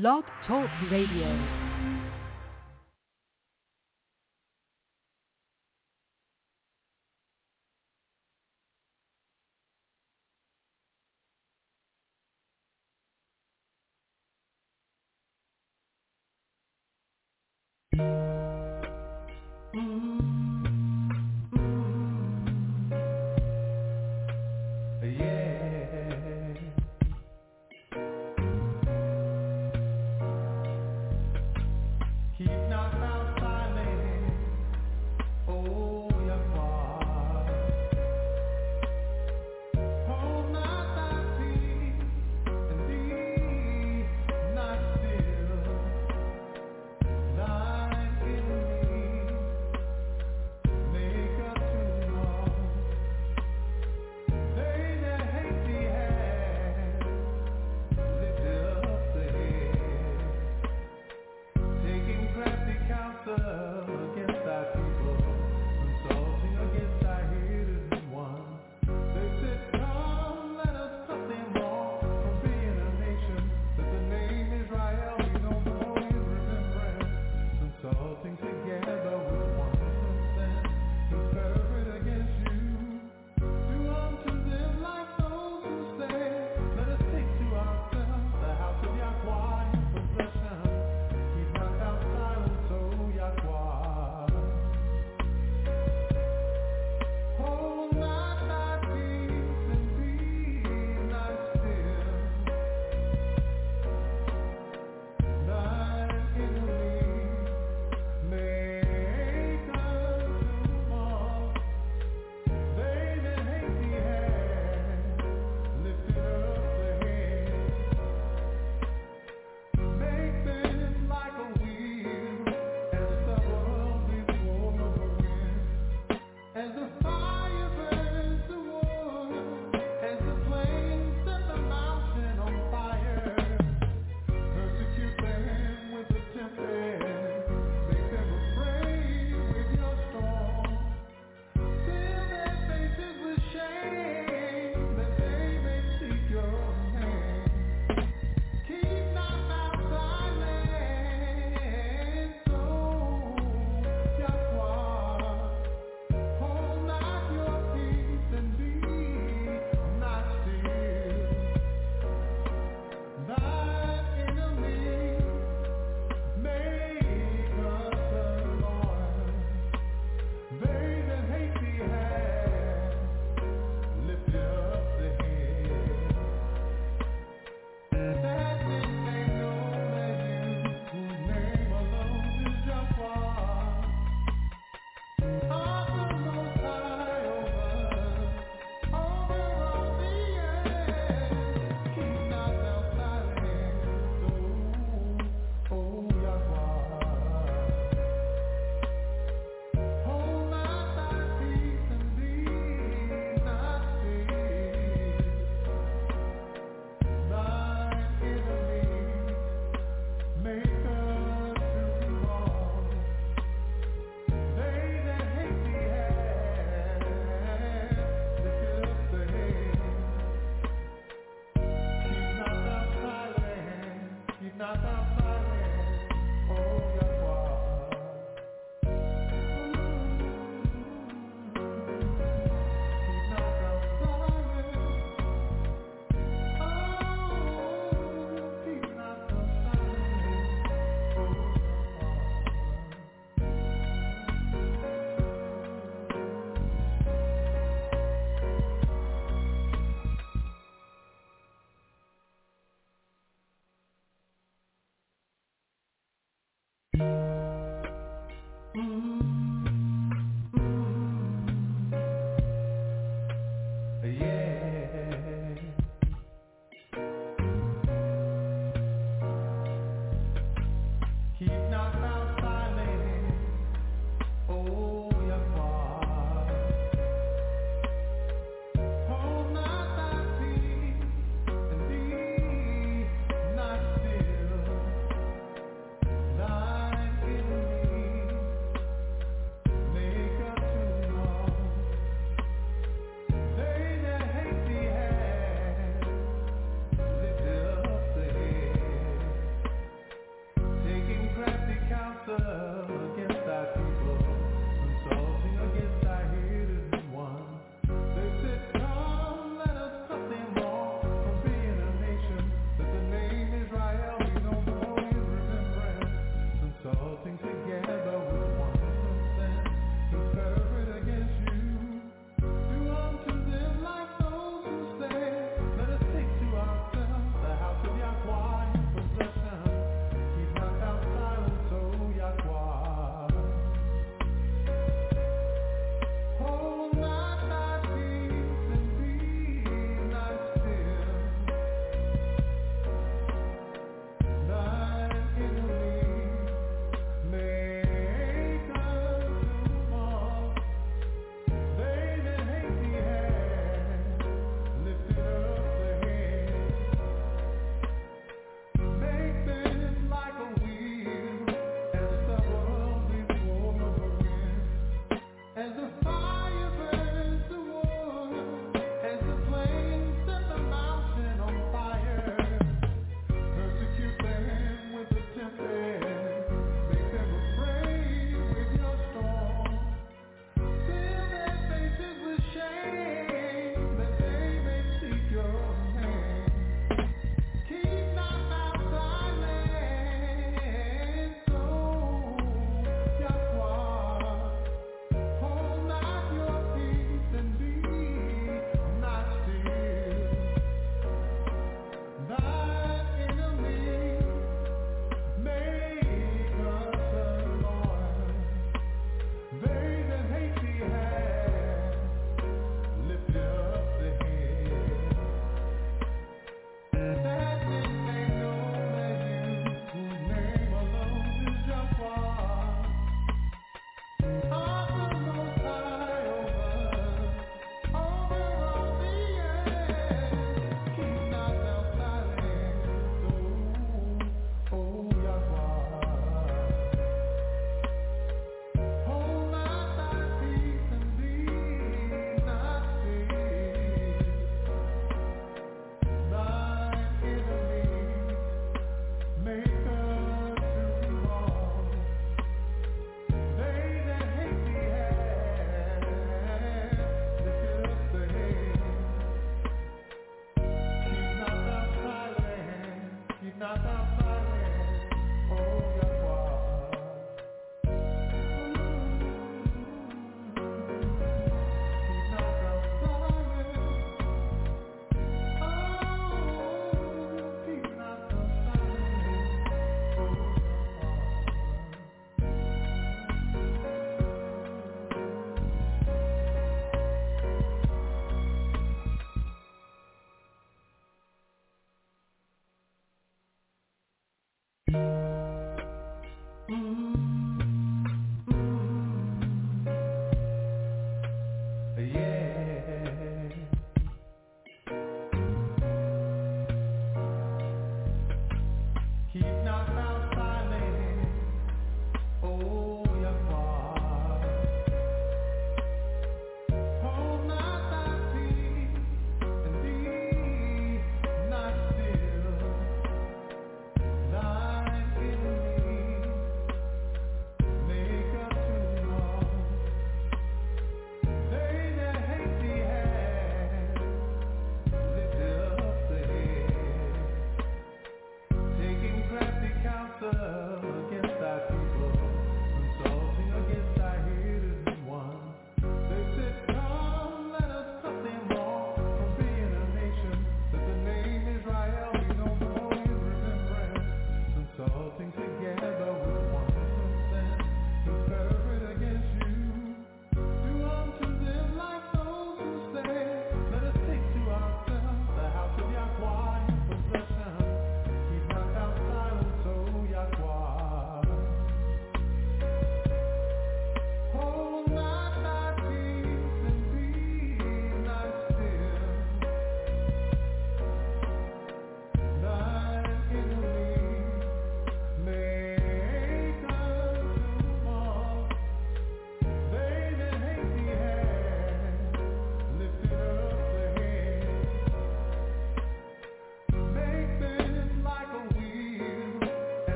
Blog Talk Radio.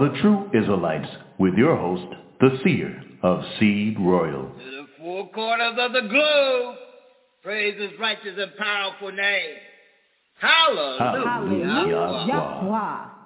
The True Israelites with your host, the seer of Seed Royal. To the four corners of the globe, praise his righteous and powerful name. Hallelujah. Hallelujah. Yahweh.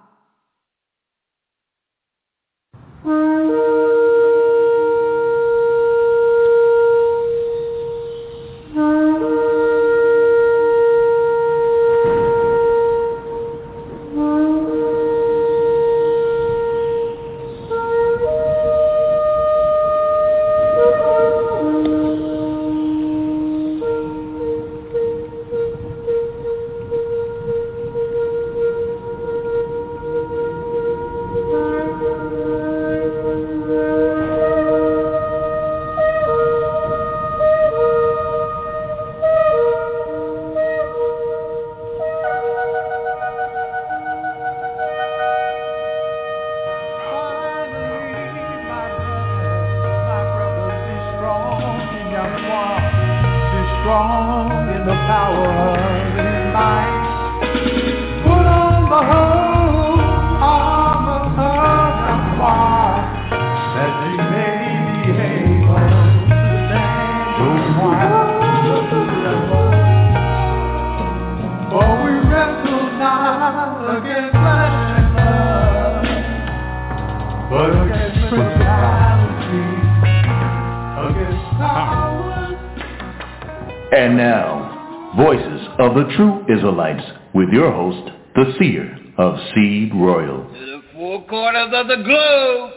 Of the True Israelites with your host, the seer of Seed Royal. To the four corners of the globe,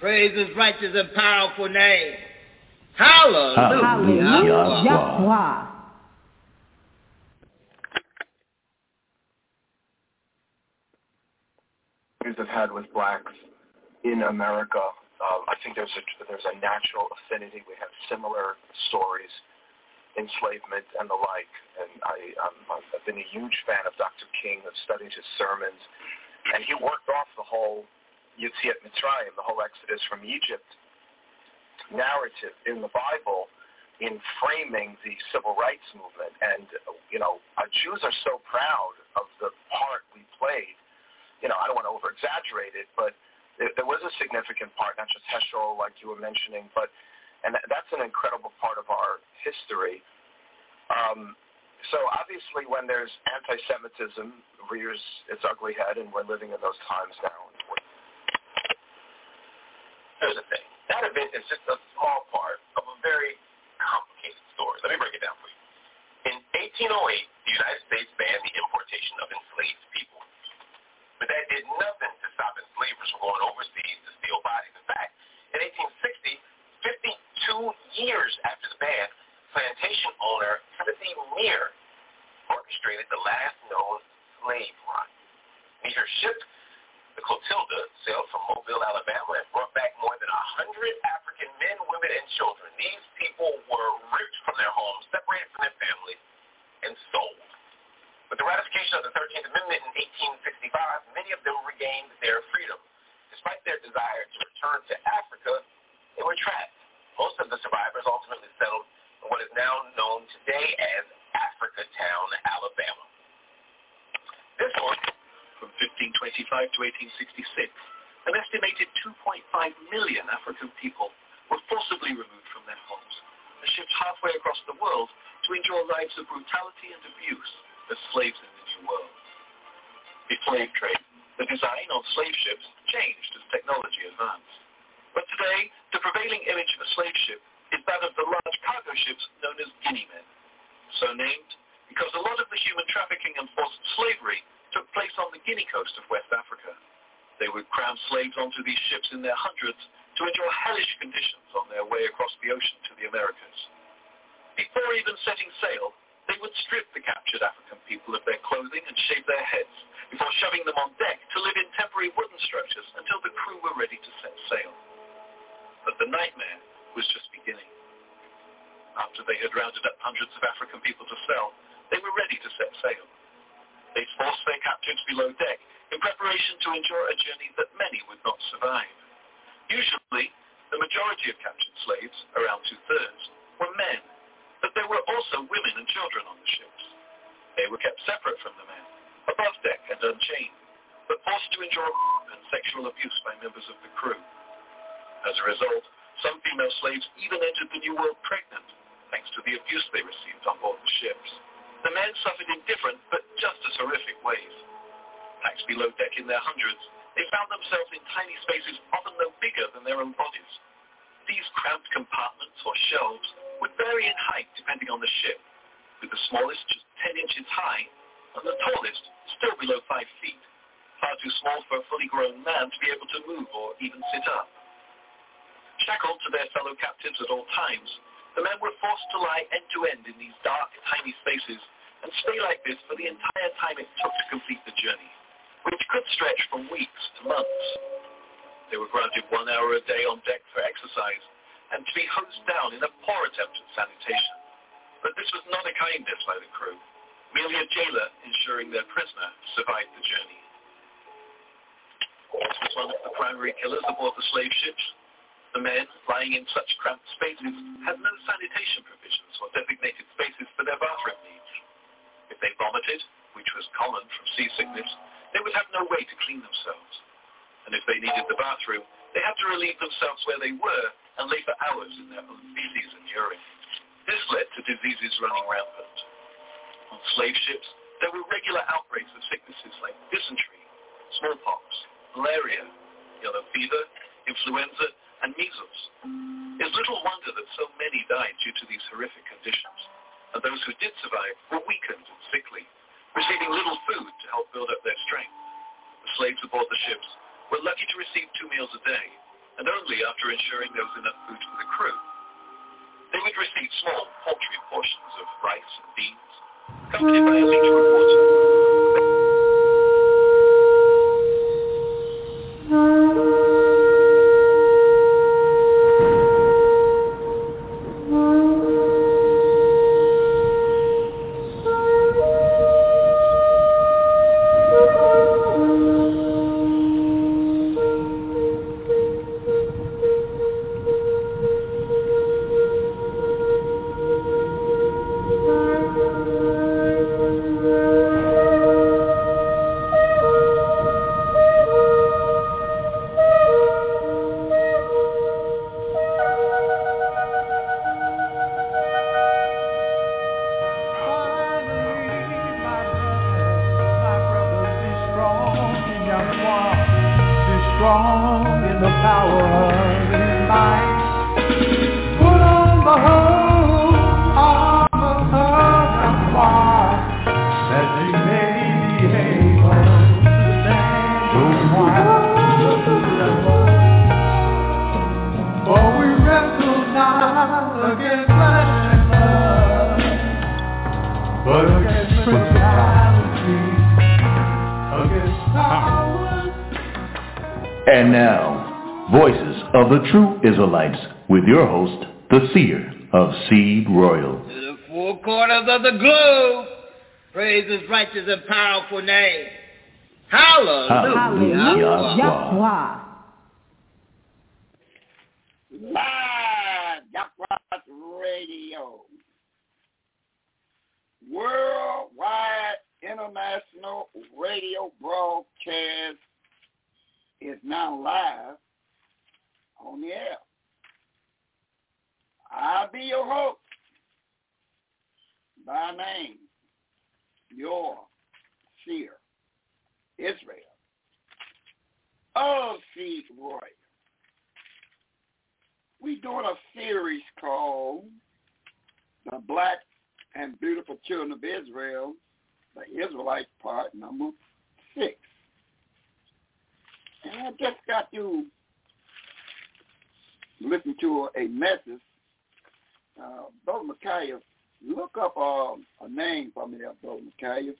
praise his righteous and powerful name. Hallelujah. Hallelujah. Yahweh. have had with blacks in America. Um, I think there's a there's a natural affinity. We have similar stories, enslavement and the like. And I um, I've been a huge fan of Dr. King. I've studied his sermons, and he worked off the whole Yetziat Mitzrayim, the whole Exodus from Egypt narrative in the Bible in framing the civil rights movement. And, you know, uh, Jews are so proud of the part we played. You know, I don't want to over-exaggerate it, but there, there was a significant part, not just Heschel, like you were mentioning, but, and that, that's an incredible part of our history. Um, so obviously when there's anti-Semitism rears its ugly head, and we're living in those times now. Here's the thing. That event is just a small part of a very complicated story. Let me break it down for you. In 1808, the United States banned the importation of enslaved people. But that did nothing to stop enslavers from going overseas to steal bodies. In fact, in 1860, 52 years after the ban, plantation owner Timothy Meaher orchestrated the last known slave run. Meaher shipped the Clotilda sailed from Mobile, Alabama, and brought back more than 100 African men, women, and children. These people were ripped from their homes, separated from their families, and sold. With the ratification of the 13th Amendment in 1865, many of them regained their freedom. Despite their desire to return to Africa, they were trapped. Most of the survivors ultimately settled in what is now known today as Africatown, Alabama. This one from 1525 to 1866, an estimated 2.5 million African people were forcibly removed from their homes and shipped halfway across the world to endure lives of brutality and abuse as slaves in the New World. The slave trade, the design of slave ships changed as technology advanced. But today, the prevailing image of a slave ship is that of the large cargo ships known as guinea men, so named because a lot of the human trafficking and forced slavery took place on the Guinea coast of West Africa. They would cram slaves onto these ships in their hundreds to endure hellish conditions on their way across the ocean to the Americas. Before even setting sail, they would strip the captured African people of their clothing and shave their heads before shoving them on deck to live in temporary wooden structures until the crew were ready to set sail. But the nightmare was just beginning. After they had rounded up hundreds of African people to sell, they were ready to set sail. They forced their captives below deck in preparation to endure a journey that many would not survive. Usually, the majority of captured slaves, around two-thirds, were men, but there were also women and children on the ships. They were kept separate from the men, above deck and unchained, but forced to endure and sexual abuse by members of the crew. As a result, some female slaves even entered the New World pregnant, thanks to the abuse they received on board the ships. The men suffered in different but just as horrific ways. Packed below deck in their hundreds, they found themselves in tiny spaces often no bigger than their own bodies. These cramped compartments or shelves would vary in height depending on the ship, with the smallest just 10 inches high and the tallest still below 5 feet, far too small for a fully grown man to be able to move or even sit up. Shackled to their fellow captives at all times, the men were forced to lie end-to-end in these dark, tiny spaces and stay like this for the entire time it took to complete the journey, which could stretch from weeks to months. They were granted one hour a day on deck for exercise and to be hosed down in a poor attempt at sanitation. But this was not a kindness by the crew, merely a jailer ensuring their prisoner survived the journey. Horse was one of the primary killers aboard the slave ships, the men, lying in such cramped spaces, had no sanitation provisions or designated spaces for their bathroom needs. If they vomited, which was common from seasickness, they would have no way to clean themselves. And if they needed the bathroom, they had to relieve themselves where they were and lay for hours in their own feces and urine. This led to diseases running rampant. On slave ships, there were regular outbreaks of sicknesses like dysentery, smallpox, malaria, yellow fever, influenza, and measles. It's little wonder that so many died due to these horrific conditions, and those who did survive were weakened and sickly, receiving little food to help build up their strength. The slaves aboard the ships were lucky to receive two meals a day, and only after ensuring there was enough food for the crew. They would receive small, paltry portions of rice and beans, accompanied by a liter of four corners of the globe, praise his righteous and powerful name. Hallelujah. Hallelujah. Yahweh. Live Yahweh Radio. Worldwide International Radio Broadcast is now live on the air. I'll be your host by name, your seer, Israel, of Seed Royal. We're doing a series called The Black and Beautiful Children of Israel, the Israelite part number six. And I just got to listen to a, message. Uh, Brother Micaiah, look up uh, a name for me there, Brother Micaiah.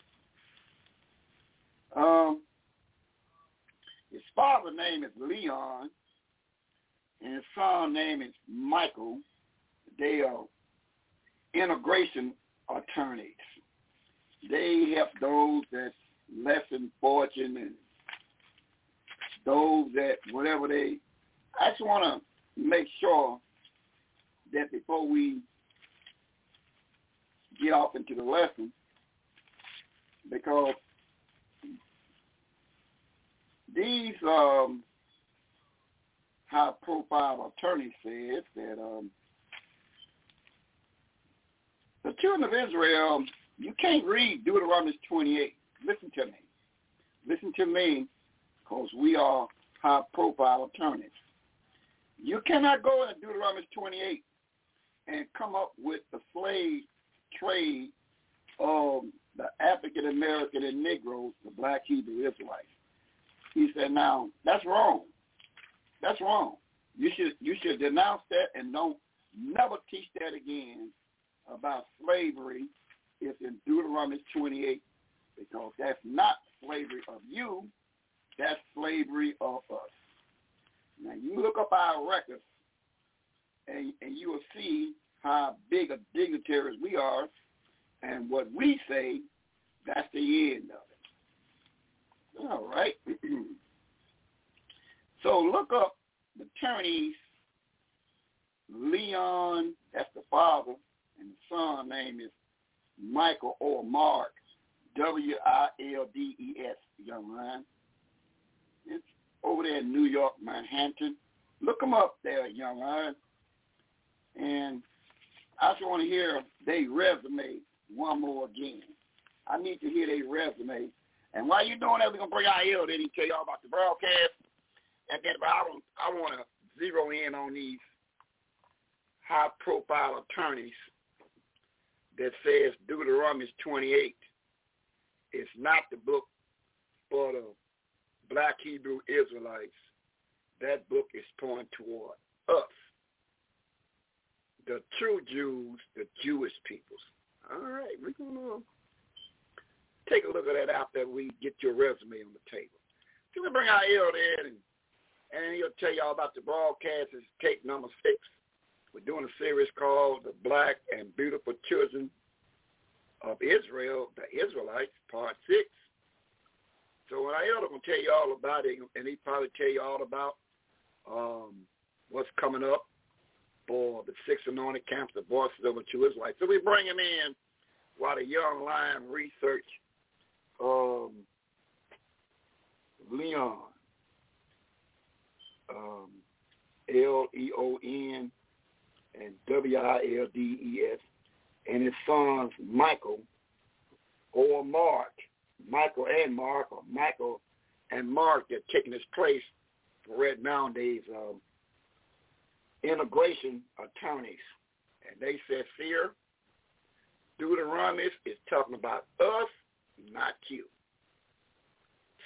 Um, his father's name is Leon, and his son's name is Michael. They are immigration attorneys. They help those that less than fortune and those that whatever they. I just want to make sure that before we get off into the lesson, because these um, high-profile attorneys said that um, the children of Israel, you can't read Deuteronomy 28. Listen to me. Listen to me, because we are high-profile attorneys. You cannot go into Deuteronomy 28 and come up with the slave trade of the African American and Negroes, the black Hebrew Israelites. He said, now, that's wrong. That's wrong. You should you should denounce that and don't never teach that again about slavery. It's in Deuteronomy 28 because that's not slavery of you. That's slavery of us. Now you look up our records and, and you will see how big a dignitaries we are and what we say, that's the end of it. All right. so look up the attorneys, Leon, that's the father, and the son name is Michael or Mark, W-I-L-D-E-S, young man. It's over there in New York, Manhattan. Look them up there, young man. And I just want to hear their resume one more again. I need to hear their resume. And while you're doing that, we're going to bring out L. Then he tell y'all about the broadcast. And then I, don't, I want to zero in on these high-profile attorneys that says Deuteronomy 28 is not the book for the black Hebrew Israelites. That book is pointing toward us, the true Jews, the Jewish peoples. All right, we're going to take a look at that after we get your resume on the table. So we bring our L in and, and he'll tell y'all about the broadcast. It's tape number six. We're doing a series called The Black and Beautiful Children of Israel, the Israelites, part six. So when I elder gonna tell you all about it, and he probably tell you all about um, what's coming up for the six anointed camps, of a true Israelite. So we bring him in while the young lion research um, Leon, um, L-E-O-N and W-I-L-D-E-S and his sons Michael or Mark, Michael and Mark, or Michael and Mark that taking his place for Red nowadays um, immigration attorneys. And they said, fear, Deuteronomy is talking about us, not you.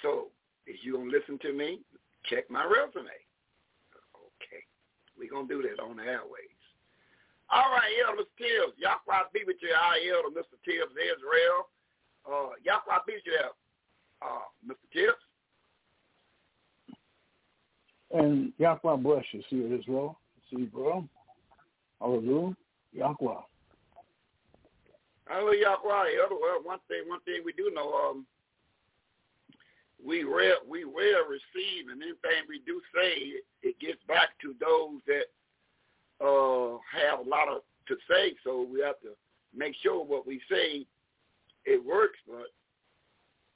So if you to listen to me, check my resume. Okay. We're going to do that on the airways. All right, Elder. Tibbs. Yahweh be with you. I Elder Mr. Tibbs Israel. Uh, Yahweh be with you uh, Mr. Tibbs. And Yahweh bless you. See Israel. See, bro. Hallelujah. Yahweh. Hallelujah, Yahweh. Elder, well, one thing, one thing we do know, um, we will, we will receive, and anything we do say, it, it gets back to those that uh, have a lot of to say, so we have to make sure what we say it works. But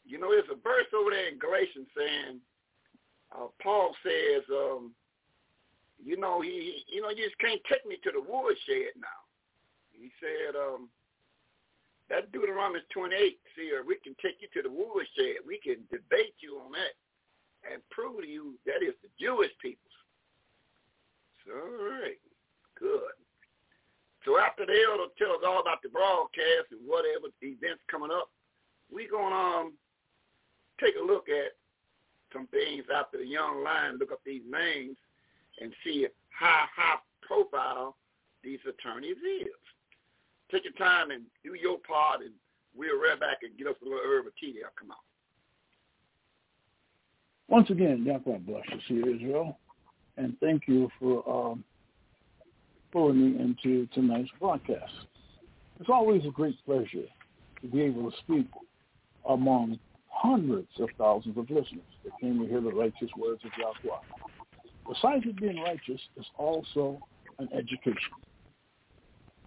you know, there's a verse over there in Galatians saying, uh, Paul says, um, you know, he, you know, you just can't take me to the woodshed now. He said, um, that Deuteronomy 28, see, we can take you to the woodshed. We can debate you on that and prove to you that is the Jewish people. So, all right. Good. So after the elder tell us all about the broadcast and whatever events coming up, we gonna um take a look at some things after the young lion look up these names and see how high profile these attorneys is. Take your time and do your part and we'll right back and get us a little herb of tea there. Come on. Once again, Yahweh bless you, see Israel. And thank you for um, pulling me into tonight's broadcast. It's always a great pleasure to be able to speak among hundreds of thousands of listeners that came to hear the righteous words of Yahweh. Besides it being righteous, is also an education.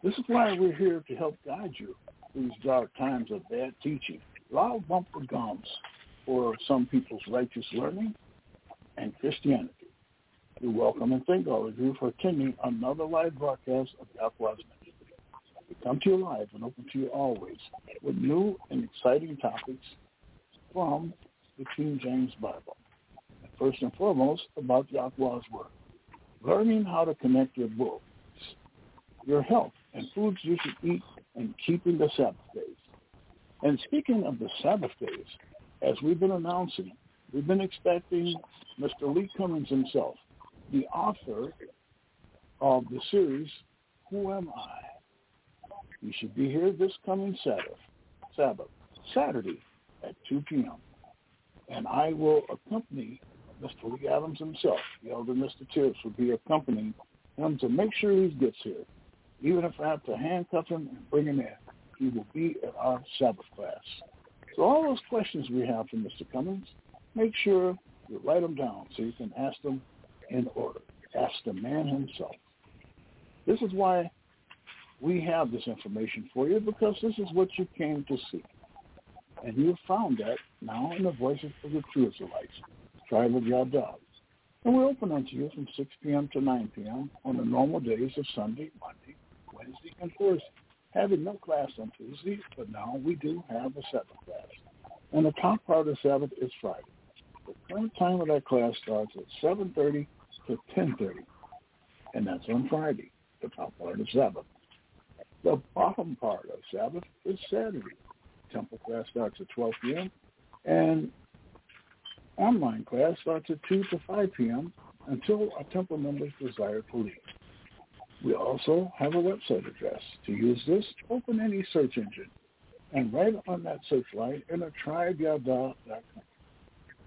This is why we're here to help guide you through these dark times of bad teaching, loud bumper gums for some people's righteous learning, and Christianity. We welcome and thank all of you for attending another live broadcast of Yahweh's Ministry. We come to you live and open to you always with new and exciting topics from the King James Bible. First and foremost, about Yahweh's Word. Learning how to connect your books, your health, and foods you should eat, and keeping the Sabbath days. And speaking of the Sabbath days, as we've been announcing, we've been expecting Mr. Lee Cummings himself the author of the series, Who Am I? You should be here this coming Sabbath, Sabbath, Saturday at 2 p.m. And I will accompany Mr. Lee Adams himself. The elder Mr. Tibbs will be accompanying him to make sure he gets here. Even if I have to handcuff him and bring him in, he will be at our Sabbath class. So all those questions we have for Mr. Cummings, make sure you write them down so you can ask them in order. Ask the man himself. This is why we have this information for you because this is what you came to see. And you have found that now in the voices of the true Israelites, tribe of Yahdah. And we're open unto you from 6 p.m. to 9 p.m. on the normal days of Sunday, Monday, Wednesday, and Thursday. Having no class on Tuesday, but now we do have a Sabbath class. And the top part of Sabbath is Friday. The current time of that class starts at 7.30 to 10.30, and that's on Friday, the top part of Sabbath. The bottom part of Sabbath is Saturday. Temple class starts at 12 p.m., and online class starts at 2 to 5 p.m. until our temple members desire to leave. We also have a website address. To use this, open any search engine and right on that search line enter tribeyada.com.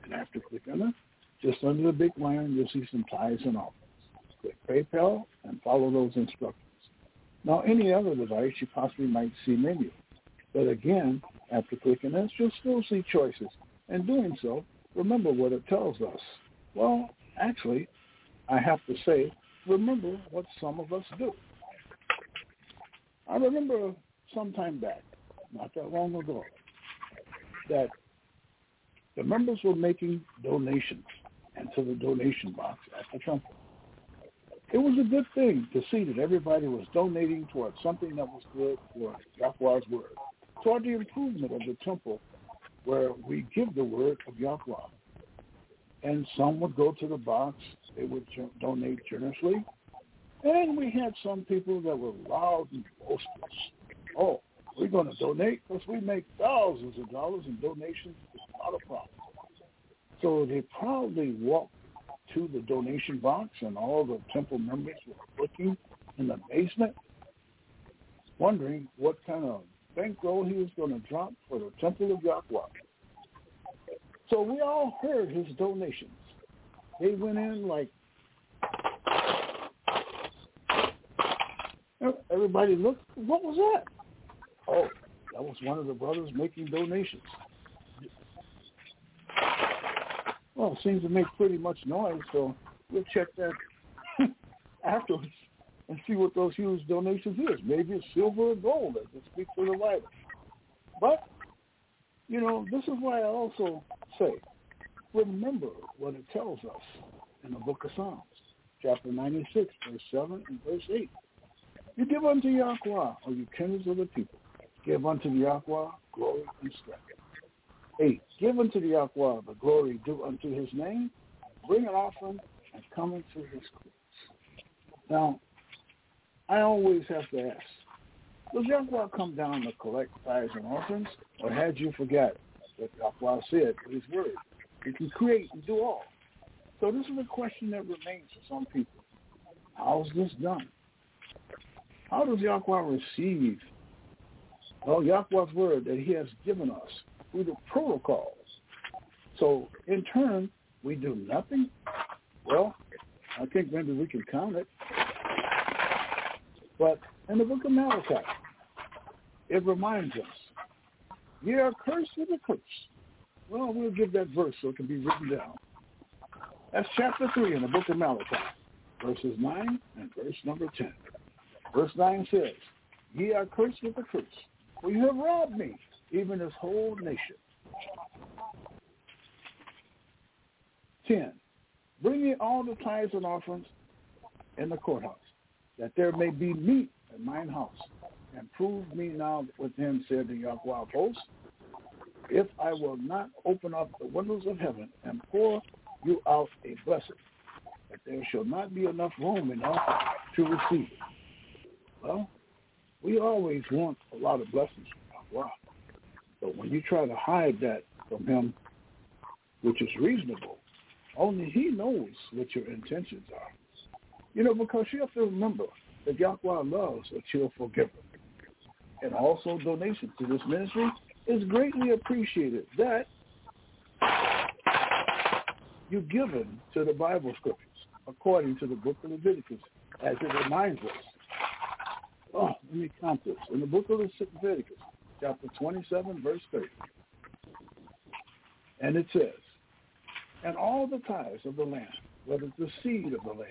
And after clicking it, just under the big line, you'll see some ties and offerings. Click PayPal and follow those instructions. Now, any other device, you possibly might see menu. But again, after clicking this, you'll still see choices. And doing so, remember what it tells us. Well, actually, I have to say, remember what some of us do. I remember some time back, not that long ago, that the members were making donations into the donation box at the temple. It was a good thing to see that everybody was donating towards something that was good for Yahweh's word, toward the improvement of the temple where we give the word of Yahweh. And some would go to the box, they would donate generously. And we had some people that were loud and boisterous. Oh, we're going to donate because we make thousands of dollars in donations. It's not a problem. So they proudly walked to the donation box, and all the temple members were looking in the basement, wondering what kind of bankroll he was going to drop for the temple of Yahweh. So we all heard his donations. They went in like everybody looked. What was that? Oh, that was one of the brothers making donations. Well, it seems to make pretty much noise, so we'll check that afterwards and see what those huge donations is. Maybe it's silver or gold, as it speaks to the Bible. But, you know, this is why I also say, remember what it tells us in the book of Psalms, chapter 96, verse 7 and verse 8. You give unto Yahweh, or you kindreds of the people. Give unto Yahweh glory and strength. 8. Give unto the Yahweh the glory due unto his name. Bring an offering and come into his courts. Now, I always have to ask, does Yahweh come down to collect tithes and offerings, or had you forgot what Yahweh said in his word? He can create and do all. So this is a question that remains for some people. How is this done? How does Yahweh receive well, Yahweh's word that he has given us through the protocols. So in turn, we do nothing. Well, I think maybe we can count it. But in the book of Malachi, it reminds us, ye are cursed with a curse. Well, we'll give that verse so it can be written down. That's chapter 3 in the book of Malachi, verses 9 and verse number 10. Verse 9 says, Ye are cursed with a curse, for you have robbed me, even this whole nation. 10. Bring ye all the tithes and offerings in the courthouse, that there may be meat in mine house. And prove me now with him, said the Yahweh of if I will not open up the windows of heaven and pour you out a blessing, that there shall not be enough room enough to receive it. Well, we always want a lot of blessings from Yahweh. But when you try to hide that from him, which is reasonable, only he knows what your intentions are. You know, because you have to remember that Yahweh loves a cheerful giver. And also donations to this ministry is greatly appreciated. That you've given to the Bible scriptures according to the book of Leviticus, as it reminds us. Oh, let me count this. In the book of Leviticus, chapter 27, verse 30. And it says, And all the tithes of the land, whether the seed of the land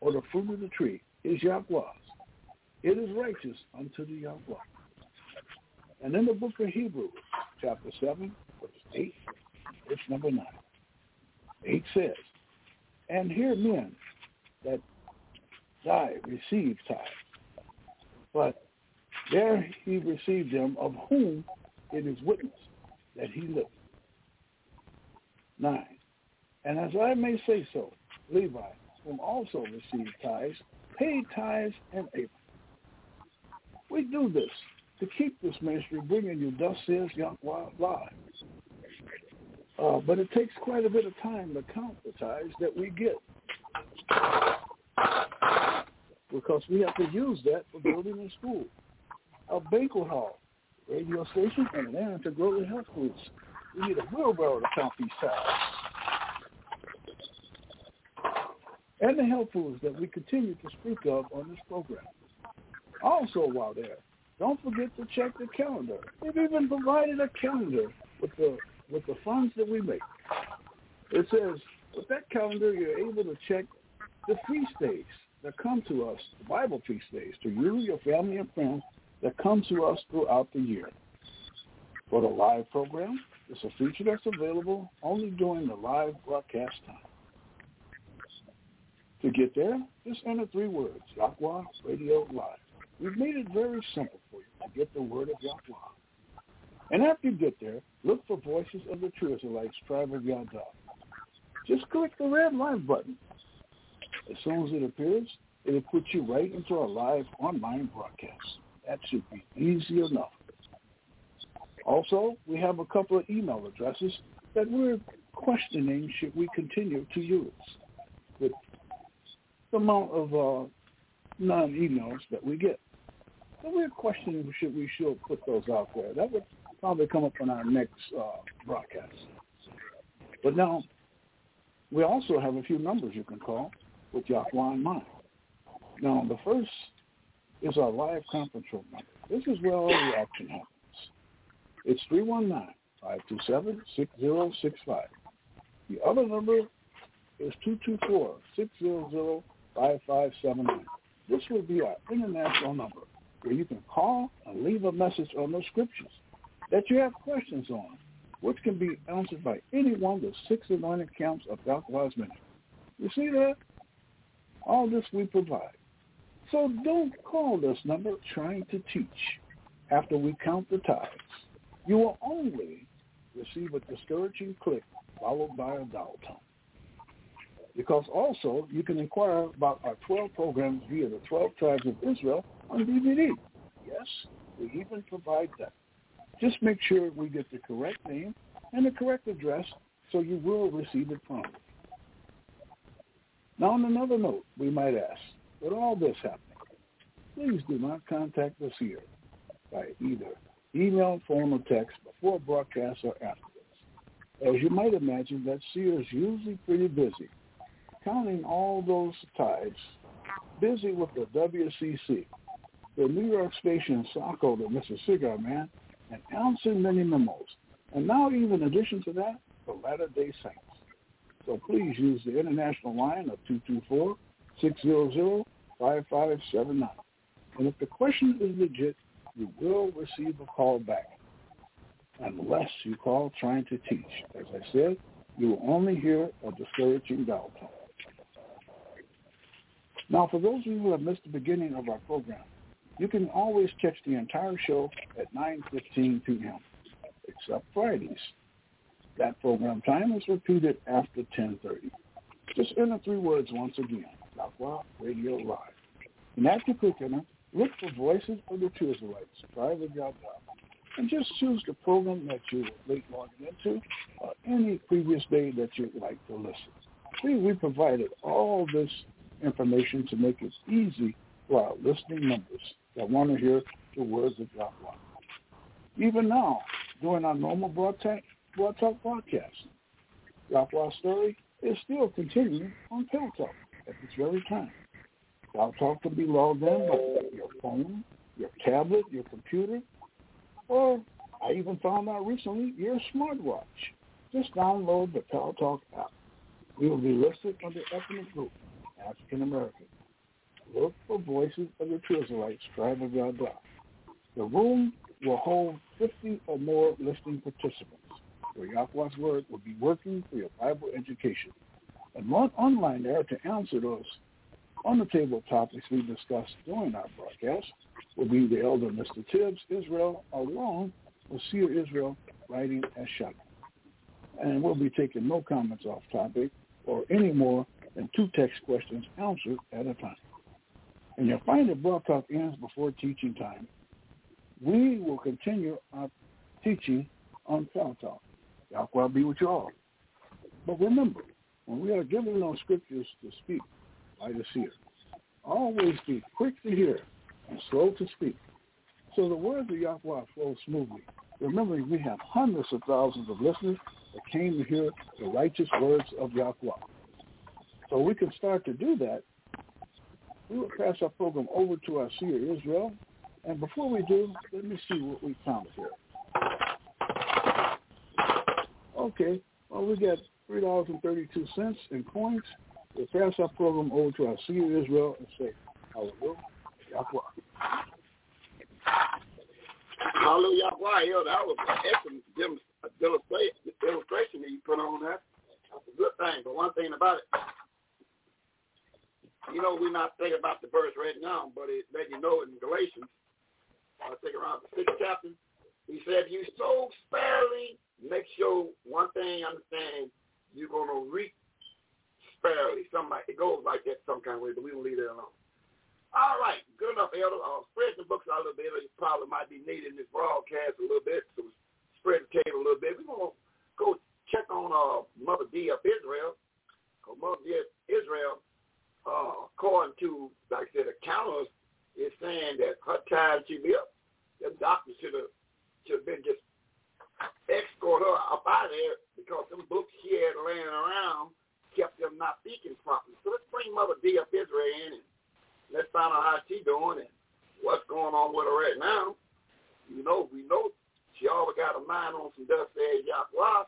or the fruit of the tree, is Yahweh's. It is righteous unto the Yahweh. And in the book of Hebrews, chapter 7, verse 8, verse number 9, 8 says, And here men that die receive tithes, but there he received them of whom it is witness that he lived. 9. And as I may say so, Levi, whom also received tithes, paid tithes in Abraham. We do this to keep this ministry bringing you thus says Yahweh live. Uh, but it takes quite a bit of time to count the tithes that we get. Because we have to use that for building a school, a banquet hall, radio station, and then to grow the health foods. We need a wheelbarrow to count these tithes. And the health foods that we continue to speak of on this program. Also, while there, don't forget to check the calendar. We've even provided a calendar with the with the funds that we make. It says with that calendar you're able to check the feast days that come to us, the Bible feast days, to you, your family, and friends that come to us throughout the year. For the live program, it's a feature that's available only during the live broadcast time. To get there, just enter three words, Yahweh Radio Live. We've made it very simple for you to get the word of Yahweh. And after you get there, look for Voices of the True Israelites, Tribe of. Just click the red live button. As soon as it appears, it'll put you right into our live online broadcast. That should be easy enough. Also, we have a couple of email addresses that we're questioning should we continue to use the amount of uh, non-emails that we get. So we're questioning should we should put those out there. That would probably come up on our next uh, broadcast. But now, we also have a few numbers you can call with Yahweh in mind. Now, the first is our live conference room number. This is where all the action happens. It's 319-527-6065. The other number is 224-600-5579. This will be our international number where you can call and leave a message on the scriptures that you have questions on, which can be answered by any one of the six anointed camps of Yahweh's ministry. You see that? All this we provide. So don't call this number trying to teach after we count the tithes. You will only receive a discouraging click followed by a dial tone. Because also, you can inquire about our 12 programs via the 12 Tribes of Israel on DVD. Yes, we even provide that. Just make sure we get the correct name and the correct address so you will receive it promptly. Now, on another note, we might ask, with all this happening, please do not contact us here by either email, phone, or text before broadcast or afterwards. As you might imagine, that seer is usually pretty busy, counting all those tithes, busy with the WCC, the New York station Saco, the Mr. Cigar Man, and answering many memos. And now, even in addition to that, the Latter-day Saints. So please use the international line of 224-600-5579. And if the question is legit, you will receive a call back unless you call trying to teach. As I said, you will only hear a discouraging dial tone. Now, for those of you who have missed the beginning of our program, you can always catch the entire show at 9.15 p.m., except Fridays. That program time is repeated after 10.30. Just enter three words once again, Yahweh Radio Live. And after clicking look for Voices of the Israelites, private Yahweh, and just choose the program that you would late logging into or any previous day that you'd like to listen. See, we provided all this information to make it easy for our listening members that want to hear the words of Yahweh. Even now, during our normal broadcast, broadcast broadcast, Yahweh's story is still continuing on PalTalk at this very time. PalTalk can be logged in by your phone, your tablet, your computer, or I even found out recently, your smartwatch. Just download the PalTalk app. We will be listed under ethnic group, African American. Look for Voices of the Israelites, Tribe of Yahweh. The room will hold 50 or more listening participants, where Yahweh's Word will be working for your Bible education. And one online there to answer those on the table topics we discussed during our broadcast will be the elder Mr. Tibbs Israel along with Seer Israel writing as Shalom. And we'll be taking no comments off topic or any more than two text questions answered at a time. And you'll find that Broad Talk ends before teaching time. We will continue our teaching on PalTalk. Yahweh be with you all. But remember, when we are given those scriptures to speak by the seer, always be quick to hear and slow to speak. So the words of Yahweh flow smoothly. Remembering we have hundreds of thousands of listeners that came to hear the righteous words of Yahweh. So we can start to do that. We will pass our program over to our seer Israel. And before we do, let me see what we found here. Okay, well, we got $3.32 in coins. We'll pass our program over to our seer Israel and say, Hallelujah. Yahweh. Hallelujah. Yahweh. That was an excellent illustration that you put on that. That's a good thing. But one thing about it, you know, we're not thinking about the verse right now, but it let you know in Galatians, I think around the sixth chapter, he said, you sow sparingly, make sure one thing understand, you're going to reap sparingly. Somebody, it goes like that some kind of way, but we will leave that alone. All right, good enough, Elder. Uh, spread the books out a little bit. You probably might be needing this broadcast a little bit, so spread the table a little bit. We're going to go check on uh, Mother D of Israel. Mother D of Israel, according to, like I said, counters, is saying that her time she lived, the doctor should have should have been just escort her up out of there because them books she had laying around kept them not speaking properly. So let's bring Mother D of Israel in and Let's find out how she's doing and what's going on with her right now. You know, we know she always got a mind on some dust there, Yahweh.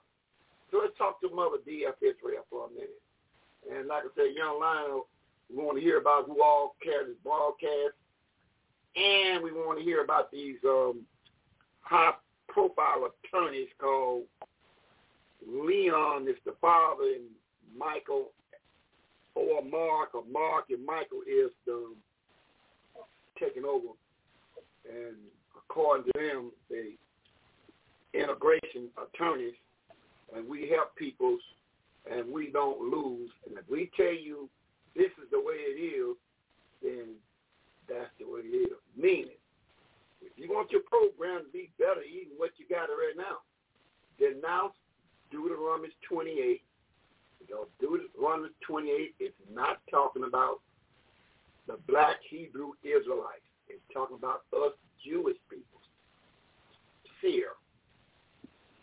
So let's talk to Mother D.F. Israel for a minute. And like I said, young Lionel, we want to hear about who all carries this broadcast. And we want to hear about these um, high-profile attorneys called Leon is the father and Michael or Mark or Mark and Michael is the taking over. And according to them, they integration attorneys, and we help peoples, and we don't lose. And if we tell you this is the way it is, then that's the way it is. Meaning, if you want your program to be better, even what you got right now, then now Deuteronomy 28 you know, Deuteronomy 28 is not talking about the black Hebrew Israelites. It's talking about us Jewish people. Fear.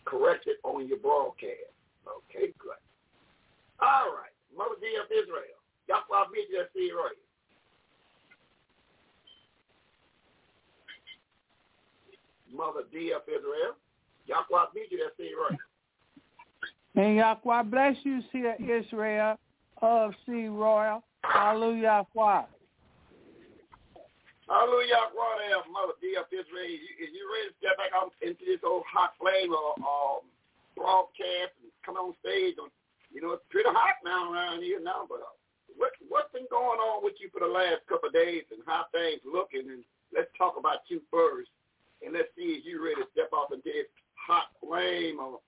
Correct it on your broadcast. Okay, good. All right. Mother D of Israel. Yahweh meet you see right. Mother D of Israel. Yahweh meet you see right. And Yahweh bless you, Israel of Sea Royal. Hallelujah. Yahweh. Hallelujah, there, Mother D of Israel. Is you, is you ready to step back out into this old hot flame or um, broadcast and come on stage? Or, you know, it's pretty hot now around here now, but uh, what, what's been going on with you for the last couple of days and how things looking? And let's talk about you first. And let's see if you're ready to step off into this hot flame or,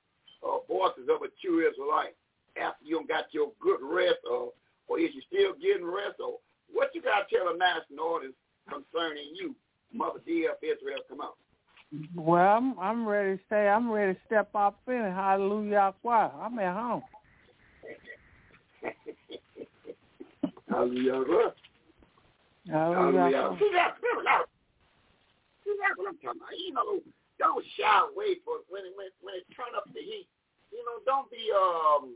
or voices of a true Israelite after you got your good rest or, or is you still getting rest or what you got to tell the national audience concerning you, Mother D.F. Israel. Come on. Well, I'm, I'm ready to say I'm ready to step off in. Hallelujah. I'm at home. Hallelujah. Hallelujah. See that? See that's what I'm talking about. You know, don't shy away for when it when, when it turn up the heat. You know, don't be um.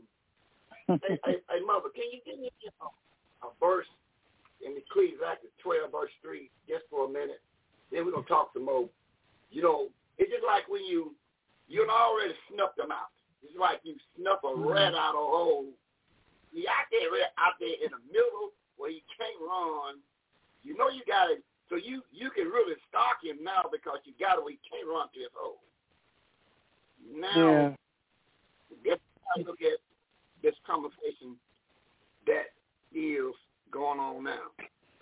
hey, hey, hey, mother, can you give me you know, a verse in Ecclesiastes 12 verse 3 just for a minute. Then we're going to talk some more. You know, it's just like when you, you already snuffed them out. It's like you snuff a mm-hmm. rat out of a hole. Out there, out there in the middle where you can't run. You know you got it. So you, you can really stalk him now because you got it where you can't run to his hole. Now, yeah. let's look at this conversation that is going on now.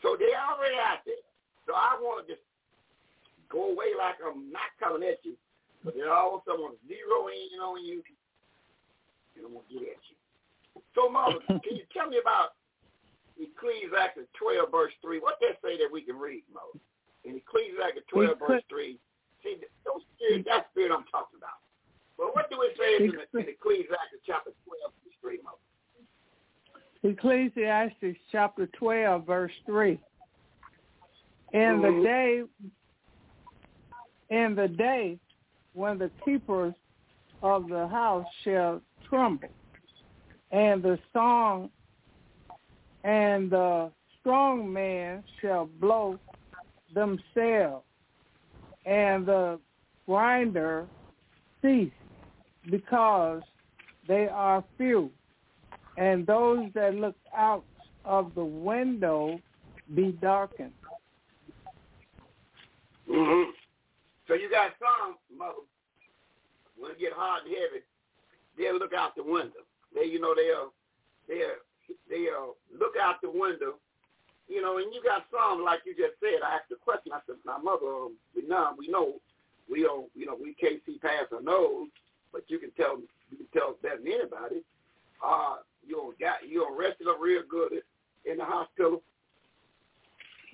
So they already out there. So I want to just go away like I'm not coming at you, but then all of a sudden want to zero in on you, and I'm going to get at you. So, Mother, can you tell me about Ecclesiastes 12, verse 3? What they say that we can read, Mother? In Ecclesiastes 12, verse 3, see, those spirit, that spirit I'm talking about. But what do it say in, in Ecclesiastes chapter 12, verse 3, Mother? Ecclesiastes chapter 12, verse 3. In the mm-hmm. day in the day when the keepers of the house shall tremble, and the song and the strong man shall blow themselves, and the grinder cease because they are few and those that look out of the window be darkened. Mm-hmm. So you got some, mother, when it get hard and heavy, they'll look out the window. They, you know, they'll, they'll, they'll look out the window, you know, and you got some, like you just said, I asked the question, I said, my mother, um, we know, we know, we don't, you know, we can't see past our nose, but you can tell, you can tell better than anybody. Uh, you got you arrested up real good in the hospital.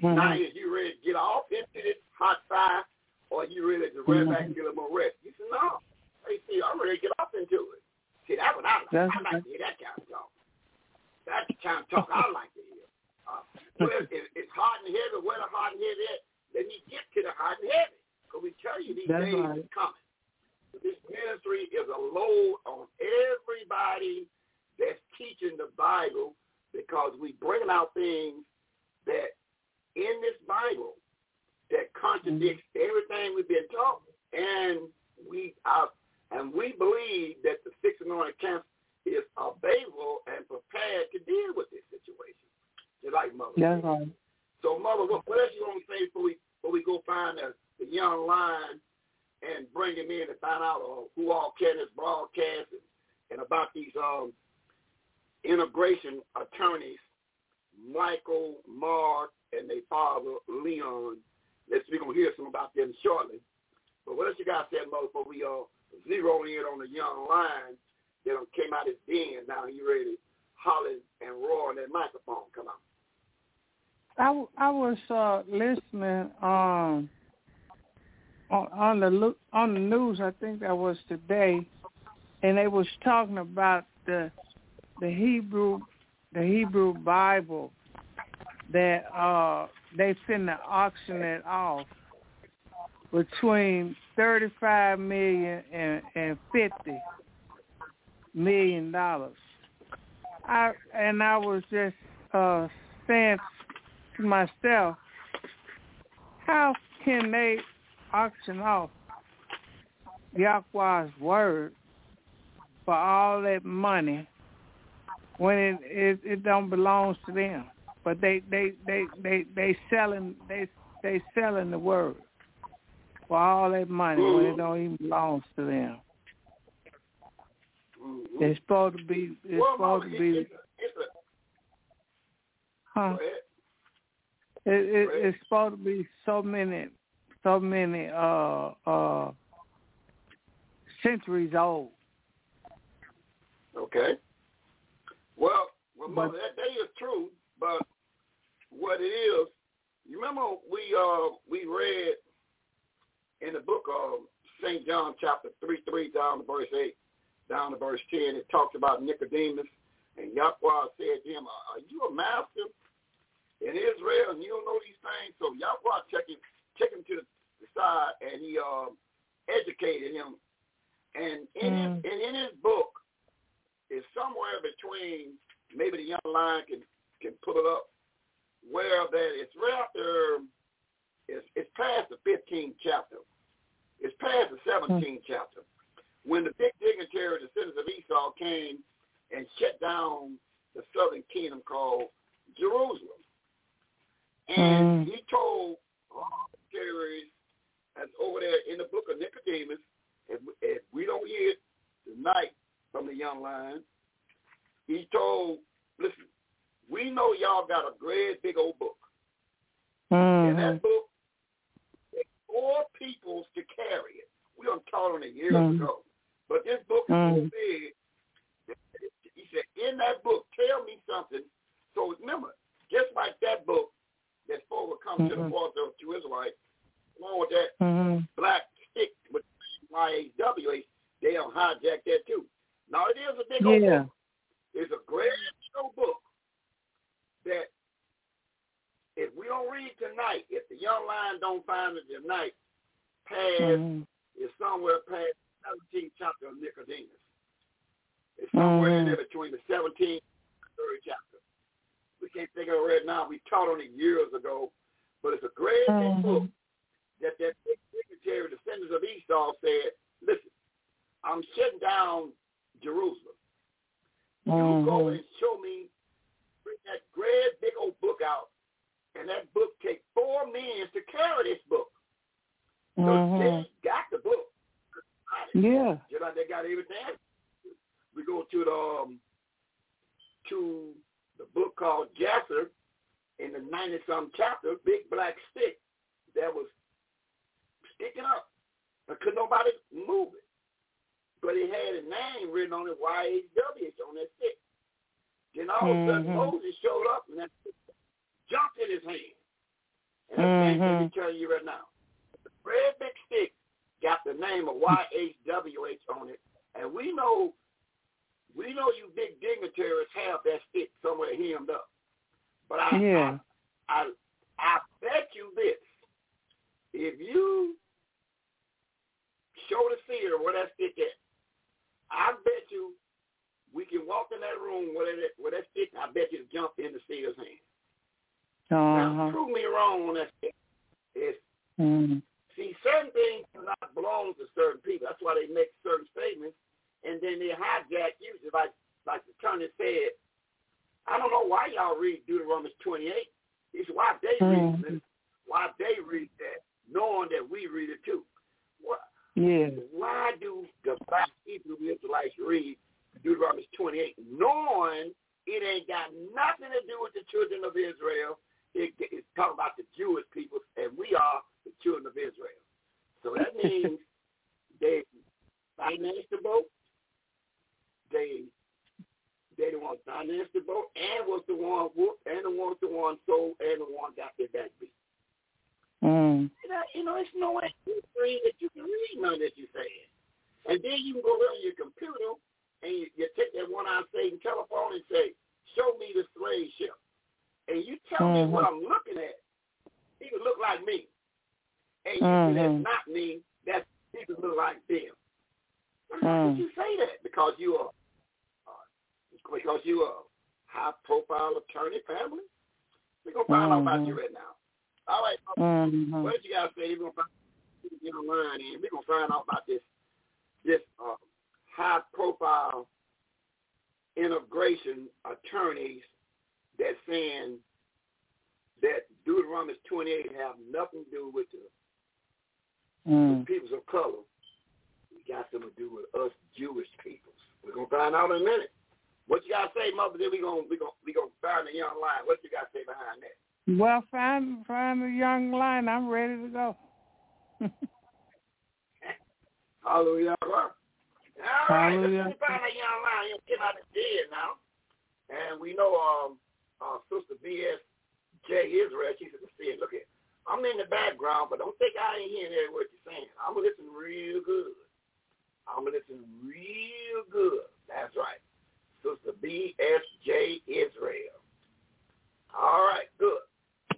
Mm-hmm. Now is you ready to get off into this hot fire or you ready to run mm-hmm. back and get a more rest? You said, No. Hey see, I'm ready to get off into it. See that's what I like. That's I like to hear that kind of talk. That's the kind of talk I like to hear. Uh, well, it, it's hot and heavy, where the hot and heavy at, then you get to the hot and heavy. Because we tell you these that's days right. is coming. This ministry is a load on everybody that's teaching the Bible because we bringing out things that in this Bible that contradicts mm-hmm. everything we've been taught, and we are, and we believe that the six anointed camp is available and prepared to deal with this situation. Just like mother. Yeah. Right. So mother, what, what else you want to say before we before we go find the, the young lion and bring him in and find out uh, who all can this broadcast and, and about these um integration attorneys, Michael, Mark, and their father, Leon. Let's we're gonna hear some about them shortly. But what else you guys said, Mo, before we uh zero in on the young lion that came out his den. Now he ready hollering and roaring that microphone. Come on. I, I was uh, listening um, on, on the on the news. I think that was today, and they was talking about the the Hebrew the Hebrew Bible that uh they finna auction it off between thirty five million and, and fifty million dollars. I and I was just uh saying to myself, how can they auction off Yahweh's word for all that money when it it, it don't belongs to them. But they they they they they selling they they selling the word for all that money when it don't even belong to them. Mm-hmm. It's supposed to be. It's well, supposed Mama, to be. It's a, it's a, huh? It, it, it's supposed to be so many, so many uh uh centuries old. Okay. Well, well, But- mother, that, that is true. But what it is, you remember we uh we read in the book of Saint John chapter three three down to verse eight, down to verse ten. It talks about Nicodemus and Yahweh said to him, "Are you a master in Israel and you don't know these things?" So Yahweh check him check him to the side and he uh, educated him. And in his, and in his book is somewhere between maybe the young lion can can pull it up where that it's right after it's it's past the fifteenth chapter. It's past the seventeenth hmm. chapter. When the big dignitary, the citizens of Esau, came and shut down the southern kingdom called Jerusalem. And hmm. he told all the dignitaries that's over there in the book of Nicodemus, if, if we don't hear it tonight from the young lion, he told, listen, we know y'all got a great big old book. And that hmm. book four peoples to carry it. We done taught on it years Mhm. ago. But this book is so Mhm. big. He said, in that book, tell me something. So remember, just like that book that's supposed to come to the Mhm. force of two Israelites, along with that Mm-hmm. black stick with YHWH, they don't hijack that too. Now it is a big old book. It's a big old book that if we don't read tonight, if the young lion don't find it tonight, past Mm-hmm. is somewhere past the 17th chapter of Nicodemus. It's somewhere in Mhm. there between the 17th and 30th chapter. We can't think of it right now. We taught on it years ago, but it's a great big Mhm. book that that big dignitary, the descendants of Esau, said, listen, I'm shutting down Jerusalem. You go Mhm. and show me, bring that great big old book out, and that book take four men to carry this book. So Mhm. they got the book. Yeah. Just like they got everything. We go to the um, to the book called Jasher in the ninety some chapter, big black stick that was sticking up. And could nobody move it. But it had a name written on it, Y-H-W, on that stick. Then all of a sudden Mhm. Moses showed up and that stick jumped in his hand. And that's the same thing Mhm. I'm telling you right now. The red big stick got the name of YHWH on it. And we know we know you big dignitaries have that stick somewhere hemmed up. But I Yeah. I, I bet you this. If you show the seer where that stick at, I bet you we can walk in that room where that, where that stick, I bet you jump in the seer's hand. Now, Uh-huh. prove me wrong on that. It's, Mhm. see, certain things do not belong to certain people. That's why they make certain statements, and then they hijack usually, like, like the attorney said, I don't know why y'all read Deuteronomy 28. He said, why they read Mhm. this? Why they read that, knowing that we read it too. What, Yeah. why do the black Hebrew Israelites read Deuteronomy 28, knowing it ain't got nothing to do with the children of Israel? It, it's talking about the Jewish people, and we are the children of Israel. So that means they financed the boat. They they the one financed the boat and was the one whooped and the one was the one sold and the one got their back beat. Mm. You know, you know, it's no way to that you can read none that you're saying. And then you can go on your computer and you, you take that one-eyed Satan telephone and say, show me the slave ship. Tell me what I'm looking at. He can look like me. And you say that's not me. That's he can look like them. How Mm. did you say that? Because you are uh, because you are high profile attorney family? We're gonna find out about you right now. All right, Mhm. what did you guys say? We're gonna find get online and we're gonna find out about this this uh, high-profile integration attorneys that saying that Deuteronomy 28 have nothing to do with the, mm. the peoples of color. It got something to do with us Jewish peoples. We're gonna find out in a minute. What you gotta say, mother? Then we gonna we gonna we gonna find the young lion. What you gotta say behind that? Well, find find the young lion. I'm ready to go. Hallelujah. All right, Hallelujah. let's find that young lion. Get out of dead now. And we know um uh, Sister B.S. J. Israel, she said, look at, I'm in the background, but don't think I ain't hearing every word you're saying. I'm going to listen real good. I'm going to listen real good. That's right. Sister B.S.J. Israel. All right, good.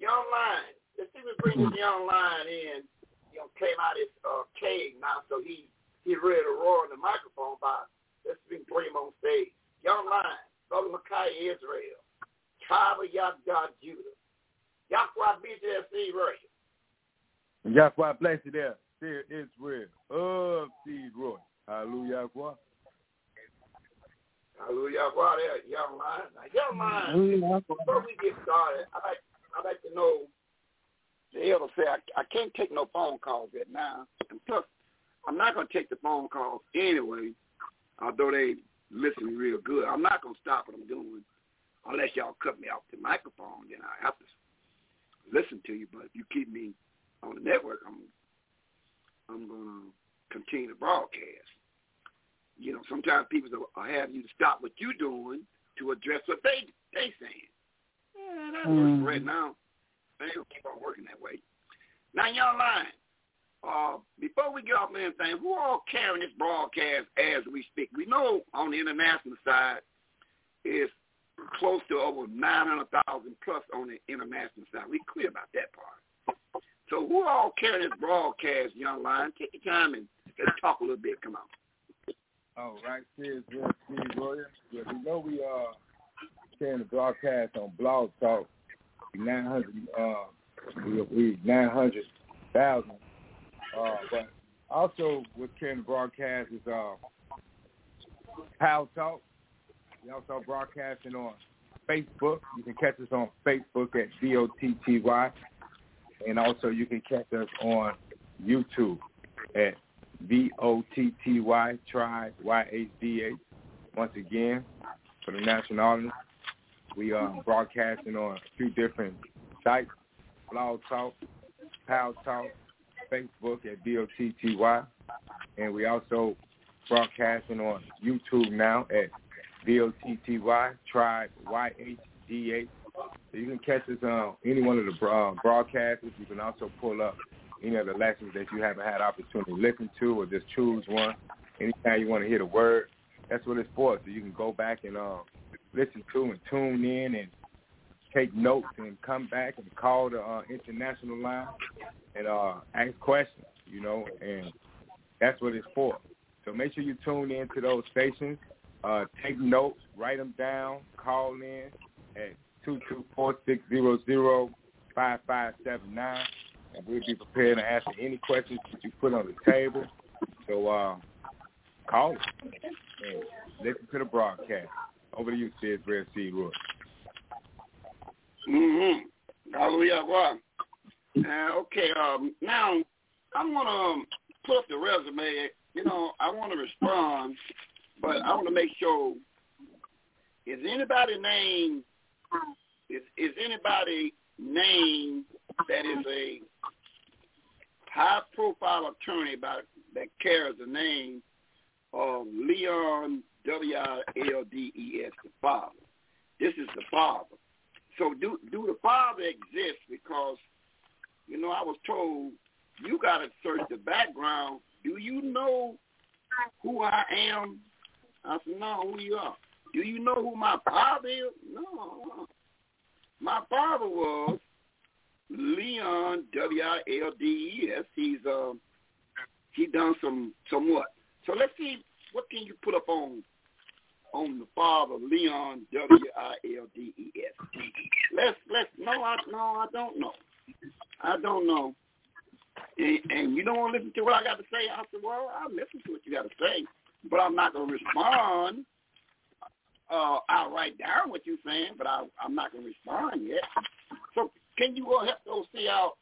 Young Lion. Let's see if we bring this young lion in. You know, came out his uh, cave now, so he he's ready to roar in the microphone by let's bring him on stage. Young Lion, Brother Micaiah Israel, tribe of Yahweh Judah. Yahweh be there, see right. Yahweh bless you there. There Israel of Seed Roy. Hallelujah, Yahweh. Hallelujah, Yahweh there, young man. Now, young man, before we get started, I'd like, I'd like to know, the elder say I, I can't take no phone calls right now. And plus, I'm not going to take the phone calls anyway, although they listen real good. I'm not going to stop what I'm doing unless y'all cut me off the microphone. Then I have to listen to you. But if you keep me on the network, I'm I'm gonna continue to broadcast. You know, sometimes people will have you to stop what you're doing to address what they they saying. Yeah, that mm. works right now. They will keep on working that way. Now, young line. Uh, before we get off anything, who all carrying this broadcast as we speak? We know on the international side is close to over 900,000 plus on the international side. We clear about that part. So who all carry this broadcast, young lion? Take your time and let's talk a little bit. Come on. All right, here's Steve Royer. Yeah, we know we are carrying the broadcast on Blog Talk. 900, uh, we, we 900,000. Uh, but also what's carrying the broadcast is uh, PalTalk. We also broadcasting on Facebook. You can catch us on Facebook at VOTTY. And also you can catch us on YouTube at V-O-T-T-Y, try Y-H-D-H. Once again, for the national audience, we are broadcasting on a few different sites, Blog Talk, Pal Talk, Facebook at V-O-T-T-Y. And we also broadcasting on YouTube now at V-O-T-T-Y, tribe, Y-H-D-H. So you can catch us on any one of the uh, broadcasts. You can also pull up any of the lessons that you haven't had opportunity to listen to or just choose one. Anytime you want to hear the word, that's what it's for. So you can go back and uh, listen to and tune in and take notes and come back and call the uh, international line and uh, ask questions, you know, and that's what it's for. So make sure you tune in to those stations uh, take notes, write them down, call in at two two four six zero zero five five seven nine, and we'll be prepared to answer any questions that you put on the table. So uh, call us and listen to the broadcast. Over to you, Sid Red Sea Roy. Mm-hmm. Hallelujah. Well, uh, okay, um, now I'm going to um, put up the resume. You know, I want to respond but I want to make sure is anybody name is is anybody name that is a high profile attorney by that carries the name of Leon W I L D E S the father. This is the father. So do do the father exist because you know I was told you got to search the background. Do you know who I am I said, no, who you are? Do you know who my father is? No. My father was Leon W I L D E S. He's um he done some somewhat. So let's see what can you put up on on the father Leon W I L D E S. Let's let's no I no I don't know. I don't know. And, and you don't want to listen to what I got to say. I said, well, I'll listen to what you got to say. But I'm not going to respond. Uh, I'll write down what you're saying, but I, I'm not going to respond yet. So can you go help those see out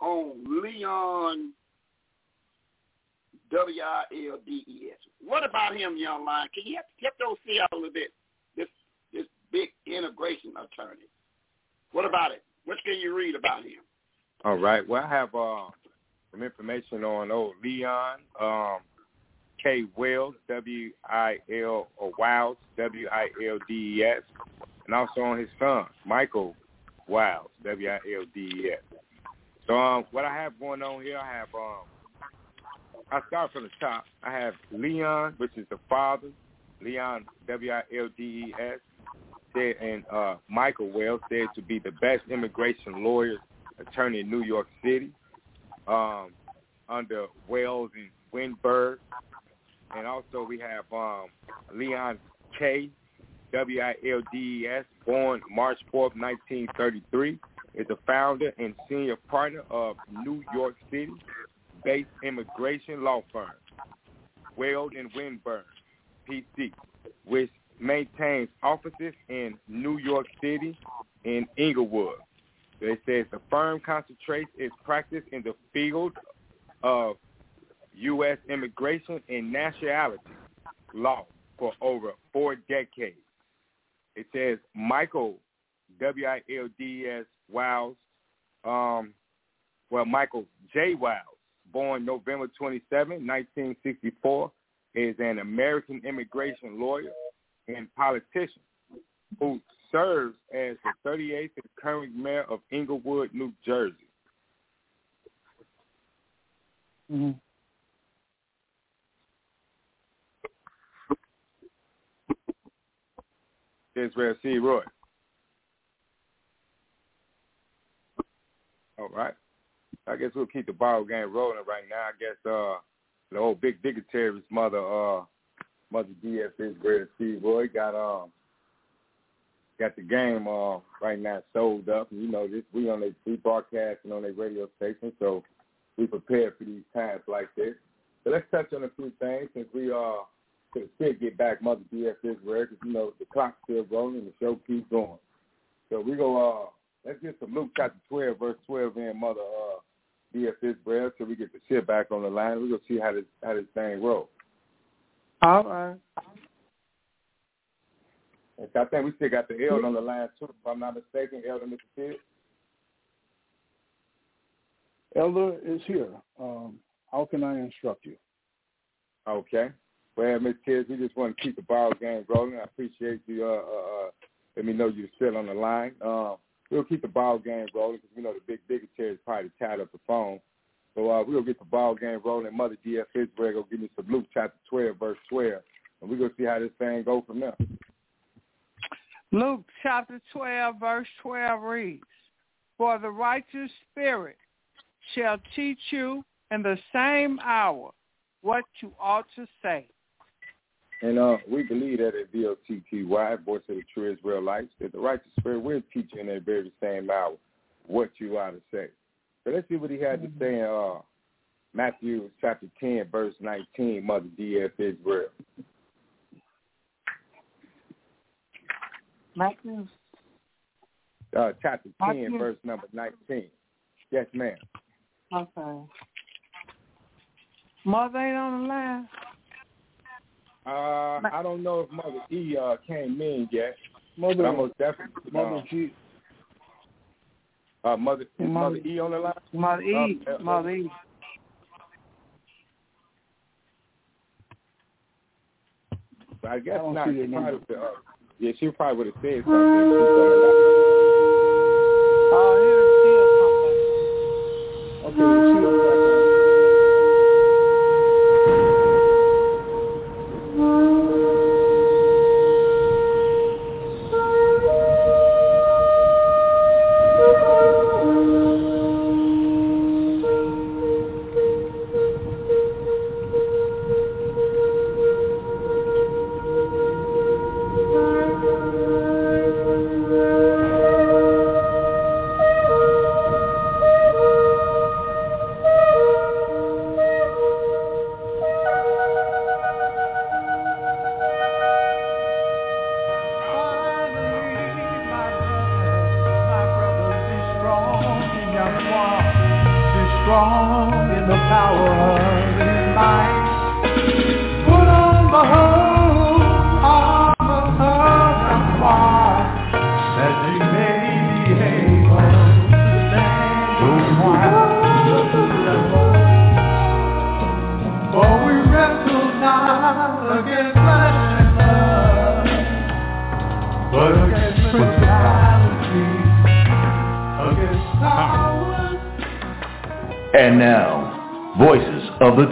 on Leon W I L D E S? What about him, young man? Can you help, those see out a little bit? This this big integration attorney. What about it? What can you read about him? All right. Well, I have uh, some information on old Leon um, K. Wells, W I L or Wiles, W I L D E S, and also on his son Michael Wiles, W I L D E S. So um, what I have going on here, I have um, I start from the top. I have Leon, which is the father, Leon W I L D E S, said, and uh, Michael Wells said to be the best immigration lawyer attorney in New York City, um, under Wells and Weinberg, and also we have um, Leon K. W I L D E S, born March 4th, 1933, is the founder and senior partner of New York City based immigration law firm, Weld and Winburn, PC, which maintains offices in New York City and Englewood. It says the firm concentrates its practice in the field of U.S. immigration and nationality law for over four decades. It says Michael W-I-L-D-S Wiles, um, well, Michael J. Wiles, born November 27, 1964, is an American immigration lawyer and politician who serves as the 38th and current mayor of Englewood, New Jersey. Mm-hmm. Israel C. Roy. All right. I guess we'll keep the ball game rolling right now. I guess uh the old big dignitary's mother, uh Mother D.F. Israel C. Roy got um got the game uh right now sold up. You know, this we on the we broadcasting on a radio station, so we prepared for these times like this. So let's touch on a few things since we uh could still get back Mother. Israel because you know the clock's still rolling, the show keeps going. So we go uh let's get some Luke chapter twelve, verse twelve in Mother uh D.F. Israel so we get the shit back on the line. We're gonna see how this how this thing rolls. All right. I think we still got the Elder on the line too, if I'm not mistaken, Elder Mr. Sid. Elder is here. Um, how can I instruct you? Okay. Well, Miss Kids, we just want to keep the ball game rolling. I appreciate you. Uh, uh, uh, let me know you're still on the line. Um, we'll keep the ball game rolling because we know the big dignitary is probably tied up the phone. So uh, we'll get the ball game rolling. Mother D.F. Pittsburgh will give me some Luke chapter 12, verse 12, and we're going to see how this thing go from there. Luke chapter 12, verse 12 reads, For the righteous spirit shall teach you in the same hour what you ought to say. And uh, we believe that at VOTTY, Voice of the True Israelites, that the righteous spirit will teach you in that very same hour what you ought to say. So let's see what he had to say in uh, Matthew chapter 10, verse 19, Mother D.F. Israel. Matthew. Uh, chapter 10, Matthew. verse number 19. Yes, ma'am. Okay. Mother ain't on the line. Uh, I don't know if Mother E uh, came in yet. Mother, I'm most definitely. Mother uh, G. Uh, Mother, Mother- Mother E on the line? Mother E. Uh, uh, Mother E. I guess I don't She probably number. would have, uh, yeah, she probably would have said something. if she's on the line. Oh, here's still something. Okay, we'll see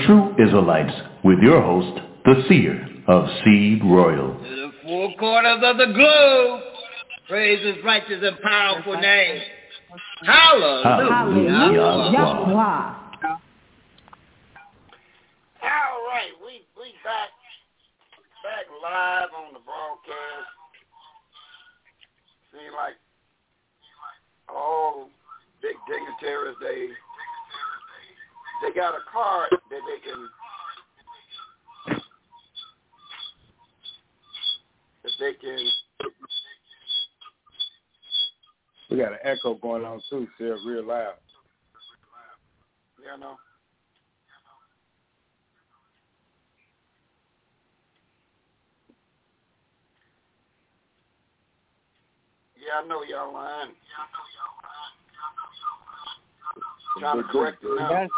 True Israelites with your host, the seer of Seed Royal. To the four corners of the globe, praise his righteous and powerful name. Hallelujah. Hallelujah. Yahweh. All right, we we back back live on the broadcast. Seem like all big dignitaries they they got a card that they can that they can We got an echo going on too, Sarah, real loud. Yeah, you know Yeah, I know y'all lying. Trying to correct it now. That's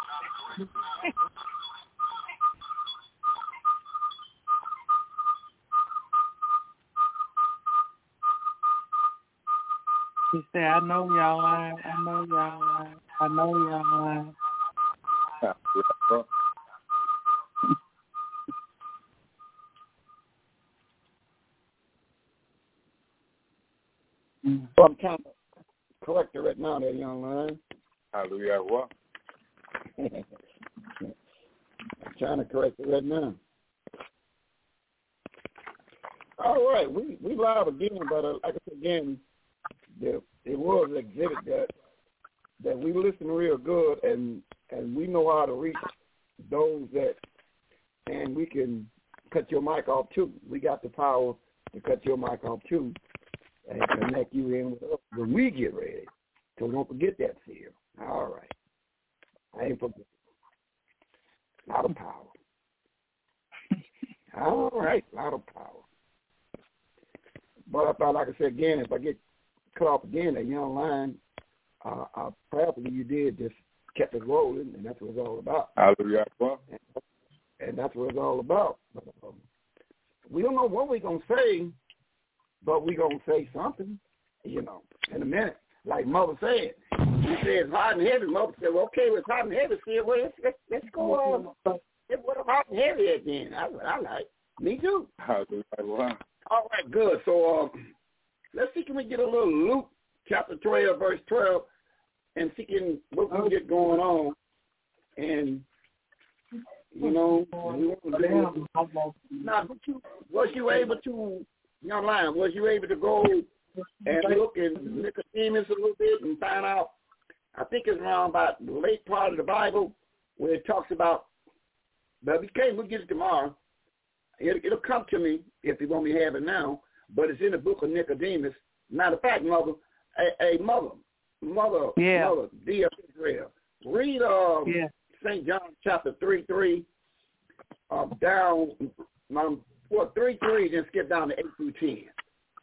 He said, I know y'all lying. I know y'all lying. I know y'all lying. Yeah. So I'm trying to correct it right now, that young man. Hallelujah. What? I'm trying to correct it right now. All right, we we live again, but uh, like I said again, there it was an exhibit that that we listen real good, and and we know how to reach those that, and we can cut your mic off too. We got the power to cut your mic off too, and connect you in with us when we get ready. So don't forget that, fear. All right, I ain't forget. A lot of power. All right, a lot of power. But I thought, like I said again, if I get cut off again, that young line, uh, uh, probably you did just kept it rolling, and that's what it's all about. Hallelujah. What? And that's what it's all about. But, um, we don't know what we're gonna say, but we're gonna say something, you know, in a minute. Like Mother said, she said it's hot and heavy. Mother said, well, okay, well, it's hot and heavy. See, well, let's, let's, let's go on. Let's put hot and heavy at then. I, I like. Me too. All right, good. So um, let's see, can we get a little Luke chapter 12, verse 12, and see can, what we get going on. And, you know, we want to do now, but you, was you able to, young lion, was you able to go and look at Nicodemus a little bit and find out, I think it's around about the late part of the Bible where it talks about, but we can't, we'll get it tomorrow. It, it'll come to me if you want me to have it now, but it's in the book of Nicodemus. Matter of fact, mother, a, a mother, mother, Yeah. mother, dear Israel, read uh, Yeah. St. John chapter 3, 3, uh, down, um, well, 3, 3, then skip down to 8 through 10.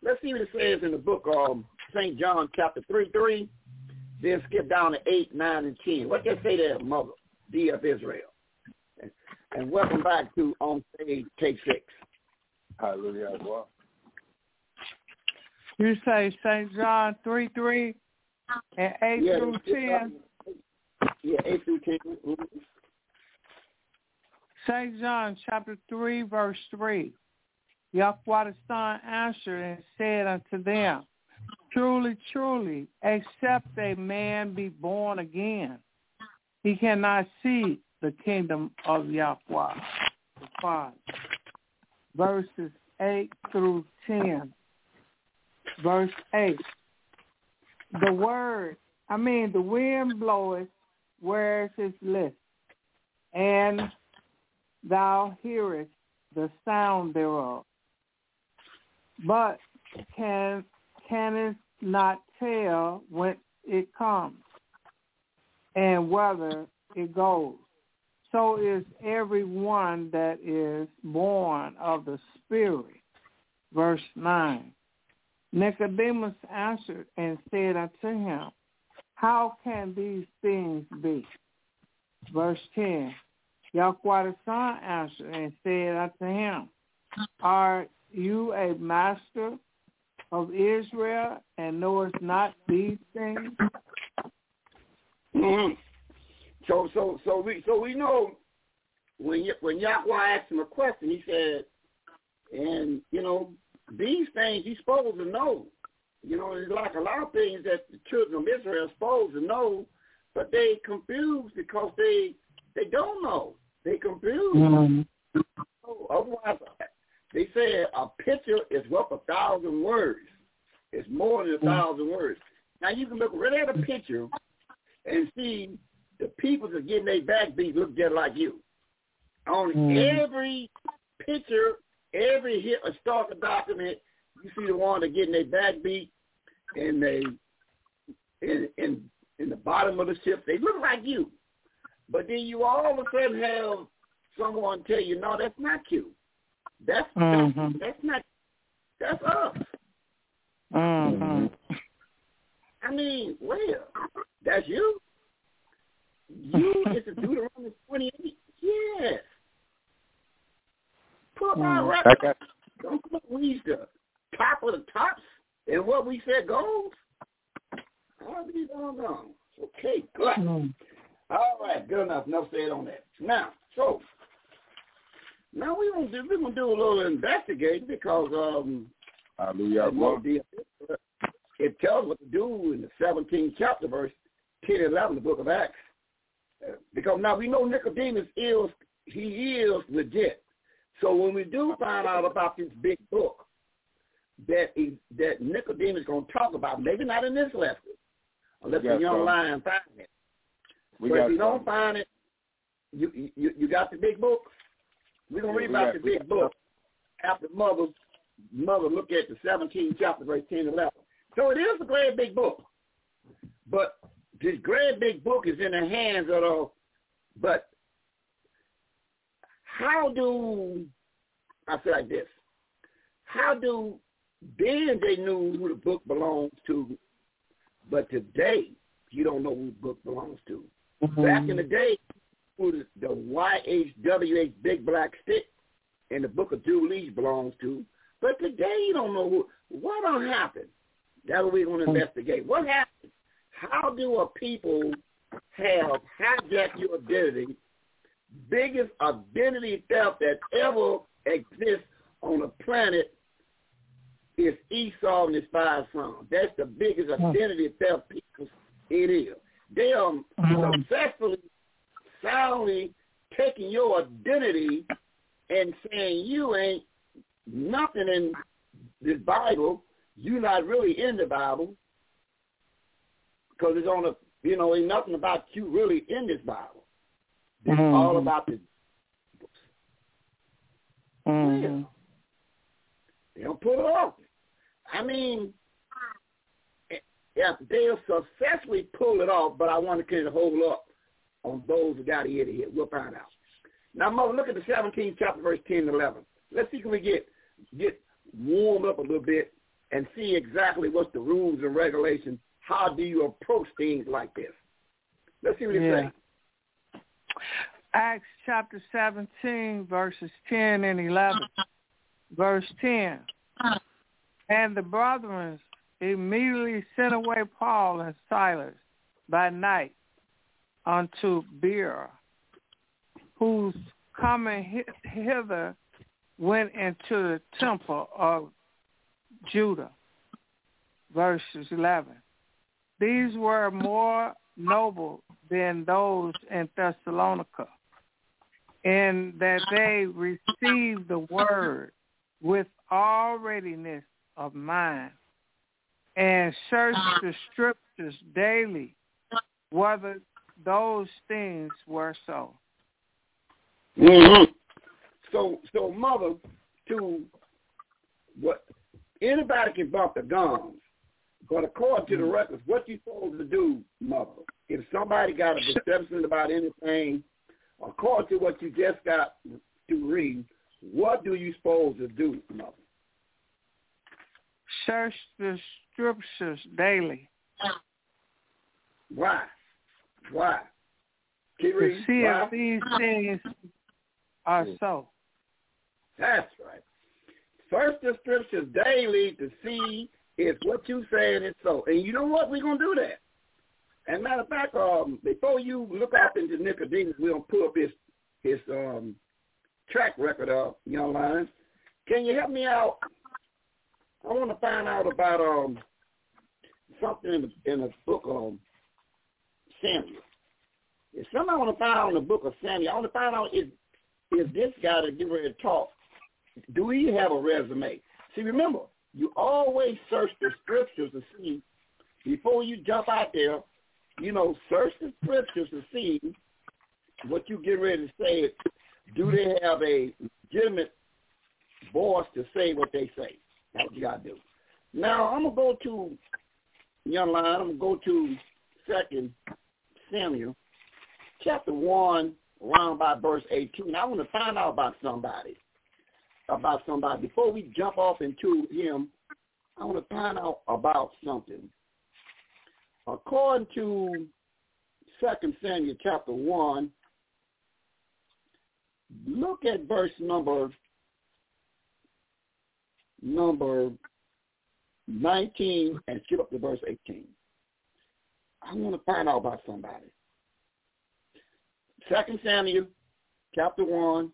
Let's see what it says in the book of um, St. John chapter 3, 3, then skip down to 8, 9, and 10. What they say there, mother, dear of Israel? And, and welcome back to On Stage Take 6. Hallelujah. What? You say St. John 3 3 and 8 Yeah, through 10. Yeah, 8 through 10. Mhm. St. John chapter 3, verse 3. Yahweh answered and said unto them, Truly, truly, except a man be born again, he cannot see the kingdom of Yahweh the Father. Verses 8 through 10. Verse 8. The word, I mean, the wind bloweth where it list, and thou hearest the sound thereof, but can canst not tell when it comes, and whether it goes. So is everyone that is born of the Spirit. Verse 9. Nicodemus answered and said unto him, How can these things be? Verse 10. Yahweh the Son answered and said unto him, Are you a master of Israel and knowest not these things? Mm-hmm. So so so we so we know when when Yahweh asked him a question, he said, and you know these things he's supposed to know. You know, it's like a lot of things that the children of Israel are supposed to know, but they confused because they they don't know. They confused. Mm-hmm. Otherwise, they said a picture is worth a thousand words. It's more than a thousand words. Now you can look right at a picture and see the people that getting their back beat look just like you. On mm. every picture, every hit a starter document, you see the one that getting their back beat and they in in in the bottom of the ship, they look like you. But then you all of a sudden have someone tell you, no, that's not you. That's mm-hmm. that's, that's not that's us. Mm-hmm. I mean, well, that's you. You is a Deuteronomy 28. Yes. Put my mm. record. Don't put we the top of the tops and what we said goes. I'll be doggone. Okay, good. Mm. All right, good enough. Enough said on that. Now, so now we're gonna do we're gonna do a little investigating because um Hallelujah. It tells what to do in the 17th chapter, verse 10 and 11, the book of Acts. Because now we know Nicodemus is, he is legit. So when we do find out about this big book that he, that Nicodemus is going to talk about, maybe not in this lesson, unless you young lion find it. We but if you don't find it, you, you you got the big book. We're gonna read about the big book after mother mother look at the 17th chapter, verse 10 and 11. So it is a great big book, but this great big book is in the hands of the, but how do, I say like this, how do, then they knew who the book belongs to, but today you don't know who the book belongs to. Mm-hmm. Back in the day, who the, the YHWH Big Black Stick and the book of Jubilees belongs to, but today you don't know who, what don't happen. That's what we're going to mm-hmm. investigate. What happened? how do a people have hijacked your identity, biggest identity theft that ever exists on the planet is Esau and his five sons. That's the biggest hmm. identity theft people it is. They are hmm. successfully, soundly taking your identity and saying you ain't nothing in the Bible. You're not really in the Bible because it's on a you know ain't nothing about you really in this Bible. It's mm-hmm. all about the books. Mm-hmm. Yeah. They don't put it off. I mean, yeah, they'll successfully pull it off, but I want to kind of hold up on those who got ear to hear. We'll find out. Now, mother, look at the 17th chapter, verse 10 and 11. Let's see if we get get warmed up a little bit and see exactly what's the rules and regulations how do you approach things like this? Let's see what yeah. it says. Acts chapter 17, verses 10 and 11. Verse 10. And the brethren immediately sent away Paul and Silas by night unto Beer, whose coming hither went into the temple of Judah. Verses 11. These were more noble than those in Thessalonica, in that they received the word with all readiness of mind and searched the scriptures daily whether those things were so. Mm-hmm. So, so mother, to what anybody can bump the gums, But according to the records, what you supposed to do, mother? If somebody got a perception about anything, according to what you just got to read, what do you supposed to do, mother? Search the scriptures daily. Why? Why? Keep To reading. see Why? if these things are so. That's right. First the scriptures daily to see if what you saying is so. And you know what? We're gonna do that. And matter of fact, um, before you look up into Nicodemus, we're gonna pull up his his um track record up, young lions. Can you help me out? I want to find out about um something in the in the book of Samuel. If somebody want to find out in the book of Samuel, I want to find out if if this guy that get ready to talk, do he have a resume? See, remember, you always search the scriptures to see before you jump out there. You know, search the scriptures to see what you get ready to say. Do they have a legitimate voice to say what they say? That's what you gotta do. Now I'm gonna go to young line. I'm gonna go to Second Samuel, chapter one, around by verse eighteen. I want to find out about somebody, about somebody before we jump off into him. I want to find out about something. According to Second Samuel, chapter one, look at verse number number 19 and skip up to verse 18. I want to find out about somebody. Second Samuel, chapter 1,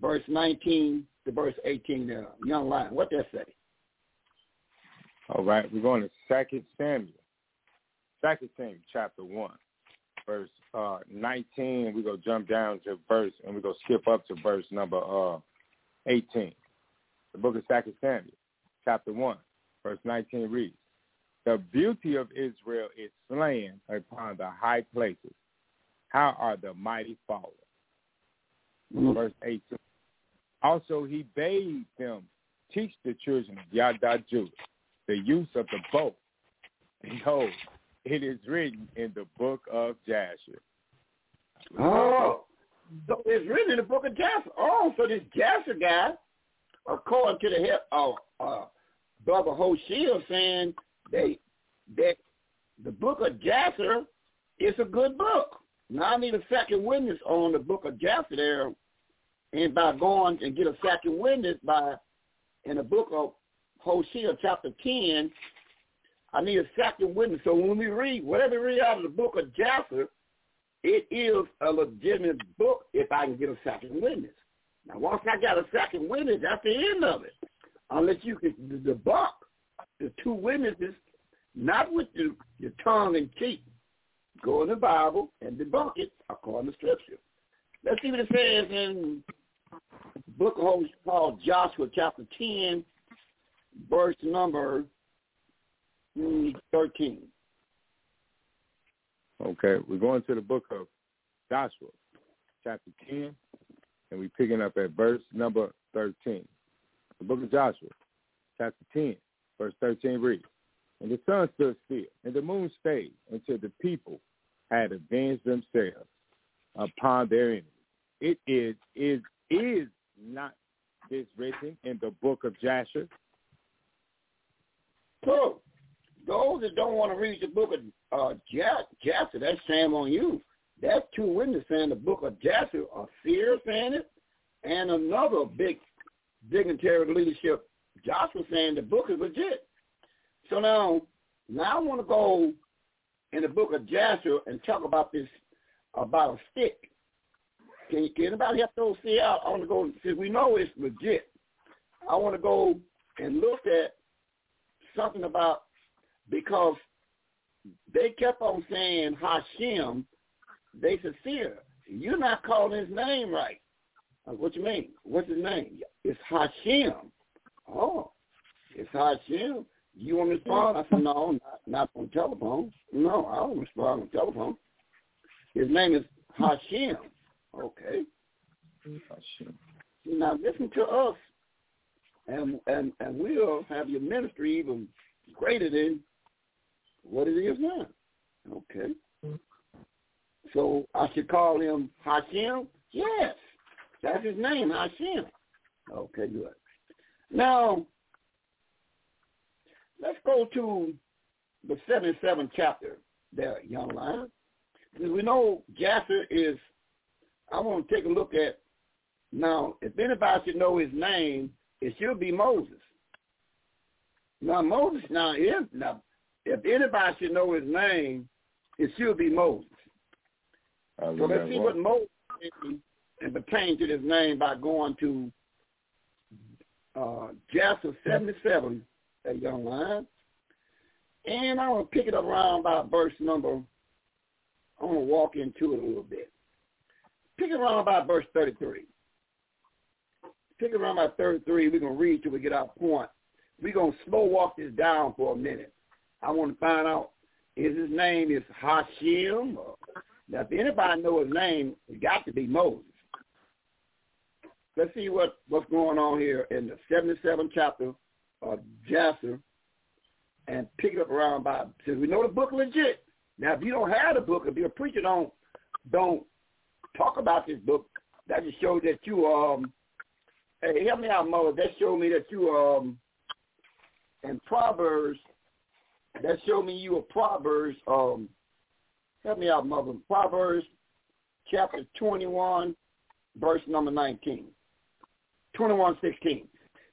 verse 19 to verse 18 there. Young lion, what that say? All right, we're going to Second Samuel. Second Samuel, chapter one, verse uh, nineteen. We're gonna jump down to verse, and we're gonna skip up to verse number uh, eighteen. The book of Second Samuel, chapter one, verse nineteen reads: "The beauty of Israel is slain upon the high places. How are the mighty fallen?" Verse eighteen. Also, he bade them teach the children of Yada Judah the use of the bow. Behold, it is written in the book of Jasher. Oh, so it's written in the book of Jasher. Oh, so this Jasher guy, according to the head of uh, Brother Hoshea, saying they that the book of Jasher is a good book. Now I need a second witness on the book of Jasher there, and by going and get a second witness by in the book of Hosea chapter 10, I need a second witness. So when we read, whatever we read out of the book of Jasher, it is a legitimate book if I can get a second witness. Now, once I got a second witness, that's the end of it. Unless you can debunk the two witnesses, not with the, your tongue and cheek. Go in the Bible and debunk it according to Scripture. Let's see what it says in book of Hosea called Joshua chapter 10, verse number mm, 13. Okay, we're going to the book of Joshua, chapter 10, and we're picking up at verse number 13. The book of Joshua, chapter 10, verse 13 reads, And the sun stood still, and the moon stayed until the people had avenged themselves upon their enemies. It is, is, is not this written in the book of Jasher? So, those that don't want to read the book of uh, Jasher, that's shame on you. That's two witnesses saying the book of Jasher, a seer saying it, and another big dignitary leadership, Joshua saying the book is legit. So now, now I want to go in the book of Jasher and talk about this, about a stick. Can, can anybody help those see out? I want to go, since we know it's legit, I want to go and look at something about because they kept on saying Hashem. They said, "Seer, you're not calling his name right." Uh, what you mean? What's his name? It's Hashem. Oh, it's Hashem. You want to respond? I said, no, not, not on telephone. No, I don't respond on telephone. His name is Hashem. Okay. Hashem. Now listen to us, and and and we'll have your ministry even greater than what it is now. Okay. So I should call him Hashem? Yes. That's his name, Hashem. Okay, good. Now, let's go to the 77th chapter there, young lion. We know Jasher is, I want to take a look at, now, if anybody should know his name, it should be Moses. Now, Moses, now, if, now, if anybody should know his name, it should be Moses. So let's see what Moses and pertain to this name by going to uh, Jasher 77, that young line. And I want to pick it up around by verse number, I want to walk into it a little bit. Pick it around by verse 33. Pick it around by 33. We're going to read till we get our point. We're going to slow walk this down for a minute. I want to find out, is his name is Hashem? Now, if anybody know his name, it got to be Moses. Let's see what, what's going on here in the 77th chapter of Jasher and pick it up around by since we know the book legit. Now, if you don't have the book, if your preacher don't don't talk about this book, that just shows that you um. Hey, help me out, mother. That showed me that you um. In Proverbs, that showed me you were Proverbs um. Help me out, mother. Proverbs, chapter twenty-one, verse number nineteen. Twenty-one sixteen.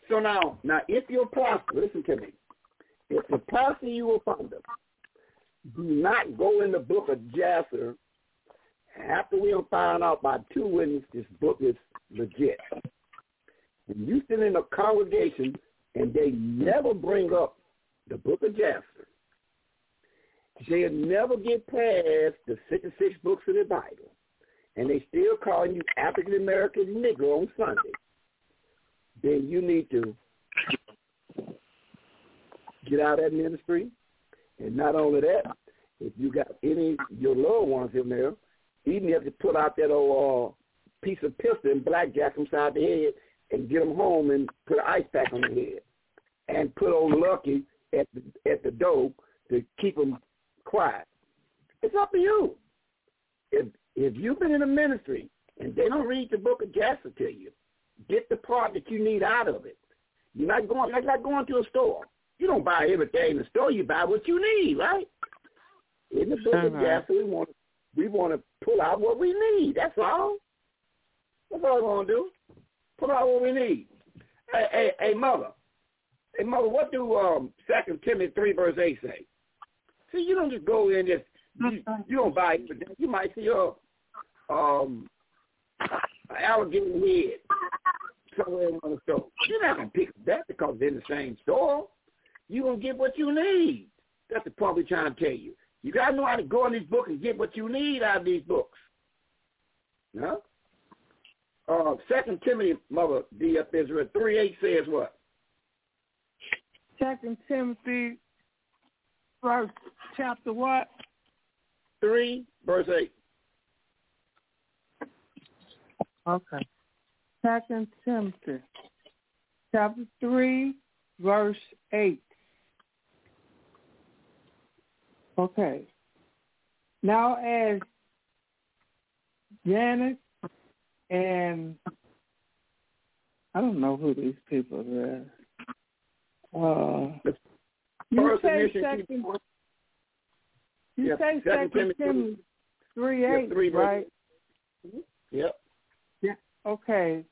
So now, now, if you're prosper, listen to me. If the pastor you will find them do not go in the book of Jasher after we find out by two witnesses this book is legit. And you sit in a congregation and they never bring up the book of Jasher. They'll never get past the 66 books of the Bible. And they still calling you African American Negro on Sunday. Then you need to get out of that ministry. And not only that, if you got any your loved ones in there, even if you pull out that old uh, piece of pistol and blackjack them side the head and get them home and put an ice pack on the head and put old Lucky at the, at the door to keep them quiet. It's up to you. If if you've been in a ministry and they don't read the book of Jasher to you, get the part that you need out of it. You're not going like like going to a store. You don't buy everything in the store. You buy what you need, right? In the book uh-huh. of Jasher, we want we want to pull out what we need. That's all. That's all we want to do. Pull out what we need. Hey, hey, hey, mother. Hey, mother. What do um Second Timothy three verse eight say? See, you don't just go in just you, you don't buy it. You might see a um alligator head somewhere in the store. You're not gonna pick that because they're in the same store you're going to get what you need. That's the point we're trying to tell you. You got to know how to go in these books and get what you need out of these books. No? Uh, Second Timothy, Mother D. F. Israel, 3 8 says what? Second Timothy, verse, chapter what? 3, verse 8. Okay. Second Timothy, chapter 3, verse 8. Okay. Now as Jannes and I don't know who these people are. Uh, you say second. You say second, second Timothy three eight, yep, three right? Yep. Okay.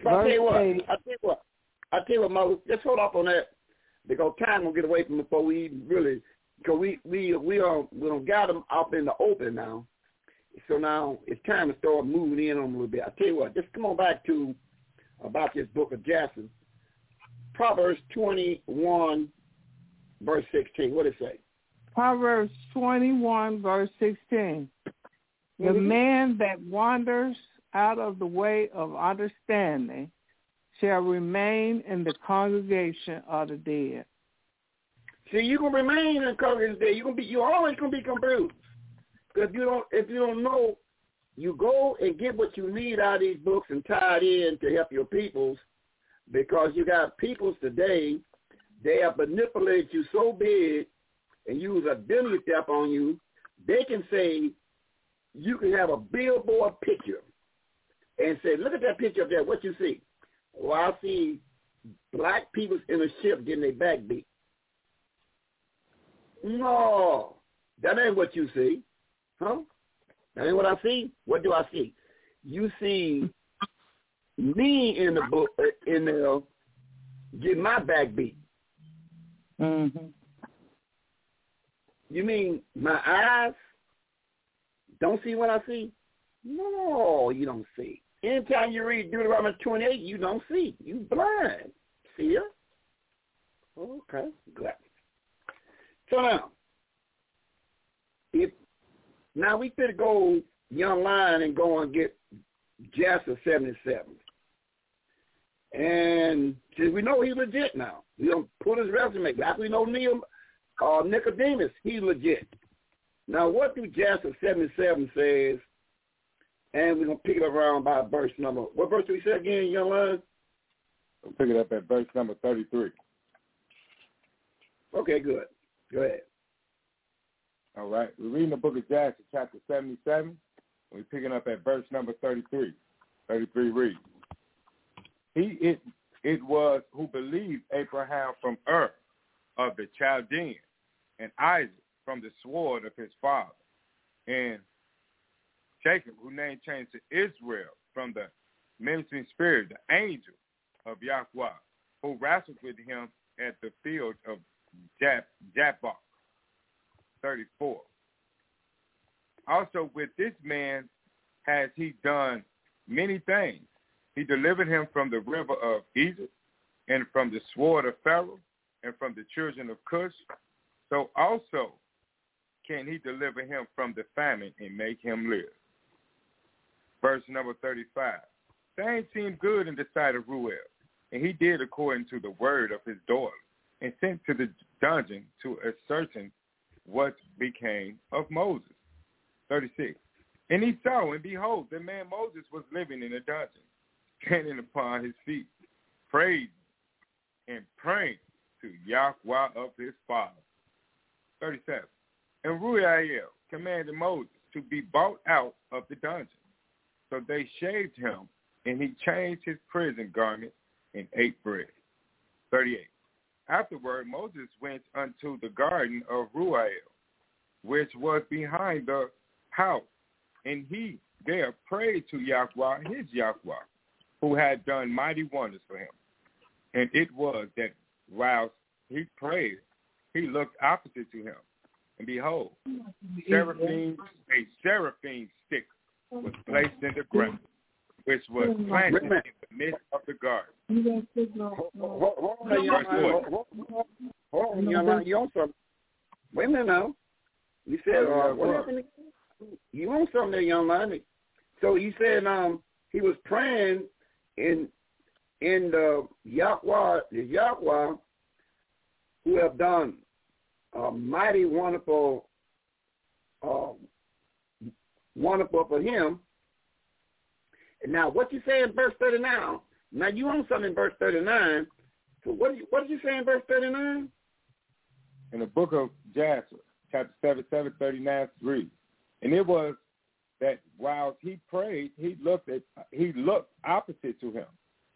I tell you what. I tell you what. I tell you what, Mother. Just hold off on that because time will get away from before we even really because we we we are we don't got them up in the open now. So now it's time to start moving in on them a little bit. I tell you what, just come on back to about this book of Jasher. Proverbs twenty one, verse sixteen. What it say? Proverbs twenty one, verse sixteen. The mm-hmm. man that wanders out of the way of understanding shall remain in the congregation of the dead. See, you're gonna remain in Congress Day. You're gonna be. You're always gonna be confused. Because if you don't, if you don't know, you go and get what you need out of these books and tie it in to help your peoples. Because you got peoples today, they have manipulated you so big and use identity theft on you, they can say you can have a billboard picture and say, look at that picture up there. What you see? Well, I see black people in a ship getting their back beat. No, that ain't what you see. Huh? That ain't what I see. What do I see? You see me in the book in the get my back beat. Mm-hmm. You mean my eyes don't see what I see? No, you don't see. Anytime you read Deuteronomy 28, you don't see. You blind. See ya? Okay, good. So now, if now we could go young line and go and get Jasper 77. And since we know he's legit now, we don't put his resume. Like we know Neil uh, Nicodemus, he's legit. Now, what do Jasper 77 says? And we're going to pick it up around by verse number. What verse do we say again, young line? We'll pick it up at verse number 33. Okay, good. Go ahead. All right. We're reading the book of Jasher, chapter 77. We're picking up at verse number 33. 33 reads, He it, it was who believed Abraham from Ur of the Chaldeans, and Isaac from the sword of his father, and Jacob, who name changed to Israel from the ministering spirit, the angel of Yahweh, who wrestled with him at the field of Jab, Jabbok. 34. Also with this man has he done many things. He delivered him from the river of Egypt and from the sword of Pharaoh and from the children of Cush. So also can he deliver him from the famine and make him live. Verse number 35. Things seemed good in the sight of Ruel, and he did according to the word of his daughter, and sent to the dungeon to ascertain what became of Moses. 36. And he saw, and behold, the man Moses was living in a dungeon, standing upon his feet, praising and praying to Yahweh of his father. 37. And Ruel commanded Moses to be brought out of the dungeon. So they shaved him, and he changed his prison garment and ate bread. 38. Afterward, Moses went unto the garden of Ruel, which was behind the house, and he there prayed to Yahweh, his Yahweh, who had done mighty wonders for him. And it was that whilst he prayed, he looked opposite to him, and behold, seraphim, a seraphim stick was placed in the ground, which was planted in the midst of the garden. Hold on, young man. Hold on, young man. You on something? Wait a minute now. You said uh, what happened? You on something there, young man? So you said um he was praying in in the Yahweh, the Yahweh, who have done a mighty wonderful, uh, wonderful for him. And now, what you say in verse 39, now? Now you on something in verse thirty nine. So what did you, what did you say in verse thirty nine? In the book of Jasher, chapter seven, seven thirty nine three, and it was that while he prayed, he looked at he looked opposite to him,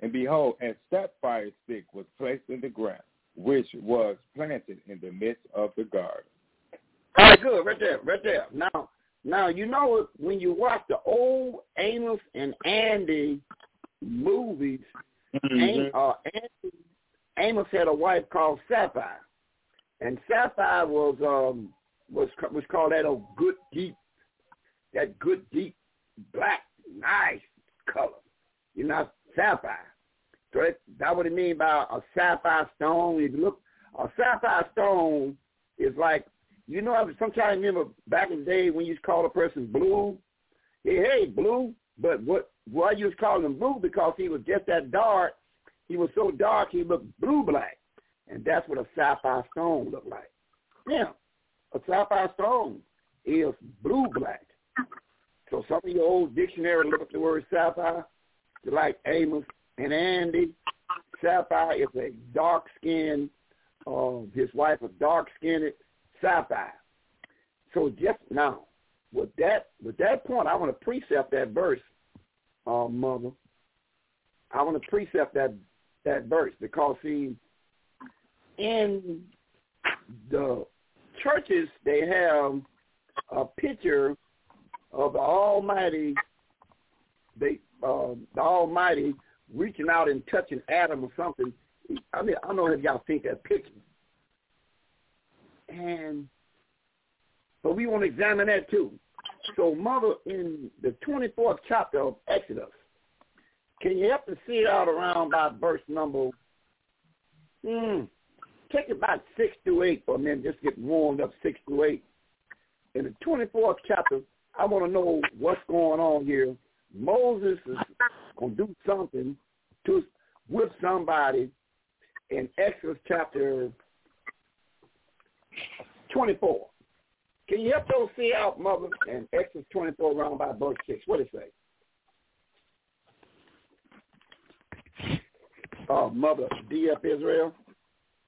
and behold, a sapphire stick was placed in the ground, which was planted in the midst of the garden. All right, good, right there, right there. Now, now you know when you watch the old Amos and Andy movies, Mm-hmm. uh, Andy, Amos had a wife called Sapphire, and Sapphire was um was was called that old good deep, that good deep black nice color, you know, sapphire. So that, that what it mean by a sapphire stone. If you look, a sapphire stone is like you know. I sometimes remember back in the day when you used to call a person blue. Hey, hey, blue. But what why you was calling him blue because he was just that dark. He was so dark he looked blue black, and that's what a sapphire stone looked like. Yeah, a sapphire stone is blue black. So some of your old dictionary look at the word sapphire, like Amos and Andy. Sapphire is a dark skinned, uh, his wife a dark skinned sci-fi. So just now, with that with that point, I want to precept that verse, uh, mother. I want to precept that that verse because see, in the churches they have a picture of the Almighty, they uh, the Almighty reaching out and touching Adam or something. I mean, I don't know if y'all think that picture. And but we want to examine that too. So, Mother, in the 24th chapter of Exodus, can you help to see it out around by verse number, hmm, take about 6 to 8 for a minute, just get warmed up 6 to 8. In the 24th chapter, I want to know what's going on here. Moses is going to do something to with somebody in Exodus chapter 24. Can you help those see out, Mother, in Exodus 24 around by verse 6? What it say? Uh, Mother, DF Israel.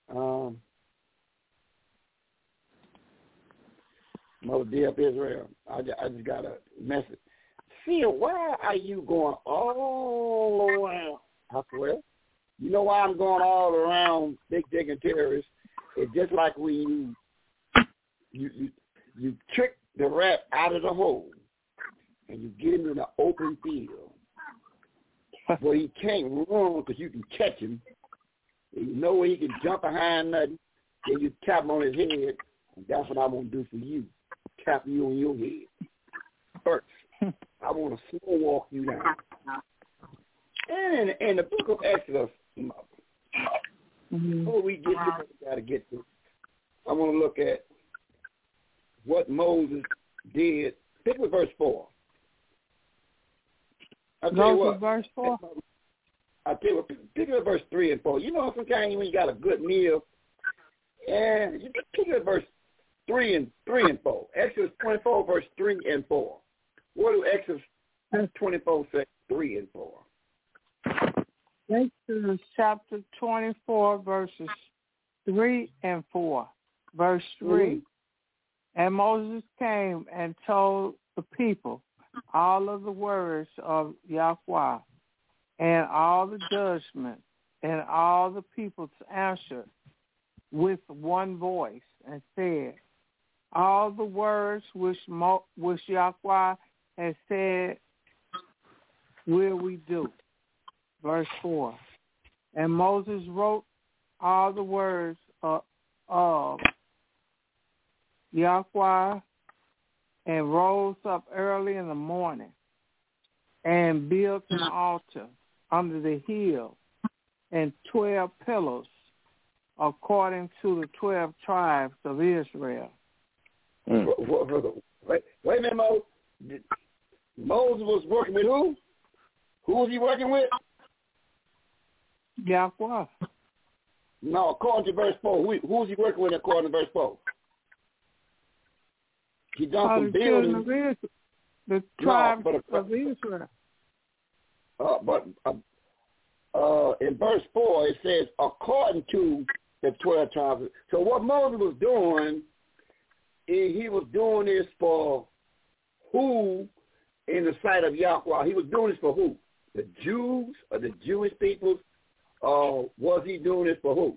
Um, Mother DF Israel. I just, I just got a message. See, why are you going all around? I swear. You know why I'm going all around big digging terrorists? It's just like when you you you, you trick the rat out of the hole and you get him in an open field where he can't run because you can catch him. You know where he can jump behind nothing. Then you tap him on his head. And that's what I'm to do for you. Tap you on your head. First, I want to slow walk you down. And in, in the book of Exodus, mm-hmm. before we get we got to get to, I want to look at what Moses did. Pick with verse 4. I'll tell you what, verse 4? I'll tell you what, pick with verse 3 and 4. You know sometimes when you got a good meal, and you pick with verse 3 and 3 and 4. Exodus 24, verse 3 and 4. What do Exodus 24 say, 3 and 4? Exodus chapter 24, verses 3 and 4. Verse 3. Mm-hmm. And Moses came and told the people all of the words of Yahweh and all the judgment and all the people's answer with one voice and said, all the words which, Mo- which Yahweh has said will we do. Verse 4. And Moses wrote all the words of, of Yahweh and rose up early in the morning and built an altar under the hill and twelve pillars according to the twelve tribes of Israel. Mm. Wait, wait a minute, Mo. Moses was working with who? Who was he working with? Yahweh. No, according to verse 4. Who, who was he working with according to verse 4? He done uh, some building. The tribe no, but, of Israel. Uh, but uh, uh, in verse 4, it says, according to the 12 tribes. So what Moses was doing, he, he was doing this for who in the sight of Yahweh? He was doing this for who? The Jews or the Jewish people? Uh, was he doing this for who?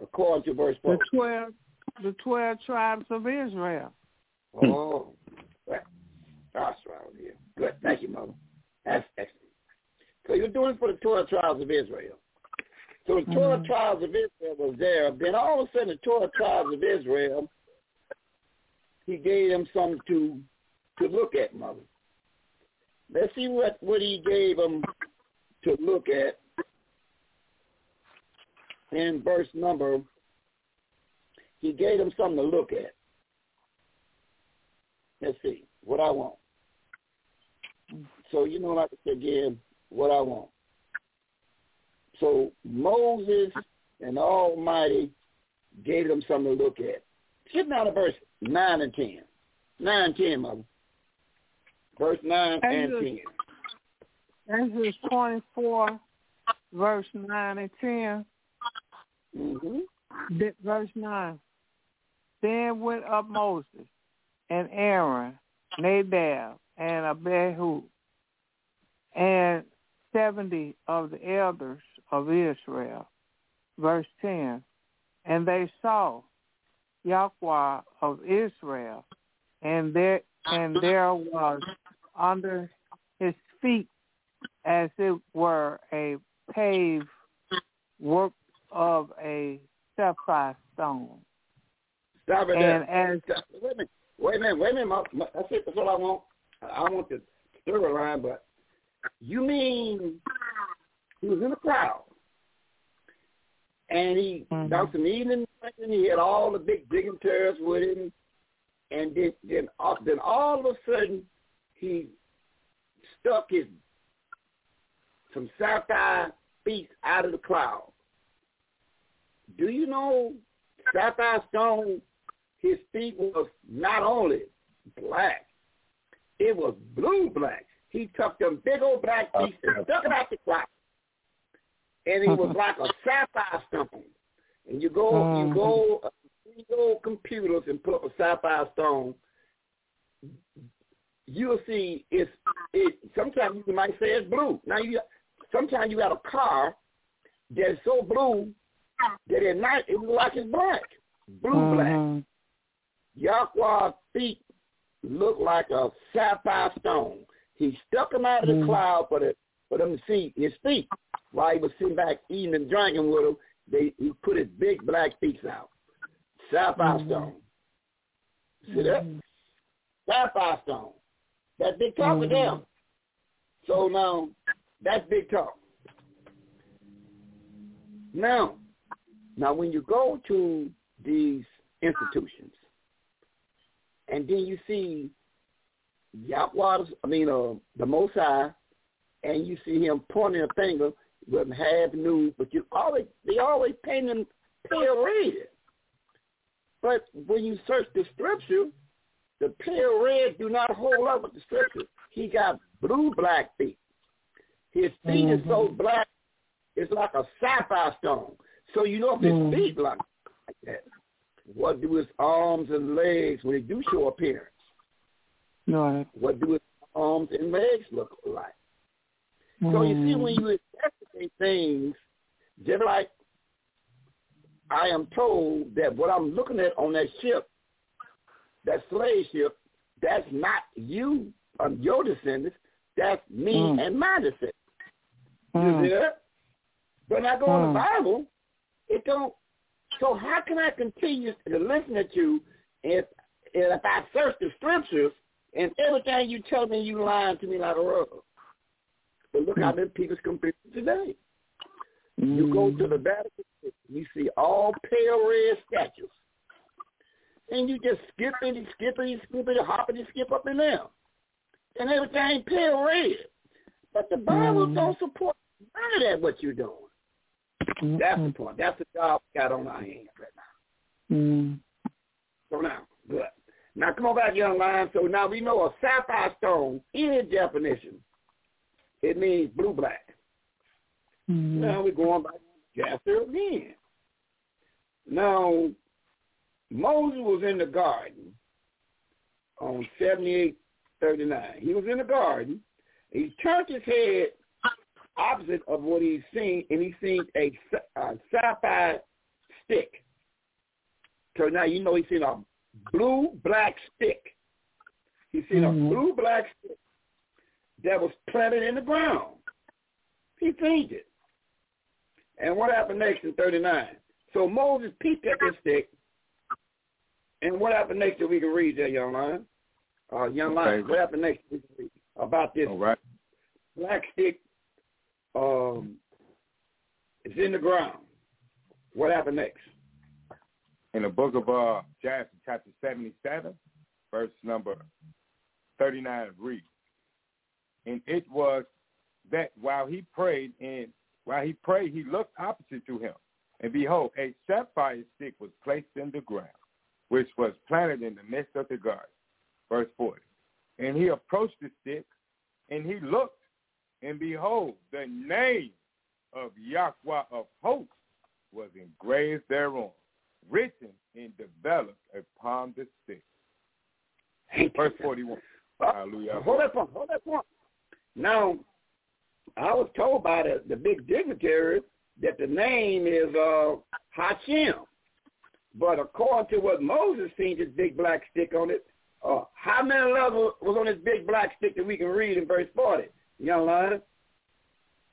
According to verse 4. The 12, the 12 tribes of Israel. Oh, well, that's right here. Good. Thank you, Mother. That's excellent. So you're doing it for the 12 tribes of Israel. So the 12 mm-hmm. tribes of Israel was there. Then all of a sudden the 12 tribes of Israel, he gave them something to to look at, Mother. Let's see what, what he gave them to look at in verse number. He gave them something to look at. Let's see what I want. So you know, like I said again, what I want. So Moses and Almighty gave them something to look at. Skip down to verse nine and ten. Nine and ten, mother. Verse nine and ten. Exodus twenty four, verse nine and 10 Mm-hmm. Verse nine. Then went up Moses and Aaron, Nadab, and Abihu, and seventy of the elders of Israel. Verse 10, and they saw Yahweh of Israel, and there and there was under his feet as it were a paved work of a sapphire stone. Stop it and there. as Stop- Wait a minute. Wait a minute. Wait a minute. My, my, that's it. That's all I want. I want the line but you mean he was in a crowd and he Mhm. got some evening and he had all the big dignitaries with him, and then then then all of a sudden he stuck his some sapphire feet out of the cloud. Do you know sapphire stone? His feet was not only black, it was blue black. He took them big old black feet and stuck it out the cloud, and it was like a sapphire stone. And you go, you go, uh, you go computers and put up a sapphire stone. You'll see it's it. Sometimes you might say it's blue. Now you, sometimes you got a car that's so blue that at night it looks like it's black, blue black. Mhm. Yahweh's feet looked like a sapphire stone. He stuck them out of the Mm. cloud for the for them to see his feet. While he was sitting back eating and drinking with them, they he put his big black feet out. Sapphire Mhm. stone. See that? Sapphire stone. That big talk with Mhm. them. So now that's big talk. Now, now when you go to these institutions, and then you see Yahweh, I mean, uh, the Most High, and you see him pointing a finger with half nude, but you always they always paint him pale red. But when you search the scripture, the pale red do not hold up with the scripture. He got blue black feet. His feet is so black, it's like a sapphire stone. So you know if his Mhm. feet like, like that, what do his arms and legs when they do show appearance? Right. What do his arms and legs look like? So you see, when you investigate things, just like I am told that what I'm looking at on that ship, that slave ship, that's not you, um, your descendants. That's me Mm. and my descendants. You Mm. see that? When I go in Mm. the Bible, it don't. So how can I continue to listen at you if if I search the scriptures and everything you tell me you lying to me like a rug? But look how many people's confused today. You go to the Vatican, you see all pale red statues. And you just skip and skip and skip and hop and skip up and down. And everything pale red. But the Bible Mm. don't support none of that what you're doing. That's the point. That's the job we got on our hands right now. Mm. So now, good. Now come on back, young lion. So now we know a sapphire stone, in its definition, it means blue black. Mm. Now we're going back to Jasper again. Now, Moses was in the garden on 7839. He was in the garden. He turned his head opposite of what he's seen, and he's seen a, a sapphire stick. So now you know he's seen a blue black stick. He's seen Mhm. a blue black stick that was planted in the ground. He seen it. And what happened next in 39? So Moses peeked at this stick. And what happened next that we can read there, young lion? Uh, young lion, Okay. what happened next we can read about this All right. black stick um, is in the ground. What happened next? In the book of uh, Jasher, chapter 77, verse number 39 reads, And it was that while he prayed, and while he prayed, he looked opposite to him. And behold, a sapphire stick was placed in the ground, which was planted in the midst of the garden. Verse 40. And he approached the stick, and he looked, and behold, the name of Yahweh of hosts was engraved thereon. written and developed upon the stick. Verse 41. Hallelujah. Hold that point. Hold that point. Now, I was told by the, the big dignitary that the name is uh, Hashem. But according to what Moses seen, this big black stick on it, uh, how many levels was on this big black stick that we can read in verse 40? Lion?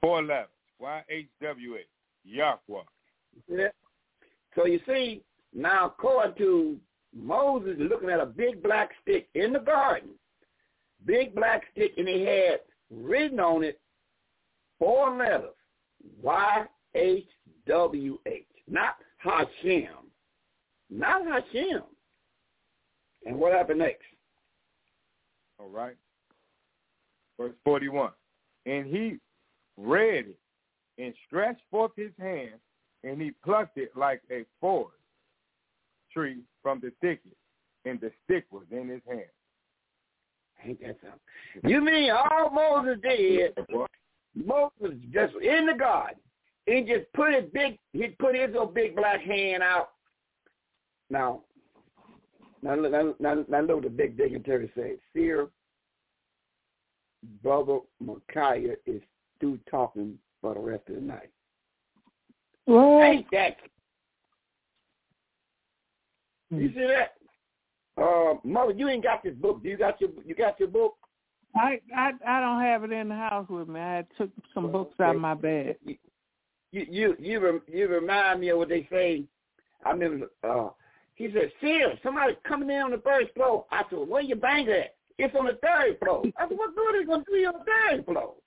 Four levels. Y-H-W-A. Yahweh. Yeah. So you see, now according to Moses looking at a big black stick in the garden, big black stick, and he had written on it four letters, Y-H-W-H, not Hashem, not Hashem. And what happened next? All right. Verse 41. And he read it and stretched forth his hand, and he plucked it like a forest tree from the thicket, and the stick was in his hand. Ain't that something? You mean all Moses did, Moses just in the garden, he just put his big, he put his little big black hand out. Now, now, now, now, now look what the big dignitary said. Seer, Brother Micaiah is through talking for the rest of the night. Ain't that? You see that? Uh, mother, you ain't got this book. Do you got your you got your book? I I I don't have it in the house with me. I took some books out of my bag. You you you rem, you remind me of what they say. I remember uh he said, Seal, somebody coming in on the first floor. I said, Where your bank at? It's on the third floor. I said, What good is it gonna be on the third floor?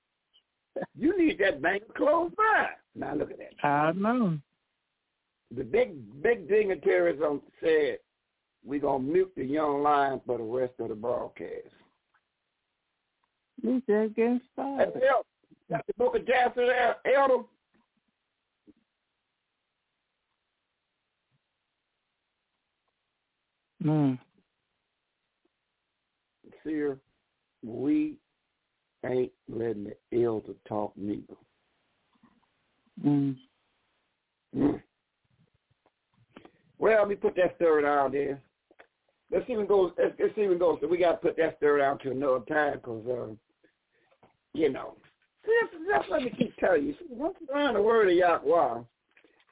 You need that bank close by. Now look at that. I know. The big big dignitaries on said we're gonna mute the young lion for the rest of the broadcast. We just getting started. That's El- Got the book of Jasper there, Elder? Mm. Seer, we ain't letting the elder talk neither. Mm. Mm. Well, let me put that third out there. Let's even go. Let's, let's even go. So we got to put that third out to another time because, uh, you know, that's, that's what we keep telling you. Once you learn the word of Yahweh,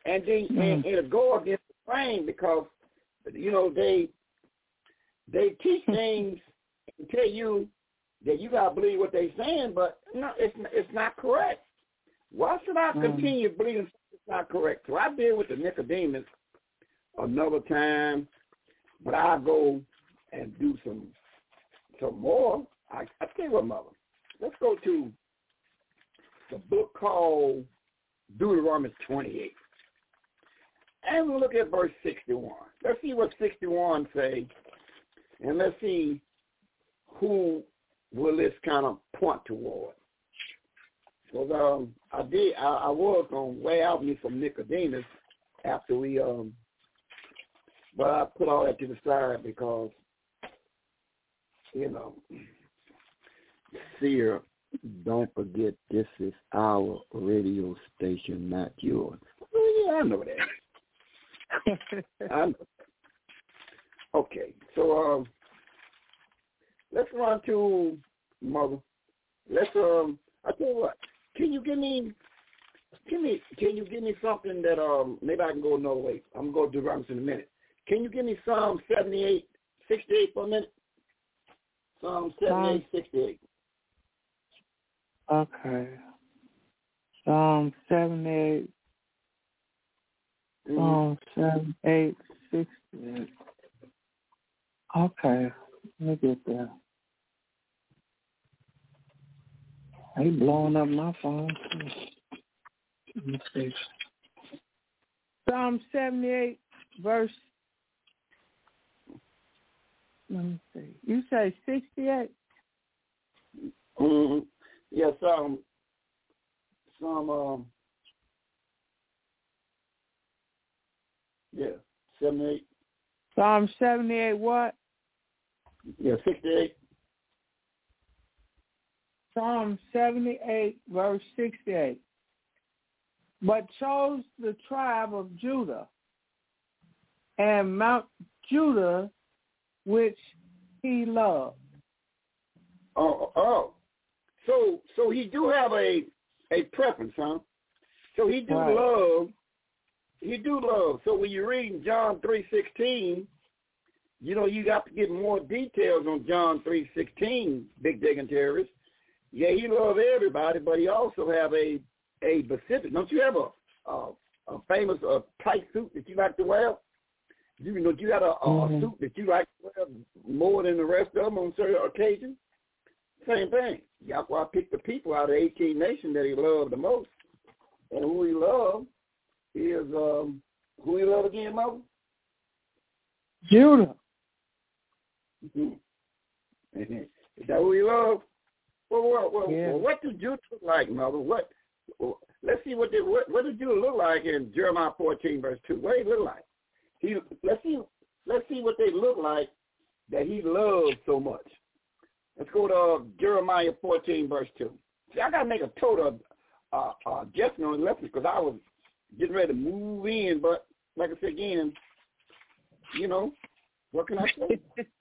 and then and, and it'll go against the grain because, you know, they they teach things and tell you that you gotta believe what they're saying, but no, it's it's not correct. Why should I Mm. continue believing it's not correct? So I deal with the Nicodemus another time, but I go and do some some more. I I tell you what, mother. Let's go to the book called Deuteronomy 28. And we'll look at verse 61. Let's see what 61 say, and let's see who will this kind of point toward. Because um, I did, I, I was on way out me from Nicodemus after we, um, but I put all that to the side because, you know, seer, don't forget this is our radio station, not yours. Oh, yeah, I know that. I know. Okay, so um, let's run to mother. Let's um. I tell you what. Can you give me? Give me. Can you give me something that um? Maybe I can go another way. I'm gonna go to Deuteronomy in a minute. Can you give me Psalm 78, 68 for a minute? Psalm 78, 68. Okay. Psalm seven eight. Mm-hmm. Psalm seven eight six eight. Okay. Let me get there. He blowing up my phone. too. Let me see. Psalm seventy eight verse let me see. You say sixty eight? Mm-hmm. Yeah, Psalm. Psalm. Um, yeah, 78. Psalm seventy eight what? Yeah, 68. Psalm 78, verse 68. But chose the tribe of Judah and Mount Judah, which he loved. Oh, oh. So, so he do have a a preference, huh? So he do Right. love. He do love. So when you read John three sixteen, you know you got to get more details on John three sixteen. Big digging terrorist. Yeah, he love everybody, but he also have a a specific. Don't you have a a, a famous uh, tight suit that you like to wear? You know, you got a, a Mhm. suit that you like to wear more than the rest of them on certain occasions. Same thing. I picked the people out of 18 nations that he loved the most. And who he loved is, um, who he loved again, Mother? Judah. Mhm. Is that who he loved? Well, well, well, Yeah. well, what did Judah look like, Mother? What? well, Let's see what did what, what did Judah look like in Jeremiah 14 verse 2. What did he look like? He let's see let's see what they look like that he loved so much. Let's go to uh, Jeremiah 14 verse 2. See, I got to make a total uh, uh, adjustment on the lesson because I was getting ready to move in, but like I said again, you know, what can I say?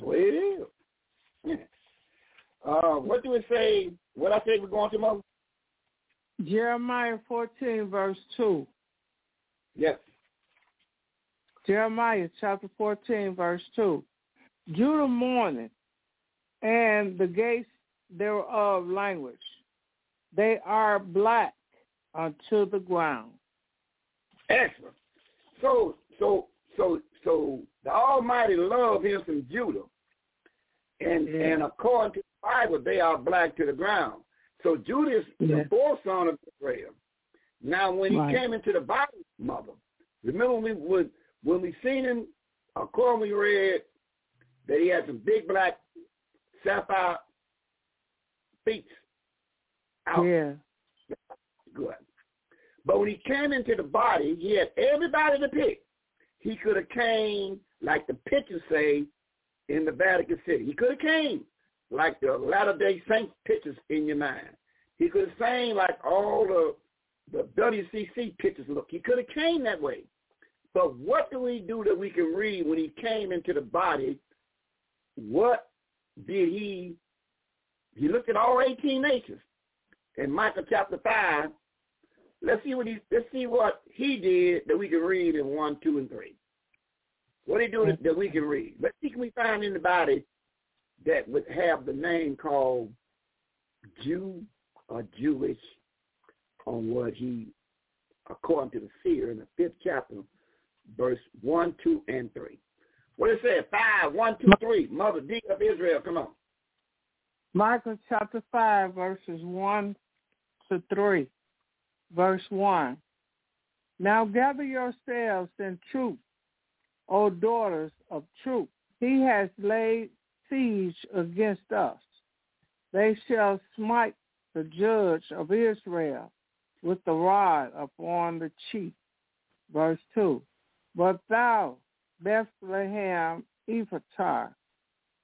Way it is. Uh, what do it say? What I say we're going to, Mother? Jeremiah 14, verse 2. Yes. Jeremiah chapter 14, verse 2. Judah mourneth, and the gates thereof languish. They are black unto the ground. Excellent. So, so, so, so the Almighty loved him from Judah, and Yeah. and according to the Bible, they are black to the ground. So Judah is Yeah. the fourth son of Israel. Now, when he Right. came into the Bible, mother, remember when we when, when we seen him, according we read that he had some big black sapphire feet out. Yeah. Good. But when he came into the body, he had everybody to pick. He could have came like the pictures say in the Vatican City. He could have came like the Latter Day Saint pictures in your mind. He could have sang like all the the WCC pictures look. He could have came that way. But what do we do that we can read when he came into the body? What did he? He looked at all 18 nations. In Micah chapter 5, let's see what he let's see what he did that we can read in one, two, and three. What he do that, we can read? Let's see can we find anybody that would have the name called Jew or Jewish on what he according to the seer in the fifth chapter, verse one, two, and three. What it say? Five, one, two, three. Mother D of Israel, come on. Micah chapter 5, verses 1 to 3. Verse 1. Now gather yourselves in truth, O daughters of truth. He has laid siege against us. They shall smite the judge of Israel with the rod upon the cheek. Verse 2. But thou, Bethlehem Ephratah,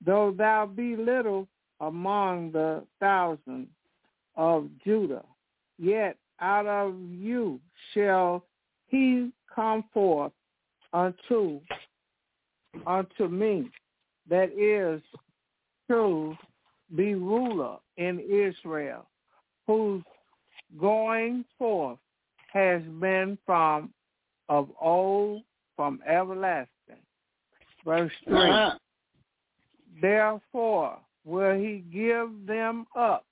though thou be little among the thousand of Judah, yet out of you shall he come forth unto unto me that is to be ruler in Israel, whose going forth has been from of old, from everlasting. Verse 3. Uh-huh. Therefore will he give them up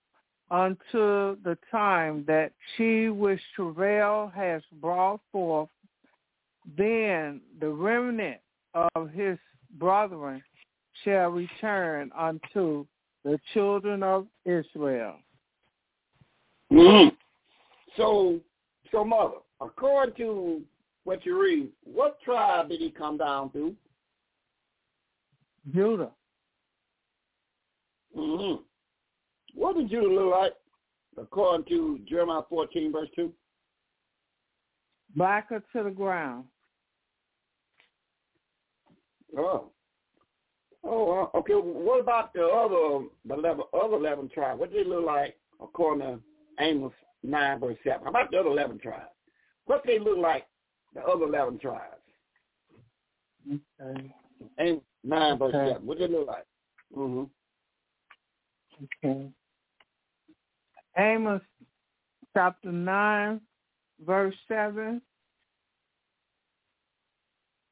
unto the time that she which travail has brought forth. Then the remnant of his brethren shall return unto the children of Israel. Mm-hmm. So, so mother, according to what you read, what tribe did he come down to? Judah. Mm-hmm. What did Judah look like, according to Jeremiah 14, verse 2? Blacker to the ground. Oh. Oh, uh, okay. What about the other, the eleven, other eleven tribes? What did they look like, according to Amos 9, verse 7? How about the other eleven tribes? What they look like, the other eleven tribes? Okay. Amos nine verse Okay. seven. What does they look like? Mm-hmm. Okay. Amos chapter 9, verse 7.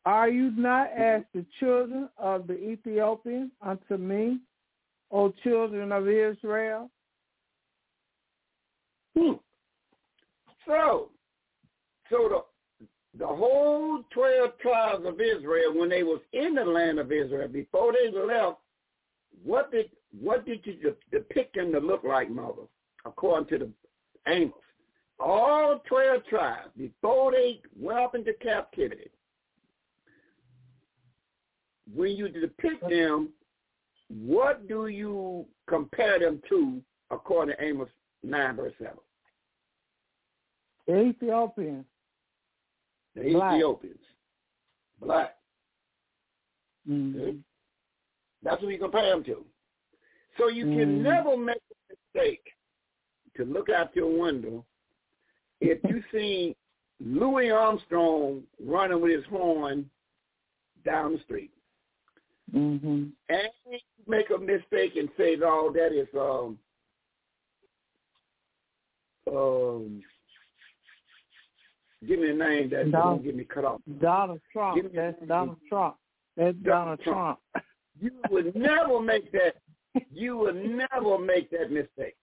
Are you not as the children of the Ethiopian unto me, O children of Israel? Hmm. So, so the the whole twelve tribes of Israel, when they was in the land of Israel, before they left, what did what did you depict them to look like, mother? According to the Amos, all twelve tribes before they went up into captivity, when you depict them, what do you compare them to, according to Amos nine verse seven? The Ethiopian. The Black. Ethiopians, black. Mm-hmm. That's what you compare them to. So you can Mm. never make a mistake to look out your window if you see Louis Armstrong running with his horn down the street. Mm-hmm. And make a mistake and say, "Oh, that is um um." Give me a name that Donald- don't get me cut off. Donald Trump. Give me- That's Donald Trump. That's Donald Trump. Trump. You would never make that. You would never make that mistake.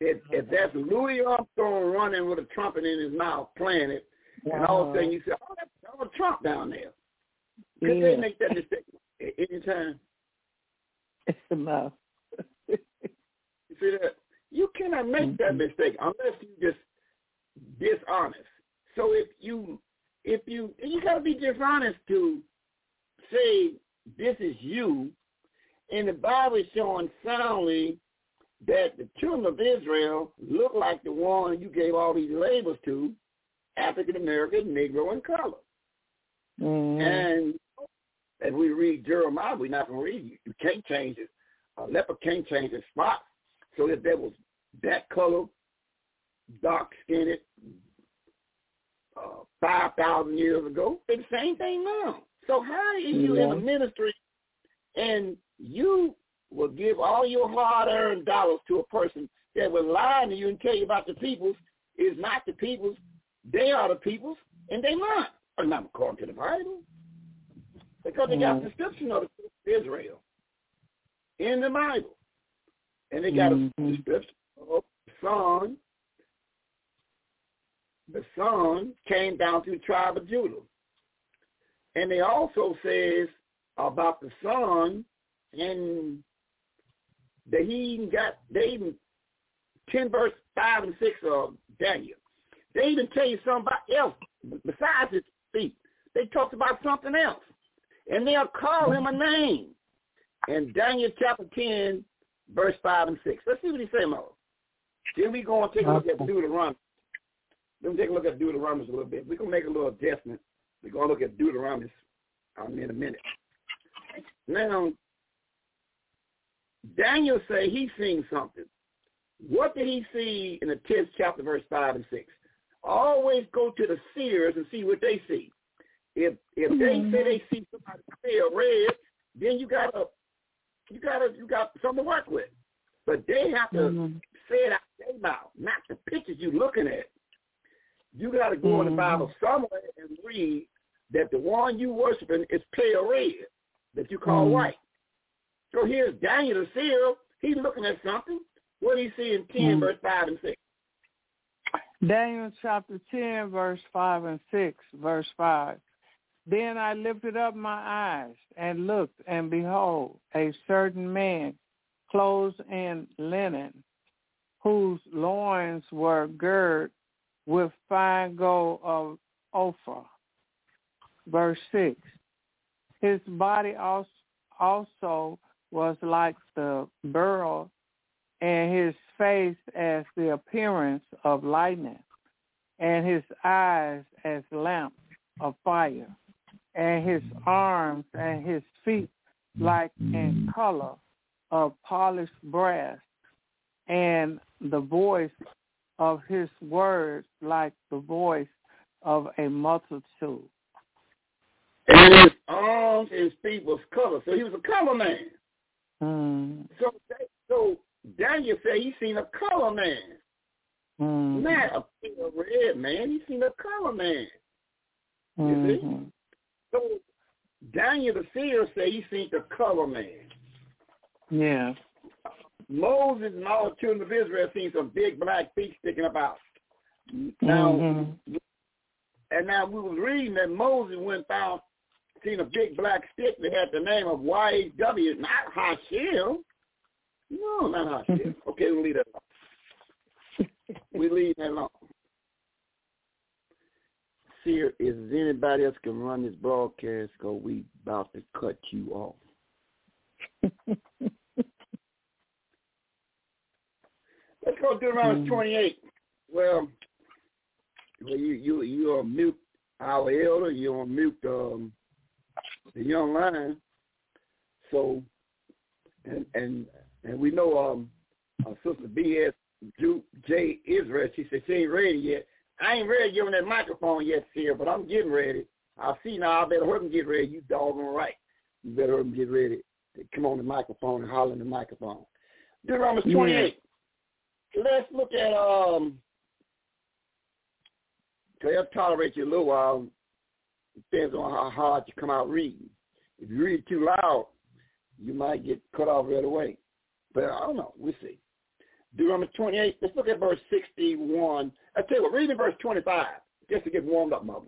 If, if that's Louis Armstrong running with a trumpet in his mouth, playing it, and all of a sudden you say, "Oh, that's Donald Trump down there," could they Yeah. make that mistake at any time? It's. You see that? You cannot make that mm-hmm. mistake unless you just dishonest. So if you if you you gotta be dishonest to say this is you, and the Bible is showing soundly that the children of Israel look like the one you gave all these labels to, African American, Negro, and color. Mm-hmm. And as we read Jeremiah, we're not going to read. You You can't change it. A leper can't change his spot. So if there was that color, dark-skinned, uh, 5,000 years ago, it's the same thing now. So how are you in a ministry and you will give all your hard-earned dollars to a person that will lie to you and tell you about the peoples is not the peoples. They are the peoples, and they not. Or not according to the Bible. Because they got Mm. a description of Israel in the Bible. And they got Mhm. a description of the son. The son came down through the tribe of Judah. And they also says about the son and that he even got they even ten verse five and six of Daniel. They even tell you something about else besides his feet. They talked about something else. And they'll call him a name. In Daniel chapter ten, verse five and six. Let's see what he say, Mo. Then we go and take a look at Deuteronomy. Let me take a look at Deuteronomy a little bit. We're gonna make a little adjustment. We're gonna look at Deuteronomy um, in a minute. Now, Daniel say he seen something. What did he see in the tenth chapter, verse five and six? Always go to the seers and see what they see. If if they say they see somebody pale red, then you gotta you gotta you got something to work with. But they have to Mhm. say it out their mouth, not the pictures you looking at. You got to go in the Mhm. Bible somewhere and read that the one you worshiping is pale red, that you call Mhm. white. So here's Daniel the seer. He's looking at something. What do you see in 10, Mhm. verse 5 and 6? Daniel chapter 10, verse 5 and 6, verse 5. Then I lifted up my eyes and looked, and behold, a certain man clothed in linen, whose loins were girded with fine gold of Ophir. Verse 6. His body also was like the beryl, and his face as the appearance of lightning, and his eyes as lamps of fire, and his arms and his feet like in color of polished brass, and the voice of his words like the voice of a multitude. And his arms and feet was colored. So he was a color man. Mm. So so Daniel said he seen a color man. Mm. Not a red man. He seen a color man. You Mm-hmm. see? So Daniel the seer said he seen the color man. Yeah. Moses and all the children of Israel seen some big black feet sticking up out. Now, Mhm. and now we was reading that Moses went found seen a big black stick that had the name of YHW, not Hashem. No, not Hashem. okay, we'll leave that alone. we leave that alone. Seer, is anybody else can run this broadcast? Cause we about to cut you off. Let's go to Deuteronomy Mhm. 28. Well, well, you you you are mute our elder. You are mute um, the young lion. So, and and and we know um, our sister B.S. J. Israel. She said she ain't ready yet. I ain't ready giving that microphone yet, Sierra, but I'm getting ready. I'll see now. I better hurt him get ready. You doggone right. You better hurt him get ready. Come on the microphone and holler in the microphone. Deuteronomy 28. Let's look at um. They'll tolerate you a little while. Depends on how hard you come out reading. If you read too loud, you might get cut off right away. But I don't know. We'll see. Deuteronomy 28. Let's look at verse 61. I tell you what, read in verse 25 just to get warmed up, mother.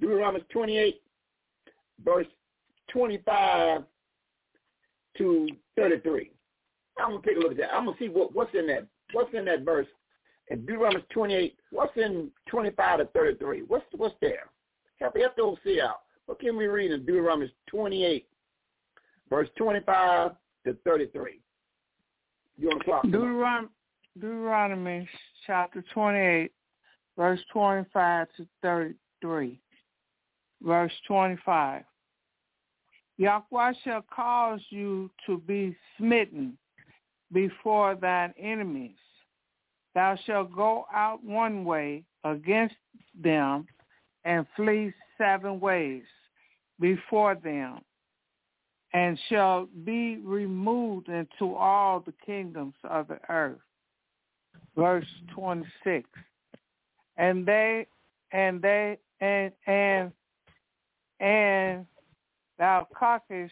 Deuteronomy 28, verse 25 to 33. I'm gonna take a look at that. I'm gonna see what, what's in that. What's in that verse? In Deuteronomy 28, what's in 25 to 33? What's what's there? Help help out. What can we read in Deuteronomy 28, verse 25 to 33? You on the clock? Deuteronomy, Deuteronomy chapter 28, verse 25 to 33. Verse 25. Yahweh shall cause you to be smitten before thine enemies. Thou shalt go out one way against them and flee seven ways before them and shall be removed into all the kingdoms of the earth. Verse 26. And they, and they, and, and, and thou carcass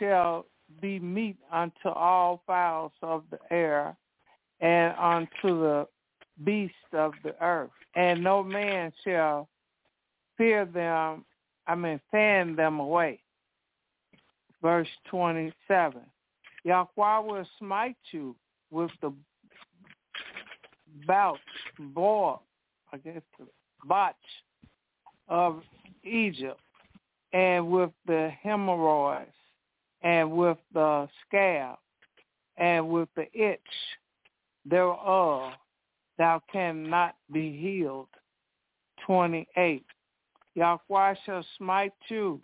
shall be meat unto all fowls of the air and unto the beasts of the earth. And no man shall fear them, I mean, fan them away verse 27. Yahweh will smite you with the bout, boil, I guess the botch of Egypt, and with the hemorrhoids, and with the scab, and with the itch thereof, thou cannot be healed. 28. Yahweh shall smite you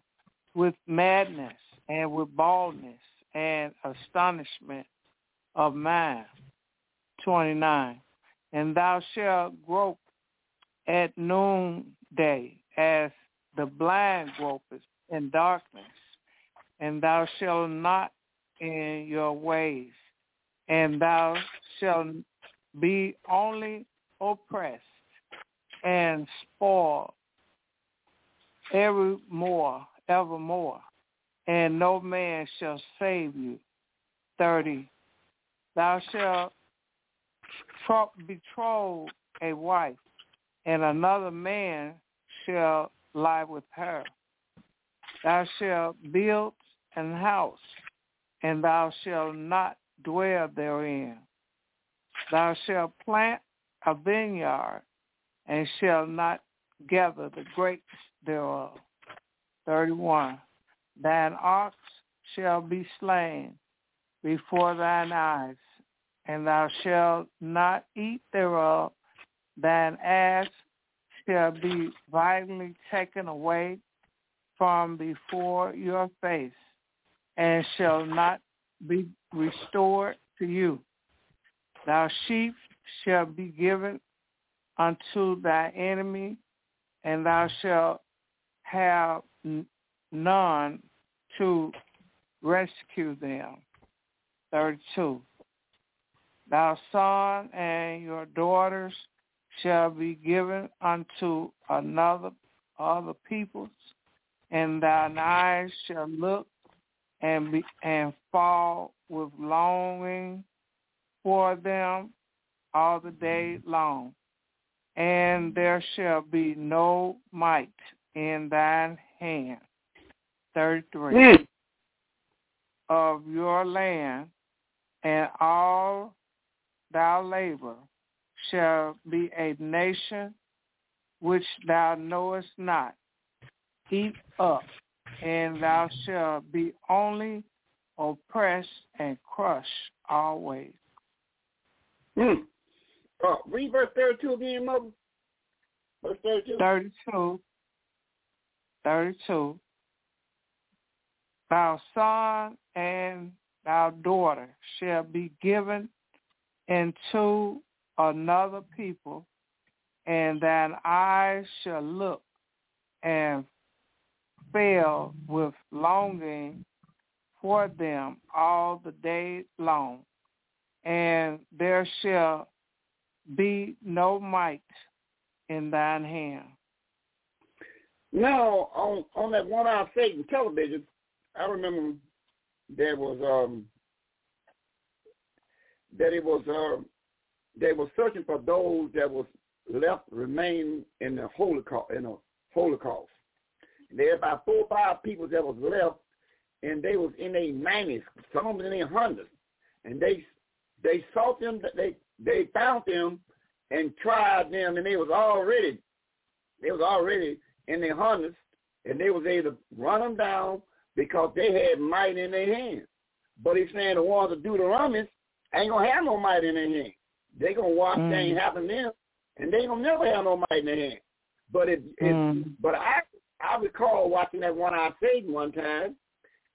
with madness and with baldness and astonishment of mind. 29. And thou shalt grope at noonday as the blind gropeth in darkness, and thou shalt not in your ways, and thou shalt be only oppressed and spoiled evermore, evermore and no man shall save you. 30. Thou shalt tro- betroth a wife, and another man shall lie with her. Thou shalt build an house, and thou shalt not dwell therein. Thou shalt plant a vineyard, and shalt not gather the grapes thereof. 31 thine ox shall be slain before thine eyes, and thou shalt not eat thereof. Thine ass shall be violently taken away from before your face, and shall not be restored to you. Thy sheep shall be given unto thy enemy, and thou shalt have none to rescue them. 32. Thy son and your daughters shall be given unto another other peoples, and thine eyes shall look and be and fall with longing for them all the day long. And there shall be no might in thine hand. 33. Mm. Of your land and all thy labor shall be a nation which thou knowest not. Eat up, and thou shalt be only oppressed and crushed always. Hmm. Uh, read verse 32 again, Mother. Verse 32. 32. 32. Thy son and thy daughter shall be given into another people, and thine eyes shall look and fail with longing for them all the day long, and there shall be no might in thine hand. Now, on on that one hour Satan television, I remember there was um that it was um they were searching for those that was left remain in the Holocaust in the Holocaust. And there were about four or five people that was left and they was in their nineties, some in their hundreds. And they they sought them they they found them and tried them and they was already they was already in their hundreds and they was able to run them down because they had might in their hands. But he's saying the ones that do the rummage ain't gonna have no might in their hands. They gonna watch Mm. things happen to them, and they gonna never have no might in their hands. But it, it Mm. but I I recall watching that one eyed Satan one time,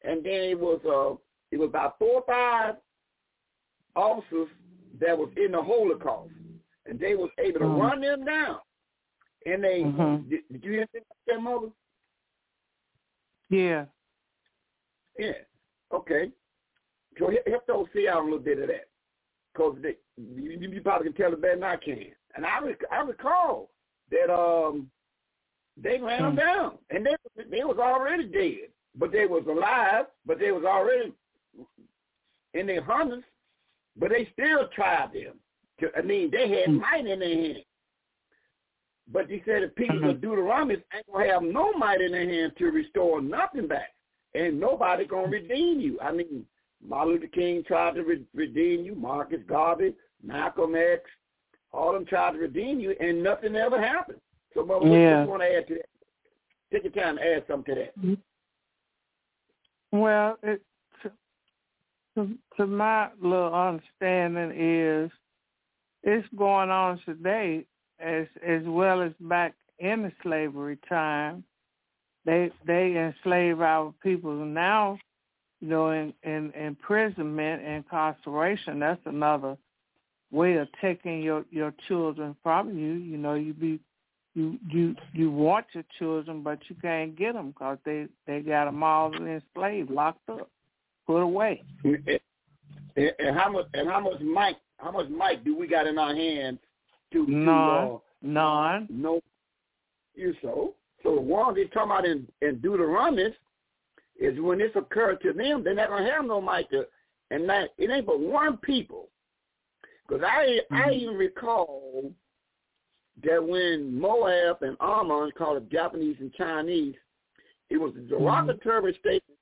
and then it was uh it was about four or five officers that was in the Holocaust, and they was able to Mm. run them down. And they Mhm. did, did you hear that, mother? Yeah. Yeah. Okay. So he- help those see out a little bit of that, because you, you probably can tell it better than I can. And I rec- I recall that um they ran them Hmm. down, and they they was already dead, but they was alive, but they was already in their hundreds, but they still tried them. I mean, they had Hmm. might in their hand. But he said the people Mhm. of Deuteronomy ain't gonna have no might in their hand to restore nothing back, and nobody gonna redeem you. I mean, Martin Luther King tried to re- redeem you, Marcus Garvey, Malcolm X, all of them tried to redeem you, and nothing ever happened. So, Mother, what Yeah. you want to add to that? Take your time to add something to that. Well, it, to, to, to my little understanding is it's going on today as as well as back in the slavery time. They they enslave our people now, you know, in, in imprisonment incarceration. That's another way of taking your your children from you. You know, you be you you you want your children, but you can't get them because they they got them all enslaved, locked up, put away. And, and- how much and how much might how much might do we got in our hands to uh, none. no you so so the ones they talking about in in Deuteronomy is when this occurred to them, they're not gonna have no to, and that it ain't but one people. Because I I even recall that when Moab and Ammon, called the Japanese and Chinese, it was a derogatory statement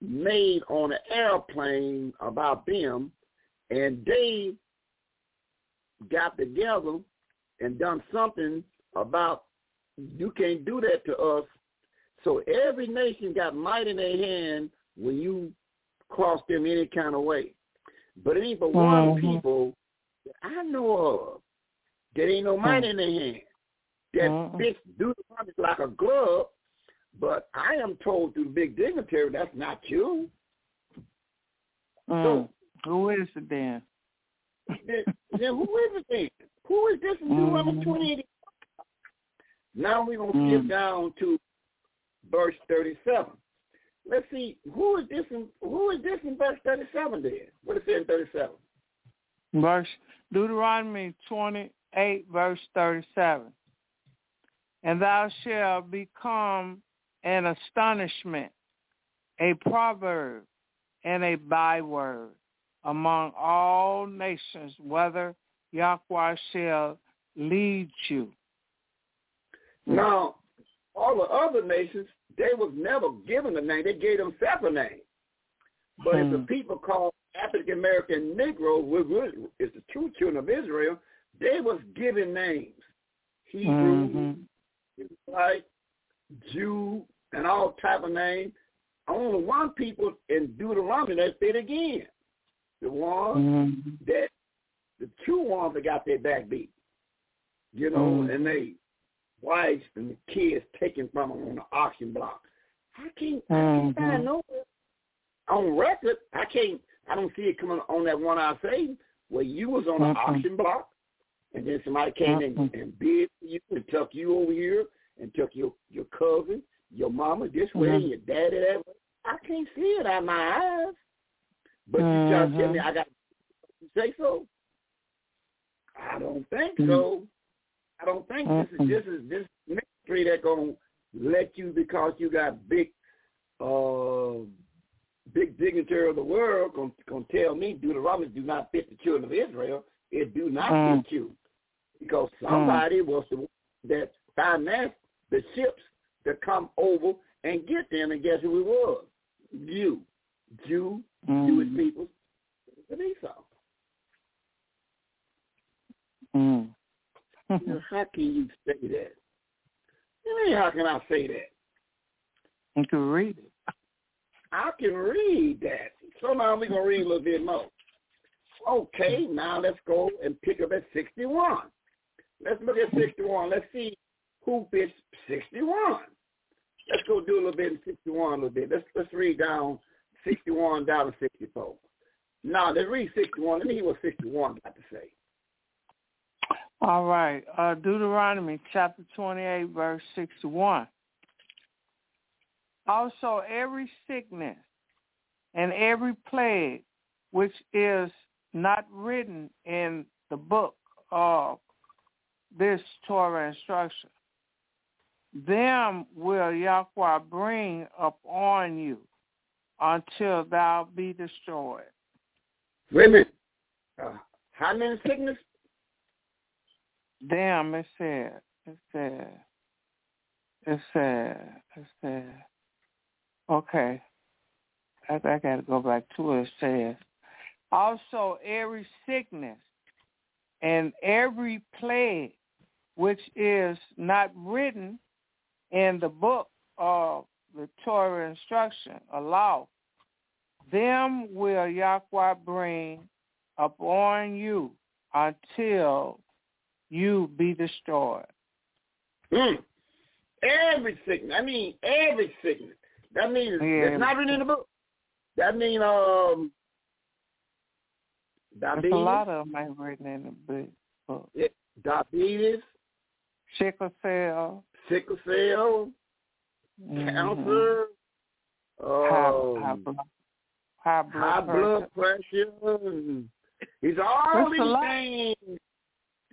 made on an airplane about them, and they got together and done something about you can't do that to us. So every nation got might in their hand when you cross them any kind of way. But it ain't but one Mhm. people that I know of that ain't no might in their hand. That Mhm. fits do the like a glove, but I am told through big dignitary that's not you. Mm. Who is it then? Then, then who is it then? Who is this in Deuteronomy Mhm. 28? Now we're going to skip Mm. down to verse 37. Let's see, who is this in, who is this in verse 37 then? What is it in 37? Verse Deuteronomy 28, verse 37. And thou shalt become an astonishment, a proverb, and a byword among all nations, whether Yahweh shall lead you. Now, all the other nations, they was never given a name. They gave themselves a name. But Hmm. if the people called African American Negroes, which is the true children of Israel, they was given names. Hebrew, Mhm. right, Jew, and all type of names. Only one people in Deuteronomy that fit again. The ones Mhm. that the true ones that got their back beat. You know, Mm. and they wives and the kids taken from them on the auction block. I can't, I can't Mhm. find nowhere on record. I can't. I don't see it coming on that one I say where you was on the Mhm. auction block, and then somebody came in Mhm. and bid for you and took you over here and took your your cousin, your mama this way, and your daddy that way. I can't see it out my eyes. But you try to tell me Mhm. I got to say so. I don't think Mhm. so. I don't think this is this is this ministry that gonna let you because you got big uh big dignitary of the world gonna, gonna tell me Deuteronomy do not fit the children of Israel. It do not Mm. fit you. Because somebody was the one that financed the ships to come over and get them and guess who it was? You. Jew, Jewish Mhm. people, and Esau. Mm. Now, how can you say that? Mean, how can I say that? You can read it. I can read that. So now we're going to read a little bit more. Okay, now let's go and pick up at 61. Let's look at 61. Let's see who fits 61. Let's go do a little bit in 61 a little bit. Let's let's read down 61 down to 64. Now, let's read 61. Let me hear what 61 got to say. All right. Uh, Deuteronomy chapter 28, verse 61. Also, every sickness and every plague which is not written in the book of this Torah instruction, them will Yahweh bring upon you until thou be destroyed. Wait a minute. Uh, how many sickness? Damn, it said, it said, it said, it said, okay. I, I got to go back to what it says. Also, every sickness and every plague which is not written in the book of the Torah instruction, a law, them will Yahweh bring upon you until you be destroyed. Mm. Every sickness. I mean, every sickness. That means Yeah. it's not written in the book. That means um, There's diabetes, a lot of them ain't written in the book. yeah, diabetes, Sickle cell, sickle cell, cancer, high, um, high, blood, high blood high pressure. blood pressure. and It's all these things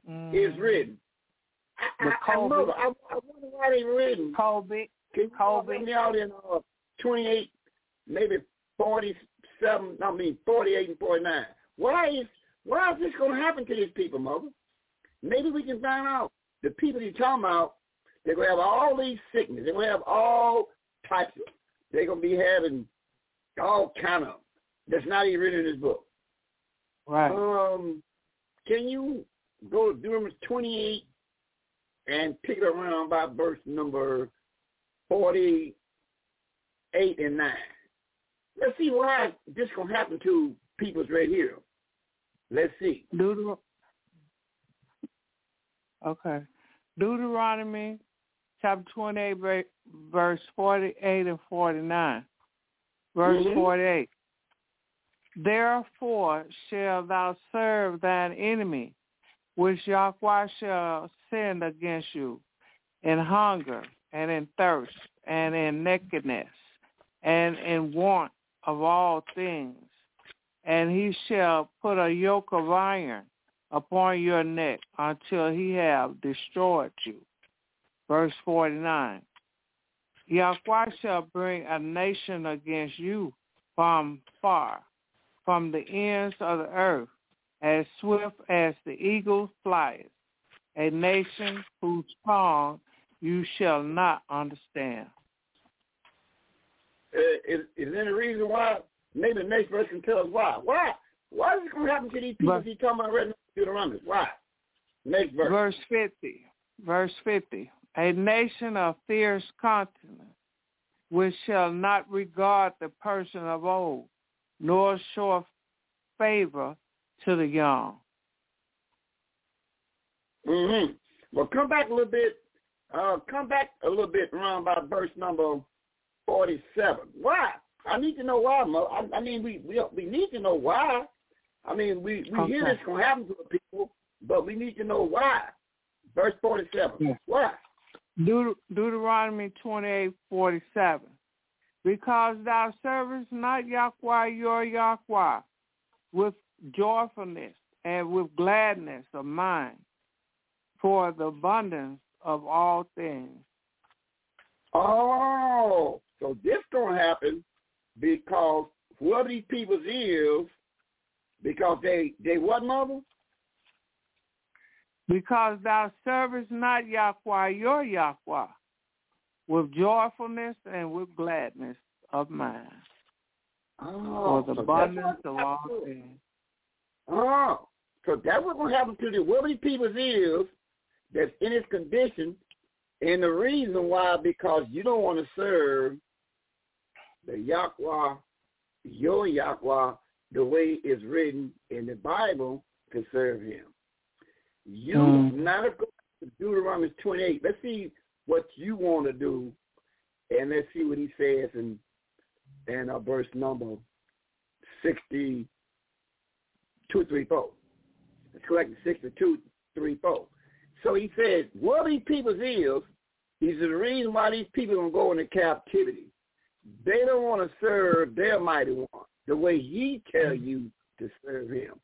Mhm. is written. I, I, I, wonder, I, I wonder why they written. COVID. Can you COVID. me out in uh, 28, maybe 47, I mean 48 and 49? Why is why is this going to happen to these people, mother? Maybe we can find out. The people you're talking about, they're going to have all these sickness. They're going to have all types of, they're going to be having all kind of, that's not even written in this book. Right. Um, can you go to Deuteronomy 28 and pick it around by verse number 48 and 9? Let's see why this going to happen to people's right here. Let's see. Deuteronomy. Okay. Deuteronomy chapter 28, verse 48 and 49. Verse Mhm. 48. Therefore shall thou serve thine enemy, which Yahweh shall send against you, in hunger and in thirst, and in nakedness and in want of all things. And he shall put a yoke of iron upon your neck until he have destroyed you. Verse 49. Yahweh shall bring a nation against you from far, from the ends of the earth, as swift as the eagle flies, a nation whose tongue you shall not understand. Uh, is, is there any reason why? Maybe the next verse can tell us why. Why? Why is it going to happen to these people he's talking about right now? Deuteronomy. Why? Next verse. Verse 50. Verse 50. A nation of fierce continent, which shall not regard the person of old, nor show favor to the young. Mm-hmm. Well, come back a little bit. Uh, come back a little bit around about verse number forty-seven. Why? I need to know why. Mo. I, I mean, we, we we need to know why. I mean, we we hear this gonna happen to the people, but we need to know why. Verse forty-seven. Yeah. Why? Deut- Deuteronomy twenty-eight forty-seven. Because thou servest not Yahweh your Yahweh with joyfulness and with gladness of mind for the abundance of all things. Oh, so this gonna happen because whoever these people is, because they they what mother? Because thou servest not Yahweh your Yahweh with joyfulness and with gladness of mind Oh, for the so abundance of all things. Oh, so that's what's gonna happen to the whoever these people is that's in this condition, and the reason why because you don't want to serve the Yahweh, your Yahweh, the way it's written in the Bible to serve Him. You Mm. not according to Deuteronomy 28. Let's see what you want to do, and let's see what He says in in uh, verse number sixty two, three, four. It's correct, sixty-two, three, four. So he says, what these people is, is the reason why these people going to go into captivity. They don't want to serve their mighty one the way he tell you to serve him.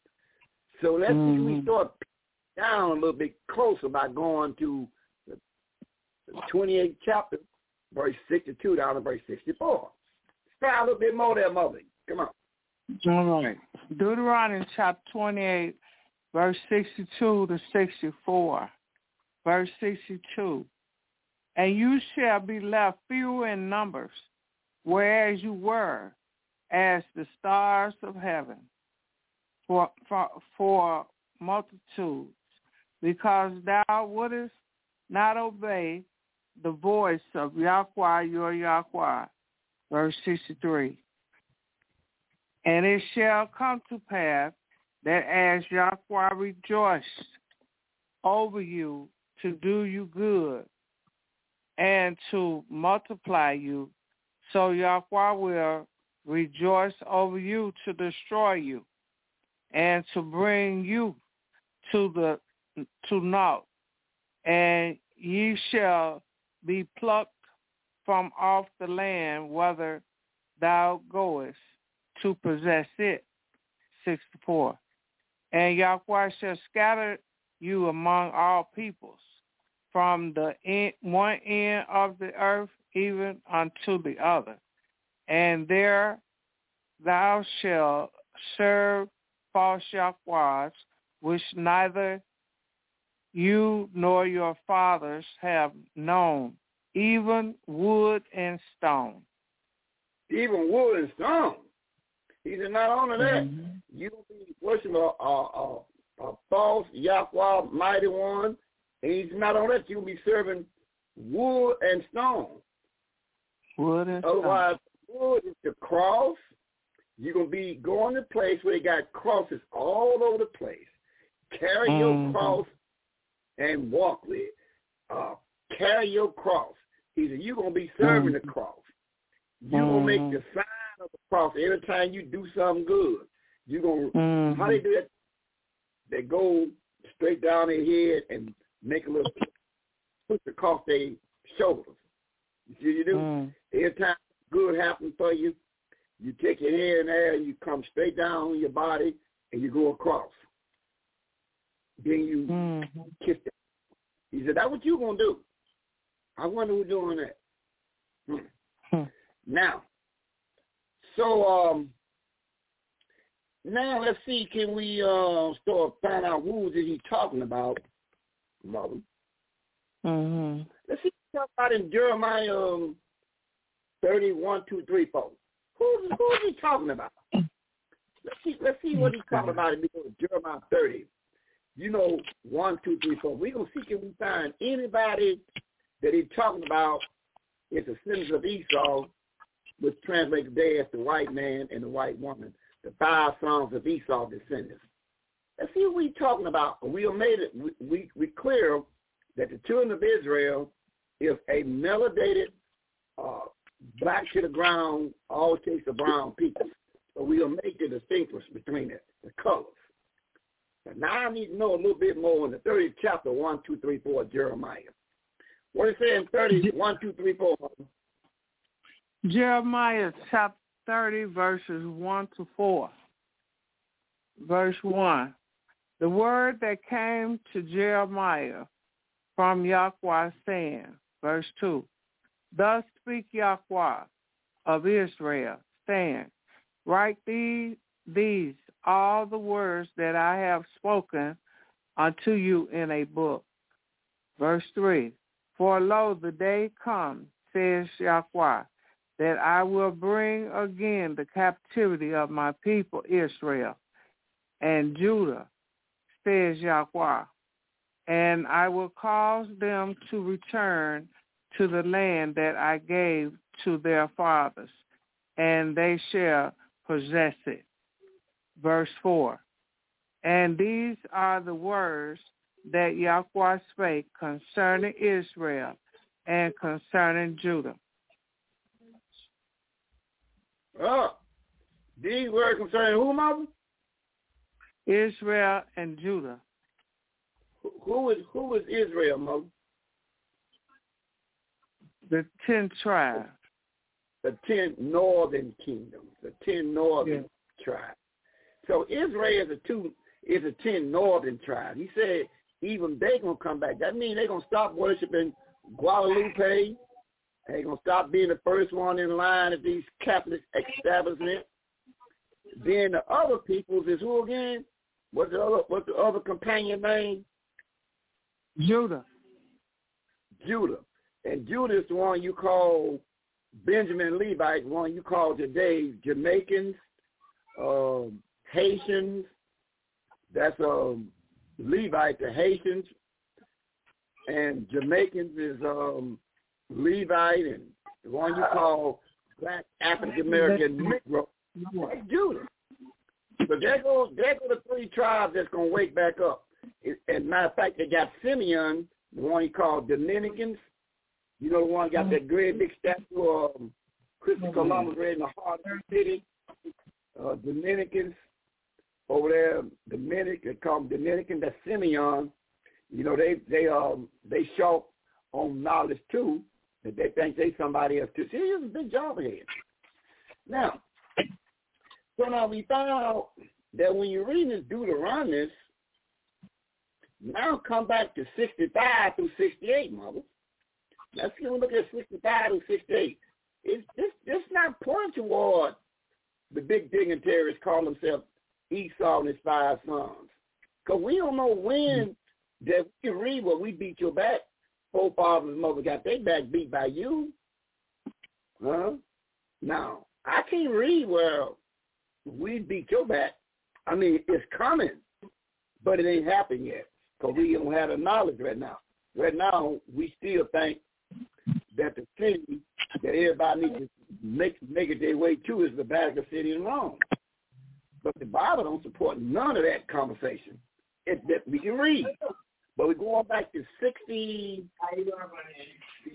So let's see we Mhm. start down a little bit closer by going to the the 28th chapter, verse 62 down to verse 64. Try a little bit more there, mother. Come on. All right. Deuteronomy chapter 28, verse 62 to 64. Verse 62. And you shall be left few in numbers, whereas you were, as the stars of heaven, for, for, for multitudes, because thou wouldest not obey the voice of Yahweh your Yahweh. Verse 63. And it shall come to pass that as Yahweh rejoiced over you to do you good and to multiply you, so Yahweh will rejoice over you to destroy you and to bring you to the to naught, and ye shall be plucked from off the land whither thou goest to possess it. 64. And Yahweh shall scatter you among all peoples, from the end, one end of the earth even unto the other. And there thou shalt serve false Yahwehs, which neither you nor your fathers have known, even wood and stone. Even wood and stone. He said, not only that, Mm-hmm. you be worshiping a, a, a, false Yahweh mighty one. And he's not only that, you'll be serving wood and stone. Wood and stone. Otherwise, wood is the cross. You're going to be going to place where they got crosses all over the place. Carry Mhm. your cross and walk with. Uh, carry your cross. He said, you're going to be serving the cross. You're going to make the sign of the cross every time you do something good. You're going to, Mhm. how they do that? They go straight down their head and make a little, push across their shoulders. You see do you do? Mm. Every time good happens for you, you take your hand there and you come straight down on your body and you go across. Then you Mm-hmm. kiss it. He said, that's what you going to do. I wonder who's doing that. Hmm. Hmm. Now, so um, now let's see, can we uh, start find out who is he talking about, mother? Mm-hmm. Let's see talk about in Jeremiah um, 31, 2, 3, 4. Who's, who is he talking about? Let's see, let's see what he's talking about in Jeremiah 30. You know, 1, 2, 3, 4. We're going to see if we find anybody that he's talking about is sins of Esau, which translates today as the white man and the white woman, the five sons of Esau descendants. Let's see what he's talking about. We have made it, we, we, clear that the children of Israel is a melanated, uh, black to the ground, all shades of brown people. So we'll make the distinction between it, the colors. But now I need to know a little bit more in the 30th chapter, 1, 2, 3, 4 of Jeremiah. What is it in 30, 1, 2, 3, 4? Jeremiah chapter 30, verses 1 to 4. Verse 1. The word that came to Jeremiah from Yahweh saying, verse 2, Thus speak Yahweh of Israel, saying, Write these, these all the words that I have spoken unto you in a book. Verse 3, For lo, the day comes, says Yahweh, that I will bring again the captivity of my people Israel and Judah, says Yahweh, and I will cause them to return to the land that I gave to their fathers, and they shall possess it. Verse 4, And these are the words that Yahweh spake concerning Israel and concerning Judah. Oh, these words concerning who, mother? Israel and Judah. Who, who is who is Israel, mother? The ten tribes. The ten northern kingdoms, the ten northern tribes. So Israel is a two is a ten northern tribe. He said even they gonna come back. That means they gonna stop worshiping Guadalupe. They gonna stop being the first one in line at these Catholic establishments. Then the other peoples is who again? What's the other what's the other companion name? Judah. Judah. And Judah is the one you call Benjamin Levite, the one you call today Jamaicans, um, Haitians. That's um, Levite, the Haitians. And Jamaicans is um, Levite, and the one you call Black African American Negro, that's Judah. But there go there go the three tribes that's gonna wake back up. As a matter of fact, they got Simeon, the one he called Dominicans. You know the one got that great big statue of um, Christopher Columbus right in the heart of the city. Uh, Dominicans over there, Dominic, they call them Dominican. That's Simeon. You know they they um they show on knowledge too that they think they somebody else too. See, it's a big job ahead. Now, so now we found out that when you read this Deuteronomy, now come back to 65 through 68, mother. Let's see, look at 65 through 68. It's this this not pointing toward the big dignitaries call themselves Esau and his five sons. Because we don't know when mm-hmm. that we can read what we beat your back. Forefathers and mother got their back beat by you. Huh? Now, I can't read where we beat your back. I mean, it's coming, but it ain't happened yet because we don't have the knowledge right now. Right now, we still think that the city that everybody needs to make make it their way to is the Vatican City in Rome. But the Bible don't support none of that conversation. It, that we can read. But we're going back to 60, we're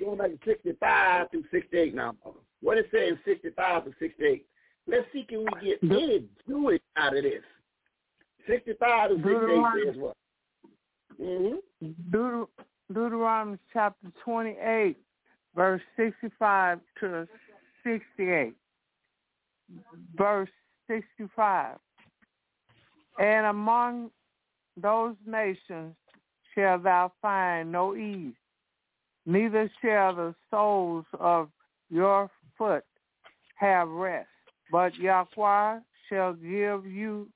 going back to 65 through 68 now. What it says 65 to 68. Let's see can we get any Jewish out of this. 65 to 68 says what? Mm-hmm. Deut- Deuteronomy chapter 28, verse 65 to 68. Verse 65. And among those nations shall thou find no ease, neither shall the soles of your foot have rest, but Yahweh shall give you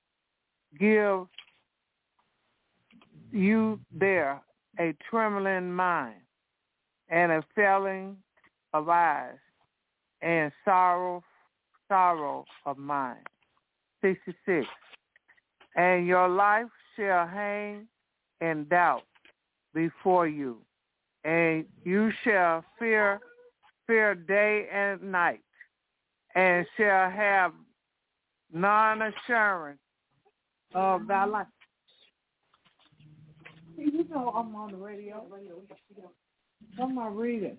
give you there a trembling mind and a failing of eyes and sorrow sorrow of mind. 66. And your life shall hang in doubt before you, and you shall fear fear day and night, and shall have non assurance of thy life. You know I'm on the radio. What am I reading?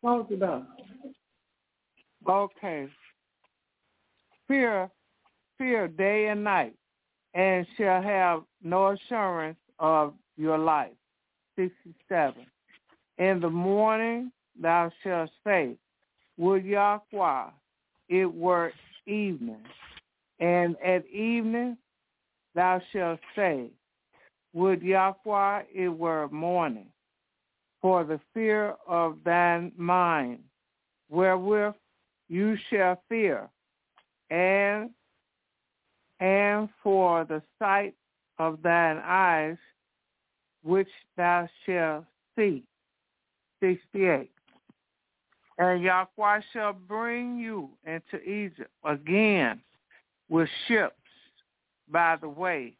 Close it up. Okay. Fear, fear day and night, and shall have no assurance of your life. 67. In the morning thou shalt say, Would Yahweh it were evening, and at evening thou shalt say, Would Yahweh it were morning, for the fear of thine mind, wherewith you shall fear, and and for the sight of thine eyes, which thou shalt see. 68. And Yahweh shall bring you into Egypt again with ships by the way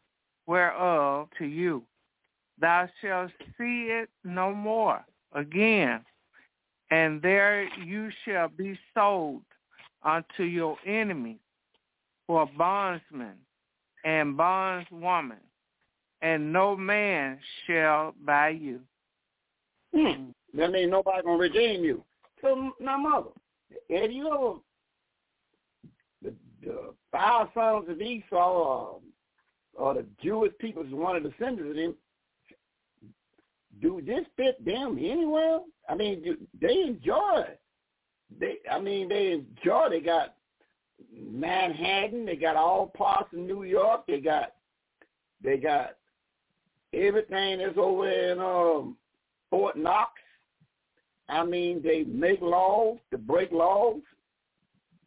whereof to you. Thou shalt see it no more again, and there you shall be sold unto your enemies for bondsman and bondswoman, and no man shall buy you. Hmm. That means nobody gonna redeem you. So now, mother, have you ever the, the five sons of Esau, um, or the Jewish people, is one of the descendants of them? Do this fit them anywhere? I mean, do, they enjoy it. They, I mean, they enjoy. They got Manhattan. They got all parts of New York. They got, they got everything that's over in um, Fort Knox. I mean, they make laws to break laws.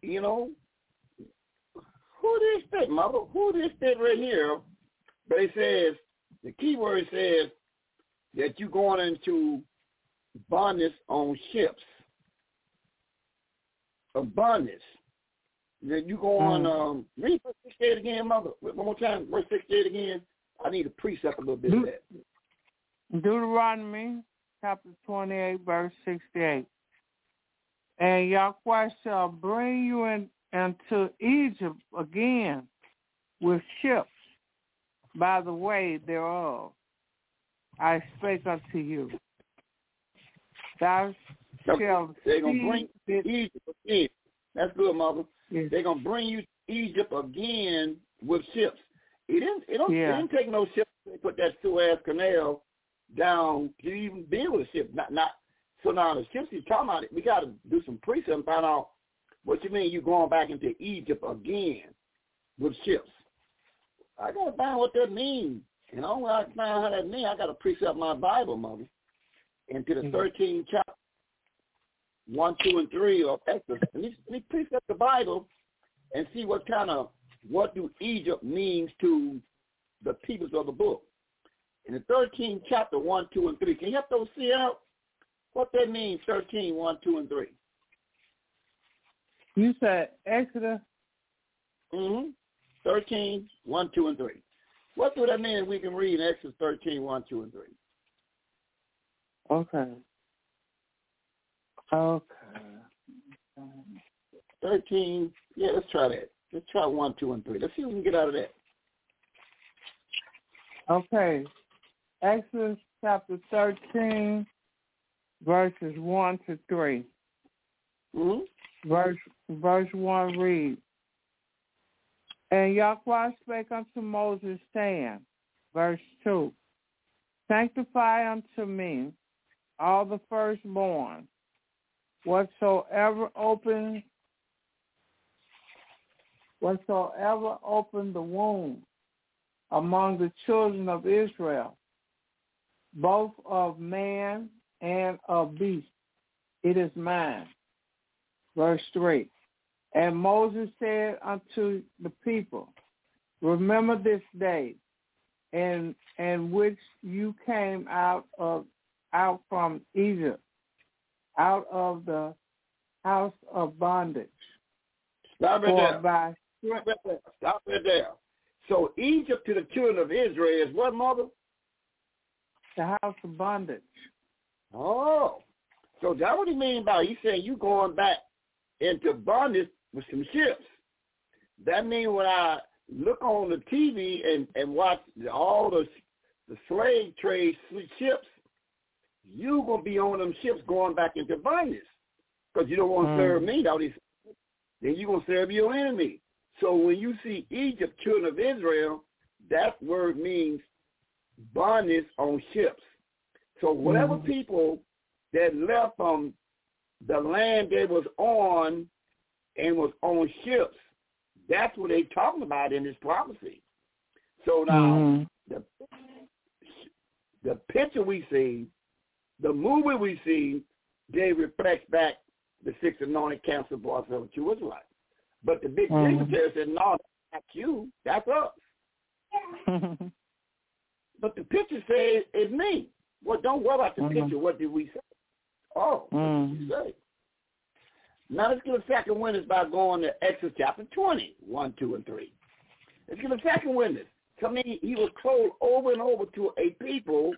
You know, who this fit, mother? Who this fit right here? But it says the key word says that you're going into bondage on ships. A bondage. Then you go on, Mm. um, read verse 68 again, mother. One more time, verse 68 again. I need a precept a little bit of that. Deuteronomy chapter 28, verse 68. And Yahweh shall bring you in, into Egypt again with ships by the way thereof. I spake unto you. Thou shalt They're going to bring Egypt again. That's good, mother. They're going to bring you to Egypt again with ships. It didn't, it don't, it didn't take no ships to put that Suez Canal down to even build a ship. Not, not, so now the ships he's talking about, It, we got to do some precept and find out what you mean you going back into Egypt again with ships. I got to find what that means. You know, when I find out how that means, I got to precept my Bible, mother, into the Mhm. 13th chapter, 1, 2, and 3 of Exodus. And let me precept the Bible and see what kind of, what do Egypt means to the peoples of the book. In the 13th chapter, 1, 2, and 3. Can you help those see out what that means, 13, 1, 2, and 3? You said Exodus Mm-hmm. 13, 1, 2, and 3. What do that mean we can read in Exodus 13, 1, 2, and 3? Okay. Okay. 13, yeah, let's try that. Let's try 1, 2, and 3. Let's see what we can get out of that. Okay. Exodus chapter 13, verses 1 to 3. Mm-hmm. Verse, verse 1 reads, And Yahweh spake unto Moses, saying, verse 2, Sanctify unto me all the firstborn whatsoever open whatsoever opened the womb among the children of Israel, both of man and of beast, it is mine. Verse 3. And Moses said unto the people, Remember this day in, in which you came out of out from Egypt, out of the house of bondage. Stop it there. By, Stop it there. Stop it there. So Egypt to the children of Israel is what, mother? The house of bondage. Oh. So that what he mean by he said you going back into bondage with some ships. That means when I look on the TV and, and watch all the the slave trade ships, you gonna be on them ships going back into bondage because you don't want to mm. serve me. Now these, then you gonna serve your enemy. So when you see Egypt, children of Israel, that word means bondage on ships. So whatever mm. people that left from the land they was on and was on ships, that's what they talking about in this prophecy. So now mm. the the picture we see, the movie we see, they reflect back the six anointed council boss of was like, But the big mm. dignitary said, no, that's you. That's us. but the picture says it's me. Well, don't worry about the mm-hmm. picture. What did we say? Oh, mm. what did we say? Now let's get a second witness by going to Exodus chapter 20, 1, 2, and 3. Let's get a second witness. To me, he was told over and over to a people,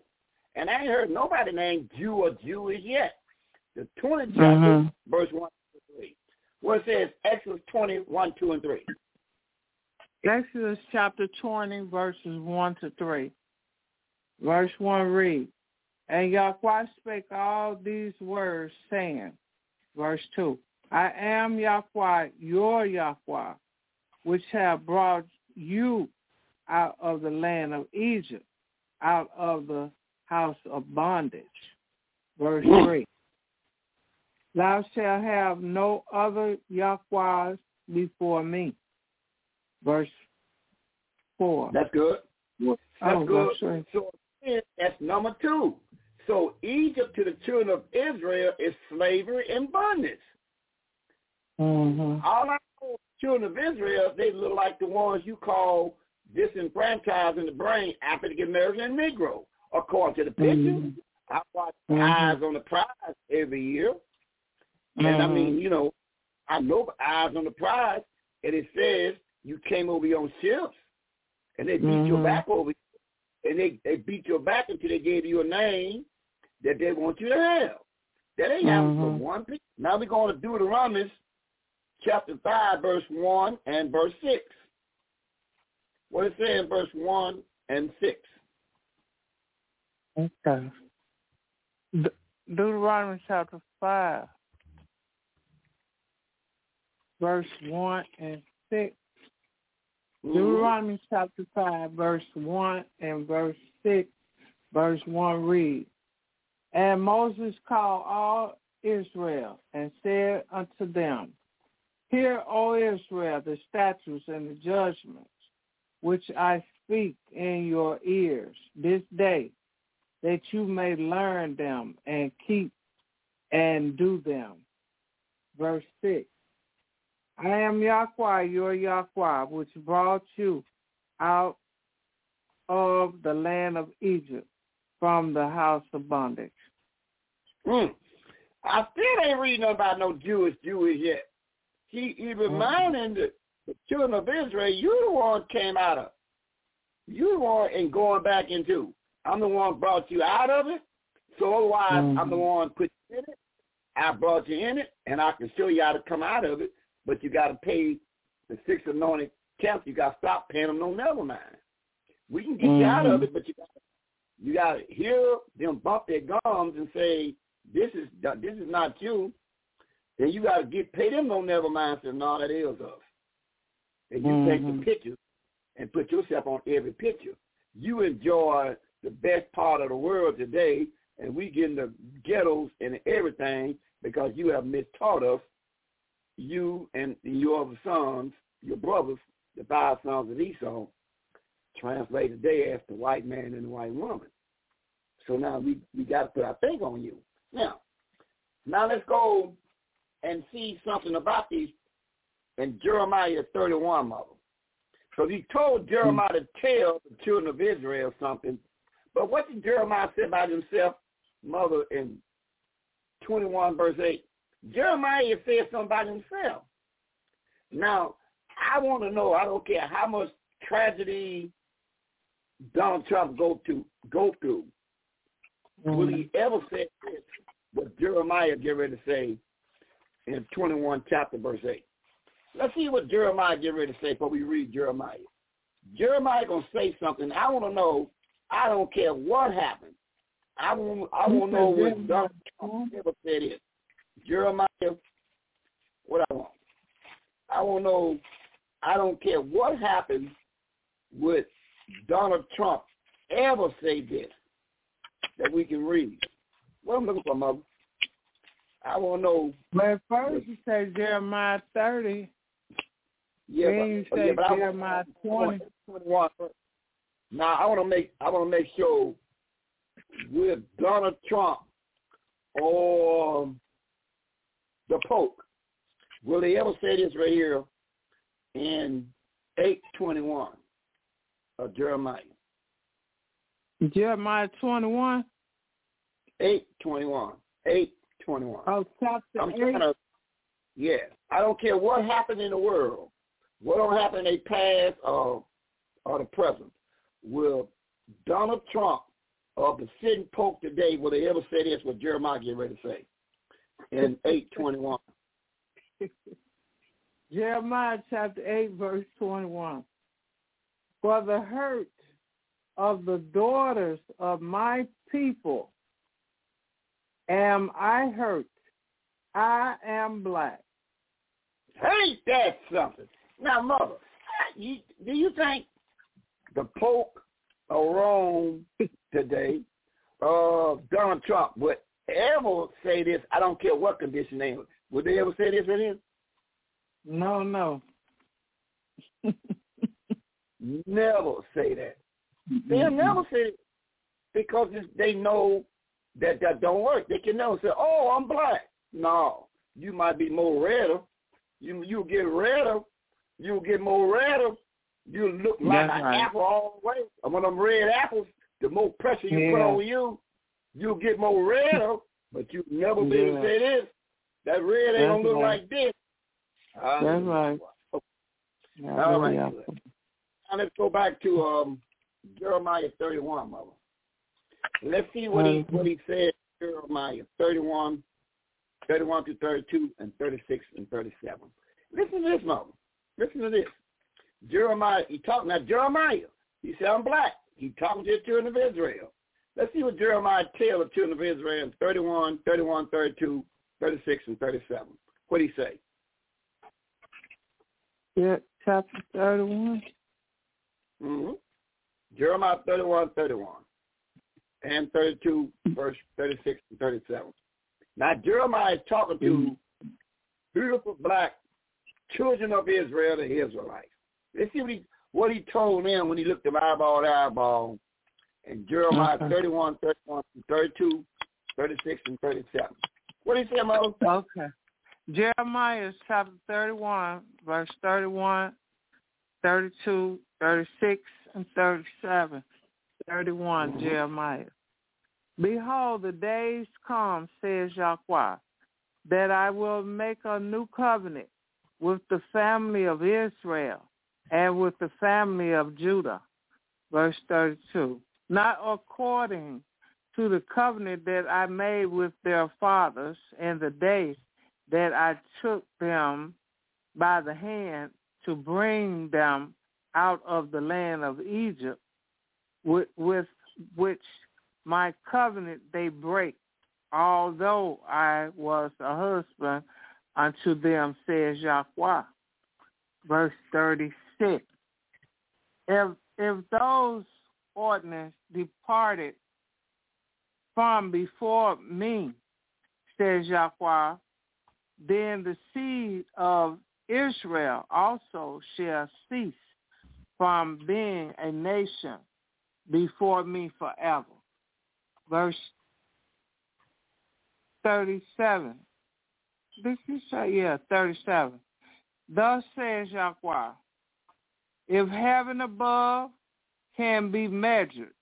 and I ain't heard nobody named Jew or Jewish yet. The 20th chapter, mm-hmm. verse 1 to 3, where it says Exodus 20, 1, 2, and 3. Exodus chapter 20, verses 1 to 3. Verse 1 reads, And Yahweh spake all these words, saying, verse 2, I am Yahweh, your Yahweh, which have brought you out of the land of Egypt, out of the house of bondage. Verse 3. Thou shalt have no other Yahwehs before me. Verse 4. That's good. That's oh, good. So that's number two. So Egypt to the children of Israel is slavery and bondage. Mm-hmm. All I know, children of Israel, they look like the ones you call disenfranchised in the brain after African American Negro, according to the picture. Mm-hmm. I watch mm-hmm. Eyes on the Prize every year. And mm-hmm. I mean, you know, I know Eyes on the Prize, and it says you came over your own ships, and they beat mm-hmm. your back over, and they they beat your back until they gave you a name that they want you to have. That ain't happening for mm-hmm. one people. Now we're going to Deuteronomy chapter 5, verse 1 and verse 6. What it say in verse 1 and 6? Okay. De- Deuteronomy chapter 5, verse 1 and 6. Mm-hmm. Deuteronomy chapter 5, verse 1 and verse 6, verse 1 reads, And Moses called all Israel and said unto them, Hear, O Israel, the statutes and the judgments which I speak in your ears this day, that you may learn them and keep and do them. Verse 6. I am Yahweh, your Yahweh, which brought you out of the land of Egypt from the house of bondage. Mm. I still ain't reading about no Jewish Jewish yet. He, he reminding the, the children of Israel, you the one came out of. You the one and going back into. I'm the one brought you out of it. So otherwise, mm-hmm. I'm the one put you in it. I brought you in it, and I can show you how to come out of it. But you got to pay the six anointed camps. You got to stop paying them no never mind. We can get mm-hmm. you out of mm-hmm. it, but you got you got to hear them bump their gums and say, "This is this is not you." Then you got to get pay them no never mind. Say, no, that is us. And you mm-hmm. take the mm-hmm. pictures and put yourself on every picture. You enjoy the best part of the world today, and we get in the ghettos and everything because you have mistaught us, you and your sons, your brothers, the five sons of Esau, translated today as the white man and the white woman. So now we, we got to put our thing on you. Now, now let's go and see something about these in Jeremiah 31, mother. So he told Jeremiah to tell the children of Israel something. But what did Jeremiah say about himself, mother, in 21 verse 8? Jeremiah said something about himself. Now, I want to know, I don't care how much tragedy Donald Trump go to go through. Mm-hmm. Will he ever say this? What Jeremiah get ready to say in 21 chapter verse 8. Let's see what Jeremiah get ready to say before we read Jeremiah. Jeremiah gonna say something. I want to know. I don't care what happens. I want. I want to know what Donald Trump ever said it. Jeremiah, what I want. I want to know. I don't care what happens. with Donald Trump ever say this that we can read. What I'm looking for, mother. I want to know. But first you say Jeremiah 30. Yeah, then you but, say yeah, but Jeremiah 20. 21. Now I want to make I want to make sure with Donald Trump or the Pope, will they ever say this right here in eight twenty one of Jeremiah? Jeremiah twenty one. Eight twenty one. Eight twenty one. Oh, chapter I'm eight. trying to. Yeah, I don't care what happened in the world, what don't happen in the past or or the present. Will Donald Trump or the sitting pope today will they ever say this? What Jeremiah get ready to say in eight twenty one. Jeremiah chapter 8, verse 21. For the hurt of the daughters of my people am I hurt. I am black. Ain't that something? Now, mother, you, do you think the Pope of Rome today, uh, Donald Trump, would ever say this? I don't care what condition they in. Would they ever say this in him? No, no. never say that. They'll never say it because they know that that don't work. They can never say, "Oh, I'm black." No, you might be more redder. You you get redder. You get more redder. You look like That's an right. apple all the way. And one of them red apples, the more pressure you put on you, you'll get more redder. but you never be able to Yeah. say this. That red ain't That's gonna look right. like this. That's right. All right. Yeah. Now let's go back to um, Jeremiah 31, mother. Let's see what he what he said. Jeremiah 31, 31 to 32, and 36 and 37. Listen to this, mother. Listen to this. Jeremiah, he talking now. Jeremiah, he said, "I'm black." He talking to the children of Israel. Let's see what Jeremiah tell the children of Israel in 31, 31, 32, 36, and 37. What he say? Yeah, chapter 31. Mm-hmm. Jeremiah 31, 31, and 32, verse 36 and 37. Now, Jeremiah is talking to beautiful black children of Israel, the Israelites. Let's see what he, what he told them when he looked them eyeball to eyeball in Jeremiah Okay. 31, 31, 32, 36, and 37. What did he say, Mo? Okay. Jeremiah chapter 31, verse 31, 32, 36, and 37. 31, mm-hmm. Jeremiah. Behold, the days come, says Yahweh, that I will make a new covenant with the family of Israel and with the family of Judah. Verse 32. Not according to the covenant that I made with their fathers in the days that I took them by the hand to bring them out of the land of Egypt, with, with which my covenant they break, although I was a husband unto them, says Yahweh. Verse 36. If, if those ordinances departed from before me, says Yahweh, then the seed of Israel also shall cease from being a nation before me forever. Verse 37. This is, say, yeah, 37. Thus says Yahweh, if heaven above can be measured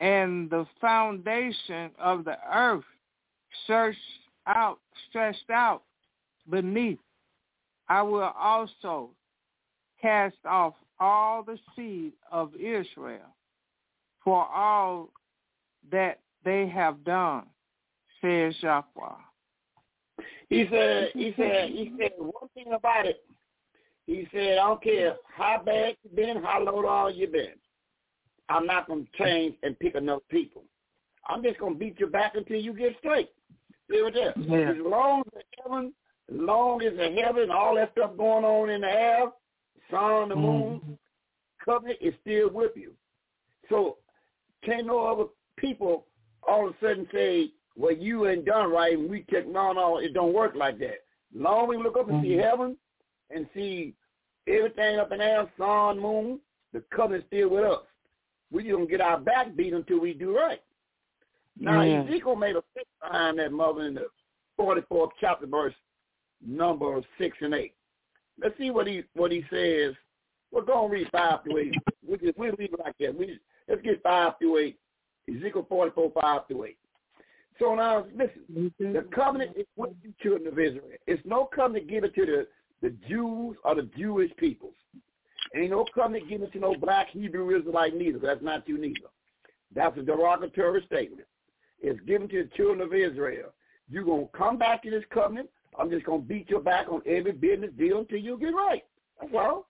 and the foundation of the earth searched out, stretched out beneath, I will also cast off all the seed of Israel for all that they have done, says Yahweh. He said, he said, he said one thing about it. He said, I don't care how bad you've been, how low down you've been. I'm not going to change and pick enough people. I'm just going to beat you back until you get straight. See what that? Yeah. As long as the heaven, as long as the heaven, all that stuff going on in the air, sun, the moon, Mm-hmm. covenant is still with you. So can't no other people all of a sudden say, well, you ain't done right, and we take, no, no, it don't work like that. Long we look up and see Mhm. heaven and see everything up in there, sun, moon, the covenant's still with us. We just gonna get our back beat until we do right. Now Yeah. Ezekiel made a fix behind that mother in the forty fourth chapter verse number six and eight. Let's see what he what he says. We're gonna read five through eight. We just we'll leave it like that. We let's get five through eight. Ezekiel forty four, five through eight. So now listen, the covenant is with the children of Israel. It's no covenant given to the, the Jews are the Jewish peoples. Ain't no covenant given to no black Hebrew Israelite neither. That's not you neither. That's a derogatory statement. It's given to the children of Israel. You're going to come back to this covenant. I'm just going to beat your back on every business deal until you get right. That's all.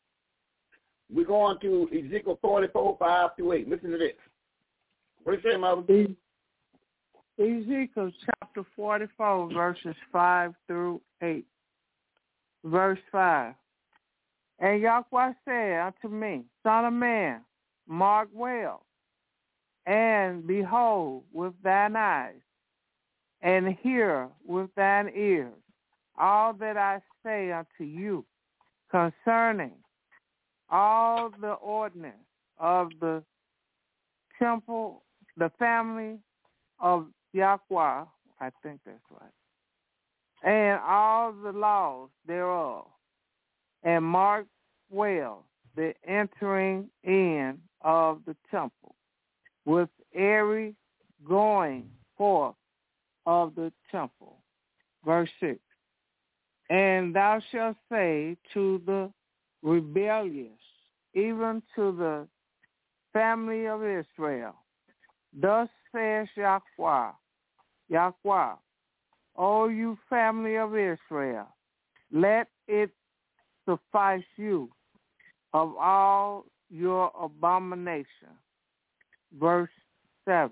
We're going to Ezekiel 44, 5 through 8. Listen to this. What do you say, Mother? Ezekiel chapter 44, verses 5 through 8. Verse 5. And Yahweh said unto me, Son of man, mark well, and behold with thine eyes, and hear with thine ears all that I say unto you concerning all the ordinance of the temple, the family of Yahweh, I think that's right, and all the laws thereof, and mark well the entering in of the temple with every going forth of the temple. Verse 6. And thou shalt say to the rebellious, even to the family of Israel, Thus says Yahweh, Yahweh, O you family of Israel, let it suffice you of all your abomination. Verse 7.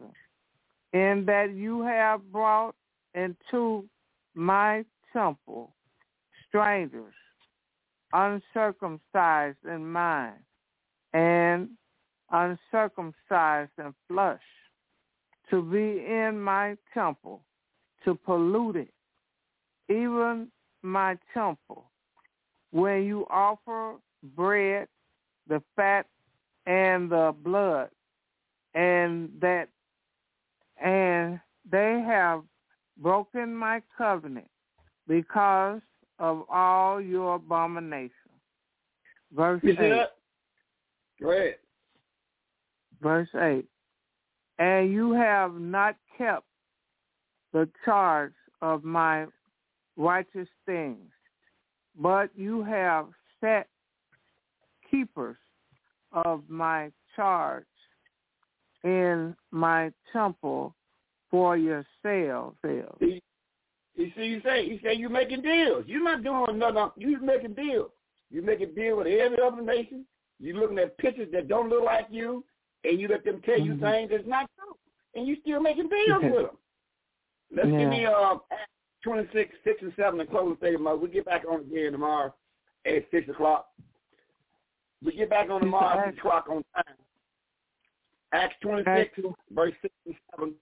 In that you have brought into my temple strangers, uncircumcised in mind, and uncircumcised in flesh, to be in my temple, to pollute it, even my temple. When you offer bread, the fat, and the blood, and that, and they have broken my covenant because of all your abominations. Verse You see 8. that? Go ahead. Verse 8. And you have not kept the charge of my righteous things, but you have set keepers of my charge in my temple for yourselves. You see, you say, you say you're making deals. You're not doing nothing. You're making deals. You're making deals with every other nation. You're looking at pictures that don't look like you, and you let them tell you Mm-hmm. things that's not true, and you still making deals with them. Let's give me uh, 26, 6 and 7 and close the statement. We'll get back on again tomorrow at 6 o'clock. We get back on tomorrow at 6 o'clock on time. Acts 26, verse 6 and 7.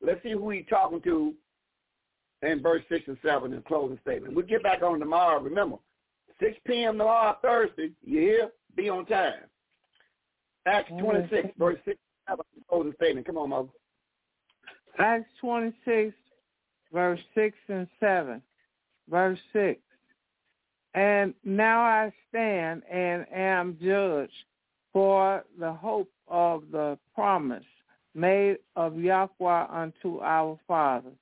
Let's see who he's talking to and verse 6 and 7 in closing statement. We'll get back on tomorrow. Remember, 6 p.m. tomorrow, Thursday. You hear? Be on time. Acts 26, verse 6 and 7 closing statement. Come on, Mother. Acts 26, verse 6 and 7. Verse 6. And now I stand and am judged for the hope of the promise made of Yahweh unto our fathers,